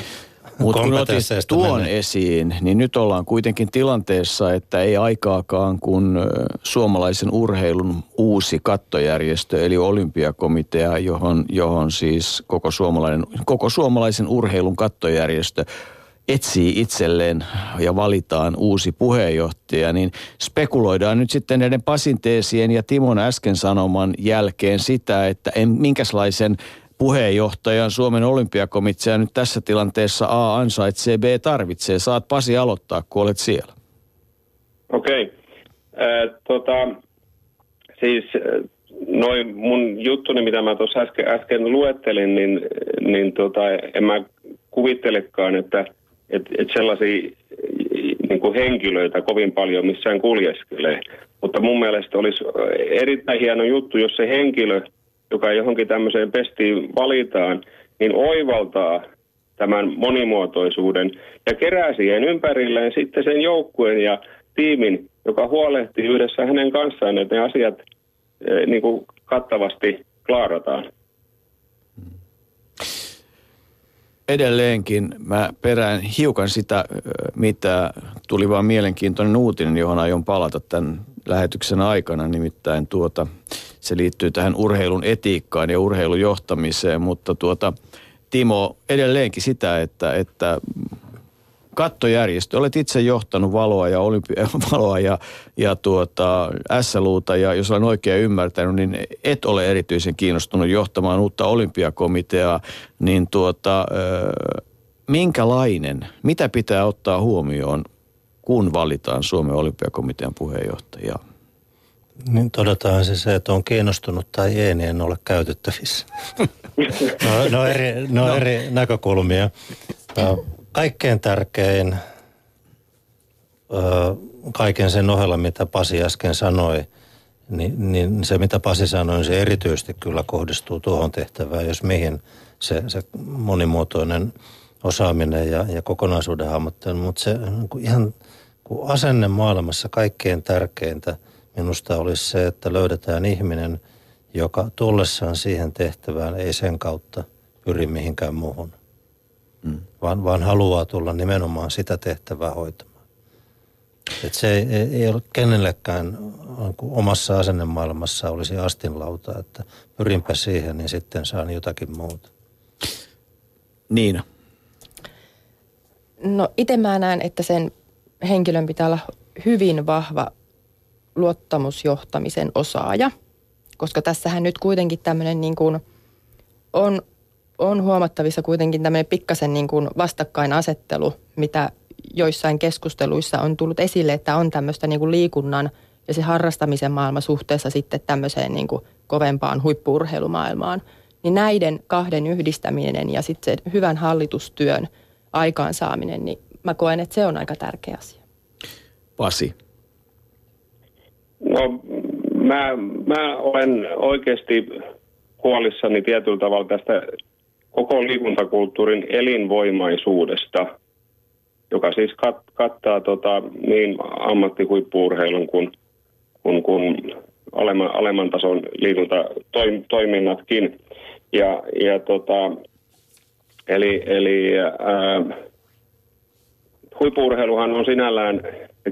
mutta kun otit tuon menee. esiin, niin nyt ollaan kuitenkin tilanteessa, että ei aikaakaan, kun suomalaisen urheilun uusi kattojärjestö, eli olympiakomitea, johon, johon siis koko, suomalainen, koko suomalaisen urheilun kattojärjestö etsii itselleen ja valitaan uusi puheenjohtaja, niin spekuloidaan nyt sitten näiden Pasin teesien ja Timon äsken sanoman jälkeen sitä, että en, minkälaisen puheenjohtajan Suomen olympiakomitea nyt tässä tilanteessa A ansaitsee, B tarvitsee. Saat Pasi aloittaa, kun olet siellä. Okei. Okay. Äh, tota, siis noin mun juttuni, mitä mä tuossa äsken, äsken luettelin, niin, niin tota, en mä kuvittelekaan, että – että et sellaisia niin kuin henkilöitä kovin paljon missään kuljeskelee. Mutta mun mielestä olisi erittäin hieno juttu, jos se henkilö, joka johonkin tämmöiseen pestiin valitaan, niin oivaltaa tämän monimuotoisuuden ja kerää siihen ympärilleen sitten sen joukkueen ja tiimin, joka huolehtii yhdessä hänen kanssaan, että ne asiat eh, niin kuin kattavasti klaarataan. Edelleenkin mä perään hiukan sitä, mitä tuli vaan mielenkiintoinen uutinen, johon aion palata tämän lähetyksen aikana. Nimittäin tuota, se liittyy tähän urheilun etiikkaan ja urheilujohtamiseen, mutta tuota, Timo, edelleenkin sitä, että, että kattojärjestö. Olet itse johtanut valoa ja, olympia, <laughs> valoa ja, ja tuota, SLUta ja jos olen oikein ymmärtänyt, niin et ole erityisen kiinnostunut johtamaan uutta olympiakomiteaa. Niin tuota, minkälainen, mitä pitää ottaa huomioon, kun valitaan Suomen olympiakomitean puheenjohtajaa? Niin todetaan se, se, että on kiinnostunut tai ei, niin en ole käytettävissä. <laughs> no, no, eri, no, no eri näkökulmia. Kaikkein tärkein kaiken sen ohella, mitä Pasi äsken sanoi, niin, niin se mitä Pasi sanoi, se erityisesti kyllä kohdistuu tuohon tehtävään, jos mihin se, se monimuotoinen osaaminen ja, ja kokonaisuuden hahmottelu. Mutta se niin ihan kun asenne maailmassa kaikkein tärkeintä minusta olisi se, että löydetään ihminen, joka tullessaan siihen tehtävään ei sen kautta pyri mihinkään muuhun, mm. vaan, vaan haluaa tulla nimenomaan sitä tehtävää hoitamaan. Et se ei, ei ole kenellekään omassa asennemaailmassa olisi astinlauta, että pyrinpä siihen, niin sitten saan jotakin muuta. Niina. No itse mä näen, että sen henkilön pitää olla hyvin vahva luottamusjohtamisen osaaja, koska tässähän nyt kuitenkin tämmöinen niin kuin on, on huomattavissa kuitenkin tämmöinen pikkasen niin kuin vastakkainasettelu, mitä joissain keskusteluissa on tullut esille, että on tämmöistä niin kuin liikunnan ja se harrastamisen maailma suhteessa sitten tämmöiseen niin kuin kovempaan huippuurheilumaailmaan. Niin näiden kahden yhdistäminen ja sitten se hyvän hallitustyön aikaansaaminen, niin mä koen, että se on aika tärkeä asia. Pasi. No mä, mä olen oikeasti huolissani tietyllä tavalla tästä koko liikuntakulttuurin elinvoimaisuudesta, joka siis kat, kattaa tota, niin ammattihuippuurheilun kuin, kuin, kuin alemman, alemman tason liikuntatoiminnatkin. Ja, ja tota, eli, eli ää, huippuurheiluhan on sinällään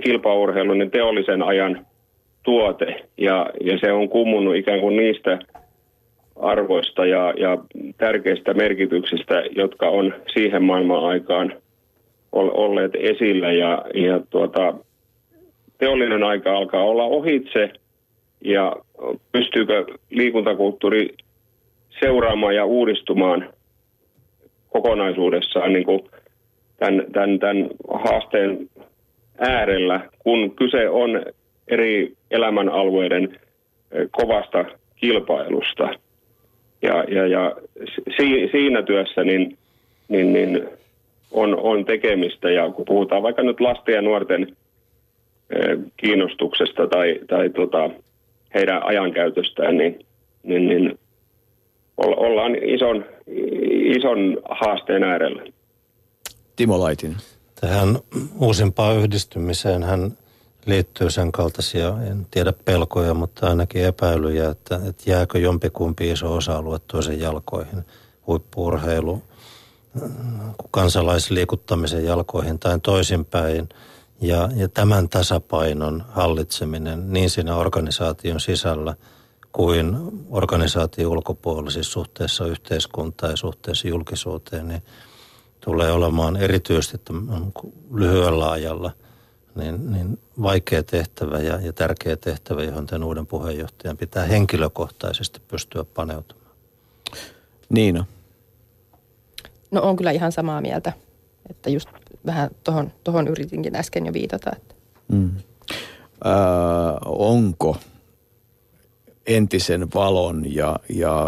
kilpaurheilu niin teollisen ajan tuote ja, ja se on kummunut ikään kuin niistä arvoista ja, ja tärkeistä merkityksistä, jotka on siihen maailman aikaan olleet esillä ja, ja tuota, teollinen aika alkaa olla ohitse ja pystyykö liikuntakulttuuri seuraamaan ja uudistumaan kokonaisuudessaan niin kuin tämän, tämän, tämän haasteen äärellä, kun kyse on eri elämänalueiden kovasta kilpailusta. Ja, ja, ja si, siinä työssä niin, niin, niin on, on tekemistä. Ja kun puhutaan vaikka nyt lasten ja nuorten kiinnostuksesta tai, tai tota, heidän ajankäytöstään, niin, niin, niin ollaan ison, ison haasteen äärellä. Timo Laitin. Tähän uusimpaan yhdistymiseen hän liittyy sen kaltaisia, en tiedä pelkoja, mutta ainakin epäilyjä, että, että jääkö jompikumpi iso osa-alue toisen jalkoihin, huippuurheilu, kansalaisliikuttamisen jalkoihin tai toisinpäin. Ja, ja tämän tasapainon hallitseminen niin siinä organisaation sisällä kuin organisaation ulkopuolisissa suhteessa yhteiskuntaan ja suhteessa julkisuuteen, niin tulee olemaan erityisesti lyhyellä ajalla – niin, niin vaikea tehtävä ja, ja tärkeä tehtävä, johon tämän uuden puheenjohtajan pitää henkilökohtaisesti pystyä paneutumaan. Niina. No on kyllä ihan samaa mieltä, että just vähän tohon, tohon yritinkin äsken jo viitata. Että. Mm. Öö, onko entisen valon ja, ja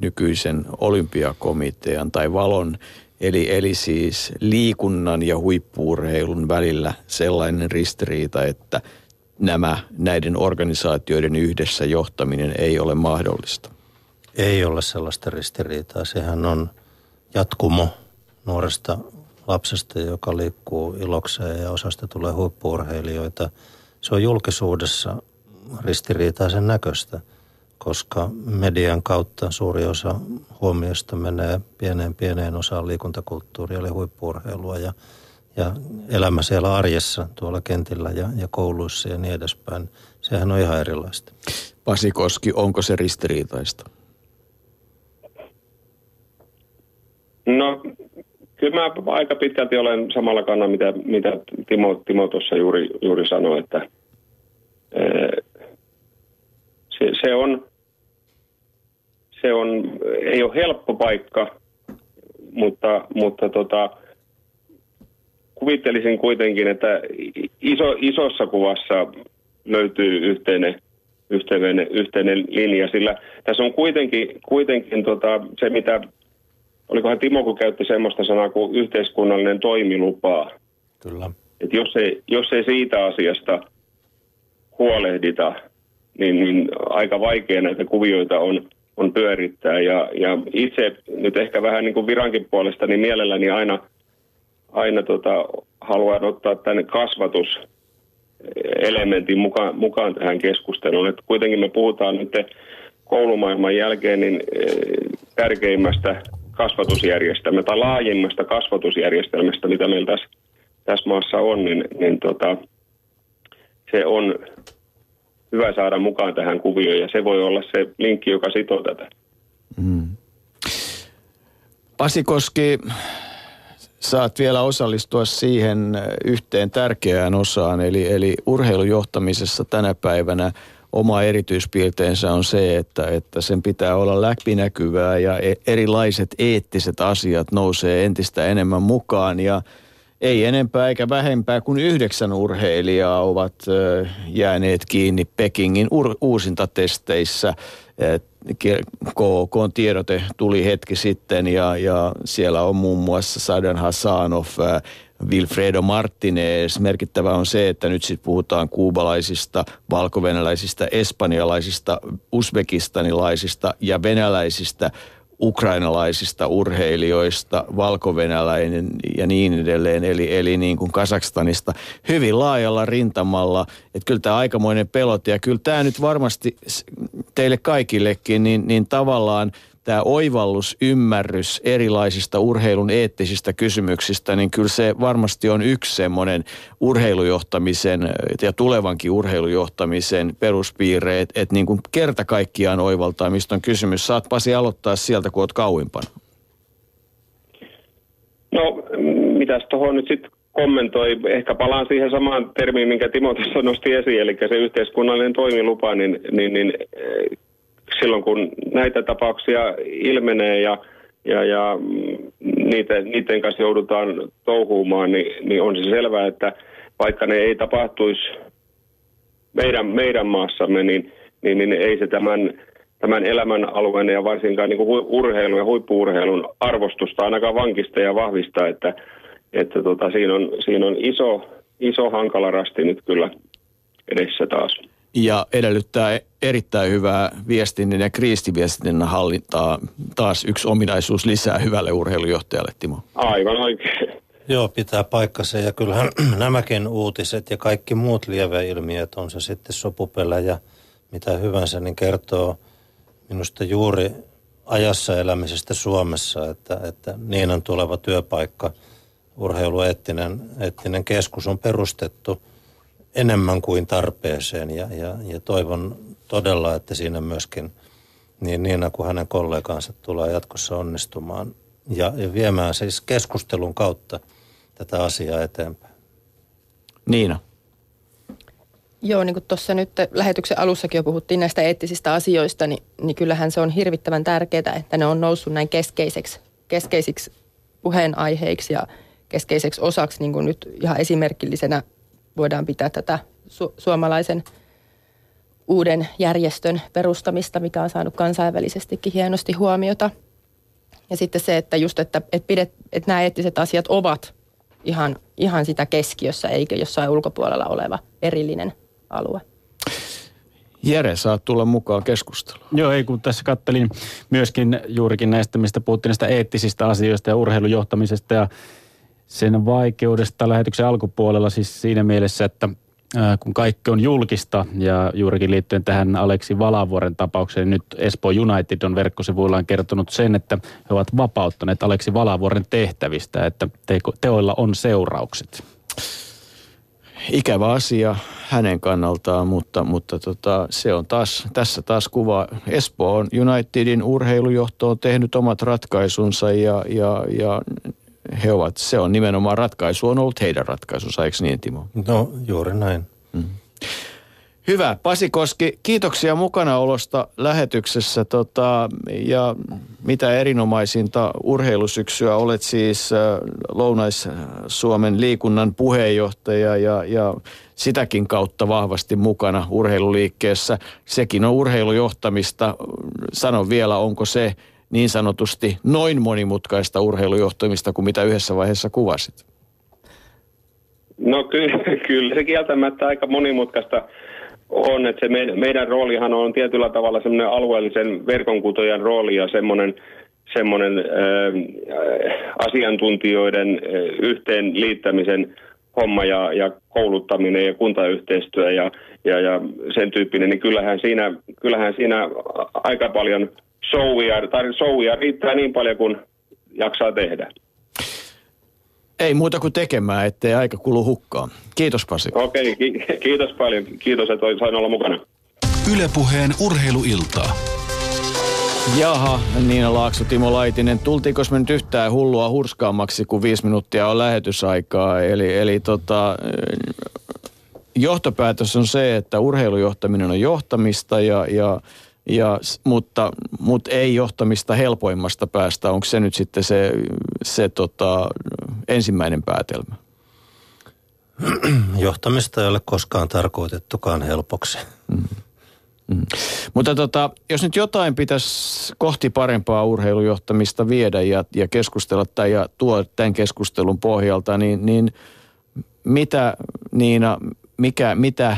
nykyisen olympiakomitean tai valon Eli, eli siis liikunnan ja huippuurheilun välillä sellainen ristiriita, että nämä näiden organisaatioiden yhdessä johtaminen ei ole mahdollista. Ei ole sellaista ristiriitaa. Sehän on jatkumo nuoresta lapsesta, joka liikkuu ilokseen ja osasta tulee huippuurheilijoita. Se on julkisuudessa ristiriitaisen näköistä – koska median kautta suuri osa huomiosta menee pieneen pieneen osaan liikuntakulttuuria, eli huippuurheilua ja, ja elämä siellä arjessa tuolla kentillä ja, ja kouluissa ja niin edespäin. Sehän on ihan erilaista. Pasi Koski, onko se ristiriitaista? No kyllä mä aika pitkälti olen samalla kannalla, mitä, mitä Timo, Timo tuossa juuri, juuri sanoi, että se, se, on, se on, ei ole helppo paikka, mutta, mutta tota, kuvittelisin kuitenkin, että iso, isossa kuvassa löytyy yhteinen yhteinen, yhteinen linja, sillä tässä on kuitenkin, kuitenkin tota, se, mitä, olikohan Timo, kun käytti semmoista sanaa kuin yhteiskunnallinen toimilupa. Kyllä. Et jos, ei, jos ei siitä asiasta huolehdita, niin, niin aika vaikea näitä kuvioita on, on pyörittää. Ja, ja itse nyt ehkä vähän niin kuin virankin puolesta, niin mielelläni aina, aina tota, haluan ottaa tänne kasvatus elementin mukaan, mukaan tähän keskusteluun. Et kuitenkin me puhutaan nyt koulumaailman jälkeen niin eh, tärkeimmästä kasvatusjärjestelmästä tai laajimmasta kasvatusjärjestelmästä, mitä meillä tässä, tässä maassa on, niin, niin tota, se on hyvä saada mukaan tähän kuvioon ja se voi olla se linkki, joka sitoo tätä. Mm. Pasi Koski, saat vielä osallistua siihen yhteen tärkeään osaan, eli, eli urheilujohtamisessa tänä päivänä oma erityispiirteensä on se, että, että sen pitää olla läpinäkyvää ja e, erilaiset eettiset asiat nousee entistä enemmän mukaan ja ei enempää eikä vähempää kuin yhdeksän urheilijaa ovat jääneet kiinni Pekingin uusintatesteissä. KK tiedote tuli hetki sitten ja, ja siellä on muun muassa Sadan Hasanov, Wilfredo Martinez. Merkittävä on se, että nyt sitten puhutaan kuubalaisista, valkovenäläisistä, espanjalaisista, usbekistanilaisista ja venäläisistä ukrainalaisista urheilijoista, valkovenäläinen ja niin edelleen, eli, eli niin kuin Kasakstanista, hyvin laajalla rintamalla. Että kyllä tämä aikamoinen pelot ja kyllä tämä nyt varmasti teille kaikillekin, niin, niin tavallaan tämä oivallus, ymmärrys erilaisista urheilun eettisistä kysymyksistä, niin kyllä se varmasti on yksi semmoinen urheilujohtamisen ja tulevankin urheilujohtamisen peruspiirre, että et niin kuin kerta kaikkiaan oivaltaa, mistä on kysymys. Saat Pasi aloittaa sieltä, kun olet kauimpana. No, mitäs tuohon nyt sitten kommentoi, ehkä palaan siihen samaan termiin, minkä Timo tässä nosti esiin, eli se yhteiskunnallinen toimilupa, niin, niin, niin silloin kun näitä tapauksia ilmenee ja, ja, ja niitä, niiden kanssa joudutaan touhuumaan, niin, niin on se selvää, että vaikka ne ei tapahtuisi meidän, meidän maassamme, niin, niin, niin ei se tämän, tämän elämän alueen ja varsinkaan niin kuin urheilun ja huippuurheilun arvostusta ainakaan vankista ja vahvistaa, että, että tota, siinä, on, siinä on iso, iso hankala rasti nyt kyllä edessä taas ja edellyttää erittäin hyvää viestinnän ja kriisiviestinnän hallintaa. Taas yksi ominaisuus lisää hyvälle urheilujohtajalle, Timo. Aivan oikein. Joo, pitää paikkansa ja kyllähän <clears throat> nämäkin uutiset ja kaikki muut lieveilmiöt, on se sitten sopupelä ja mitä hyvänsä, niin kertoo minusta juuri ajassa elämisestä Suomessa, että, että Niinan tuleva työpaikka, urheilueettinen eettinen keskus on perustettu – enemmän kuin tarpeeseen ja, ja, ja toivon todella, että siinä myöskin niin Niina kuin hänen kollegansa tulee jatkossa onnistumaan ja, ja viemään siis keskustelun kautta tätä asiaa eteenpäin. Niina. Joo, niin kuin tuossa nyt lähetyksen alussakin jo puhuttiin näistä eettisistä asioista, niin, niin kyllähän se on hirvittävän tärkeää, että ne on noussut näin keskeiseksi, keskeisiksi puheenaiheiksi ja keskeiseksi osaksi niin kuin nyt ihan esimerkillisenä voidaan pitää tätä su- suomalaisen uuden järjestön perustamista, mikä on saanut kansainvälisestikin hienosti huomiota. Ja sitten se, että just, että, että, pidet, että nämä eettiset asiat ovat ihan, ihan sitä keskiössä, eikä jossain ulkopuolella oleva erillinen alue. Jere, saat tulla mukaan keskusteluun. Joo, ei kun tässä kattelin myöskin juurikin näistä, mistä puhuttiin näistä eettisistä asioista ja urheilujohtamisesta ja sen vaikeudesta lähetyksen alkupuolella siis siinä mielessä, että kun kaikki on julkista ja juurikin liittyen tähän Aleksi Valavuoren tapaukseen, nyt Espoo United on verkkosivuillaan kertonut sen, että he ovat vapauttaneet Aleksi Valavuoren tehtävistä, että teoilla on seuraukset. Ikävä asia hänen kannaltaan, mutta, mutta tota, se on taas, tässä taas kuva. Espoo Unitedin urheilujohto on tehnyt omat ratkaisunsa ja, ja, ja he ovat, se on nimenomaan ratkaisu, on ollut heidän ratkaisunsa, eikö niin Timo? No juuri näin. Mm. Hyvä. Pasi Koski, kiitoksia mukanaolosta lähetyksessä. Tota, ja mitä erinomaisinta urheilusyksyä. Olet siis äh, Lounais-Suomen liikunnan puheenjohtaja ja, ja sitäkin kautta vahvasti mukana urheiluliikkeessä. Sekin on urheilujohtamista. Sano vielä, onko se niin sanotusti noin monimutkaista urheilujohtamista kuin mitä yhdessä vaiheessa kuvasit? No kyllä, <laughs> kyllä se kieltämättä aika monimutkaista on, että se meidän, meidän roolihan on tietyllä tavalla semmoinen alueellisen verkonkutojan rooli ja semmoinen, semmoinen äh, asiantuntijoiden äh, yhteenliittämisen homma ja, ja kouluttaminen ja kuntayhteistyö ja, ja, ja sen tyyppinen, niin kyllähän siinä, kyllähän siinä aika paljon showia, tai showia riittää niin paljon kuin jaksaa tehdä. Ei muuta kuin tekemään, ettei aika kulu hukkaan. Kiitos Pasi. Okei, ki- kiitos paljon. Kiitos, että sain olla mukana. Ylepuheen urheiluiltaa. Jaha, Niina Laakso, Timo Laitinen. Tultiinko me nyt yhtään hullua hurskaammaksi, kun viisi minuuttia on lähetysaikaa? Eli, eli tota, johtopäätös on se, että urheilujohtaminen on johtamista ja, ja ja, mutta, mutta ei johtamista helpoimmasta päästä. Onko se nyt sitten se, se tota, ensimmäinen päätelmä? <clears throat> Johtamista ei ole koskaan tarkoitettukaan helpoksi. Mm. Mm. Mutta tota, jos nyt jotain pitäisi kohti parempaa urheilujohtamista viedä ja, ja keskustella tai ja tuo tämän keskustelun pohjalta, niin, niin mitä Niina, mikä, mitä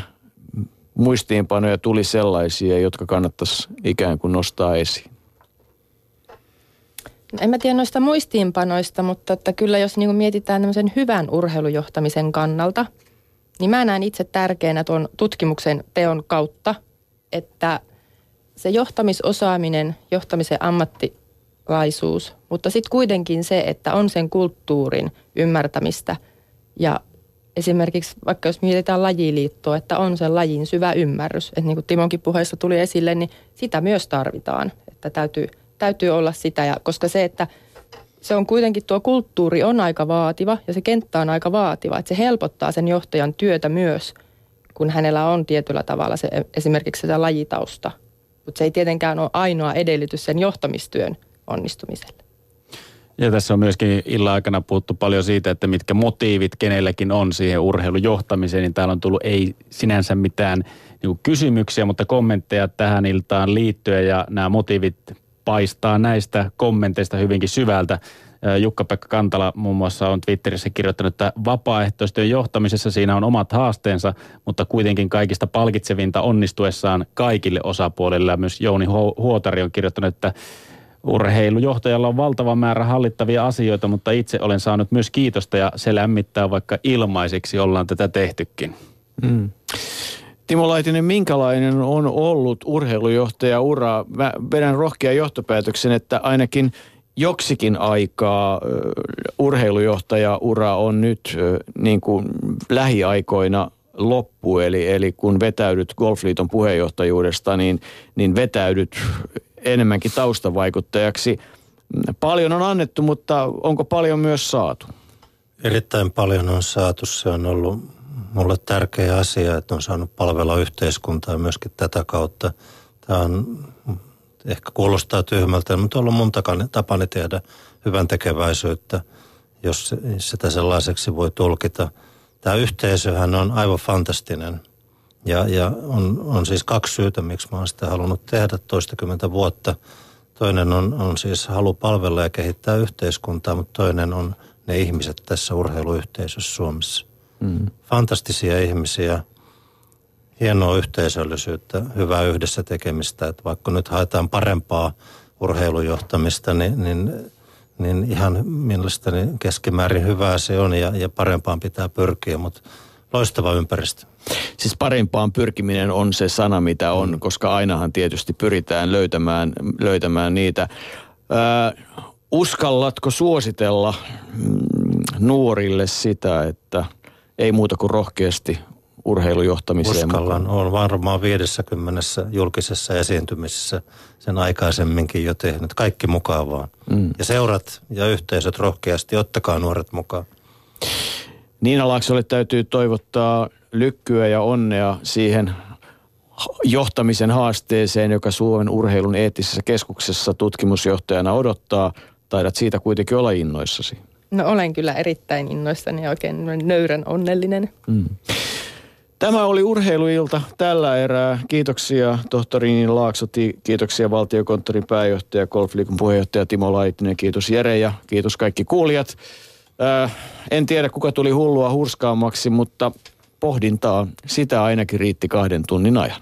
muistiinpanoja tuli sellaisia, jotka kannattaisi ikään kuin nostaa esiin? No en mä tiedä noista muistiinpanoista, mutta että kyllä jos niin mietitään tämmöisen hyvän urheilujohtamisen kannalta, niin mä näen itse tärkeänä tuon tutkimuksen teon kautta, että se johtamisosaaminen, johtamisen ammattilaisuus, mutta sitten kuitenkin se, että on sen kulttuurin ymmärtämistä ja esimerkiksi vaikka jos mietitään lajiliittoa, että on sen lajin syvä ymmärrys. Että niin kuin Timonkin puheessa tuli esille, niin sitä myös tarvitaan. Että täytyy, täytyy olla sitä, ja koska se, että se on kuitenkin tuo kulttuuri on aika vaativa ja se kenttä on aika vaativa. Että se helpottaa sen johtajan työtä myös, kun hänellä on tietyllä tavalla se, esimerkiksi sitä lajitausta. Mutta se ei tietenkään ole ainoa edellytys sen johtamistyön onnistumiselle. Ja tässä on myöskin illan aikana puhuttu paljon siitä, että mitkä motiivit kenelläkin on siihen urheilujohtamiseen, niin täällä on tullut ei sinänsä mitään niin kysymyksiä, mutta kommentteja tähän iltaan liittyen ja nämä motiivit paistaa näistä kommenteista hyvinkin syvältä. Jukka-Pekka Kantala muun muassa on Twitterissä kirjoittanut, että vapaaehtoistyön johtamisessa siinä on omat haasteensa, mutta kuitenkin kaikista palkitsevinta onnistuessaan kaikille osapuolille. Myös Jouni Huotari on kirjoittanut, että Urheilujohtajalla on valtava määrä hallittavia asioita, mutta itse olen saanut myös kiitosta ja se lämmittää, vaikka ilmaiseksi ollaan tätä tehtykin. Mm. Timo Laitinen, minkälainen on ollut urheilujohtaja ura? Mä vedän rohkean johtopäätöksen, että ainakin joksikin aikaa urheilujohtaja ura on nyt niin kuin lähiaikoina loppu, eli, eli kun vetäydyt Golfliiton puheenjohtajuudesta, niin, niin vetäydyt enemmänkin taustavaikuttajaksi. Paljon on annettu, mutta onko paljon myös saatu? Erittäin paljon on saatu. Se on ollut mulle tärkeä asia, että on saanut palvella yhteiskuntaa myöskin tätä kautta. Tämä on, ehkä kuulostaa tyhmältä, mutta on ollut mun tapani tehdä hyvän tekeväisyyttä, jos sitä sellaiseksi voi tulkita. Tämä yhteisöhän on aivan fantastinen. Ja, ja on, on siis kaksi syytä, miksi mä oon sitä halunnut tehdä toistakymmentä vuotta. Toinen on, on siis halu palvella ja kehittää yhteiskuntaa, mutta toinen on ne ihmiset tässä urheiluyhteisössä Suomessa. Mm. Fantastisia ihmisiä, hienoa yhteisöllisyyttä, hyvää yhdessä tekemistä. Että vaikka nyt haetaan parempaa urheilujohtamista, niin, niin, niin ihan mielestäni keskimäärin hyvää se on ja, ja parempaan pitää pyrkiä, mutta loistava ympäristö. Siis parempaan pyrkiminen on se sana, mitä on, mm. koska ainahan tietysti pyritään löytämään, löytämään niitä. Ö, uskallatko suositella mm, nuorille sitä, että ei muuta kuin rohkeasti urheilujohtamiseen Uskallan, mukaan? on varmaan 50 julkisessa esiintymisessä sen aikaisemminkin jo tehnyt. Kaikki mukaan vaan. Mm. Ja seurat ja yhteisöt rohkeasti, ottakaa nuoret mukaan. Niina Laaksolle täytyy toivottaa lykkyä ja onnea siihen johtamisen haasteeseen, joka Suomen urheilun eettisessä keskuksessa tutkimusjohtajana odottaa. Taidat siitä kuitenkin olla innoissasi. No olen kyllä erittäin innoissani ja oikein nöyrän onnellinen. Mm. Tämä oli urheiluilta tällä erää. Kiitoksia tohtori Niin Laaksoti, kiitoksia valtiokonttorin pääjohtaja, Golfliikon puheenjohtaja Timo Laitinen, kiitos Jere ja kiitos kaikki kuulijat. Äh, en tiedä kuka tuli hullua hurskaammaksi, mutta pohdintaa sitä ainakin riitti kahden tunnin ajan.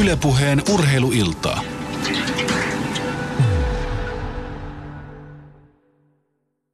Ylepuheen urheiluiltaa.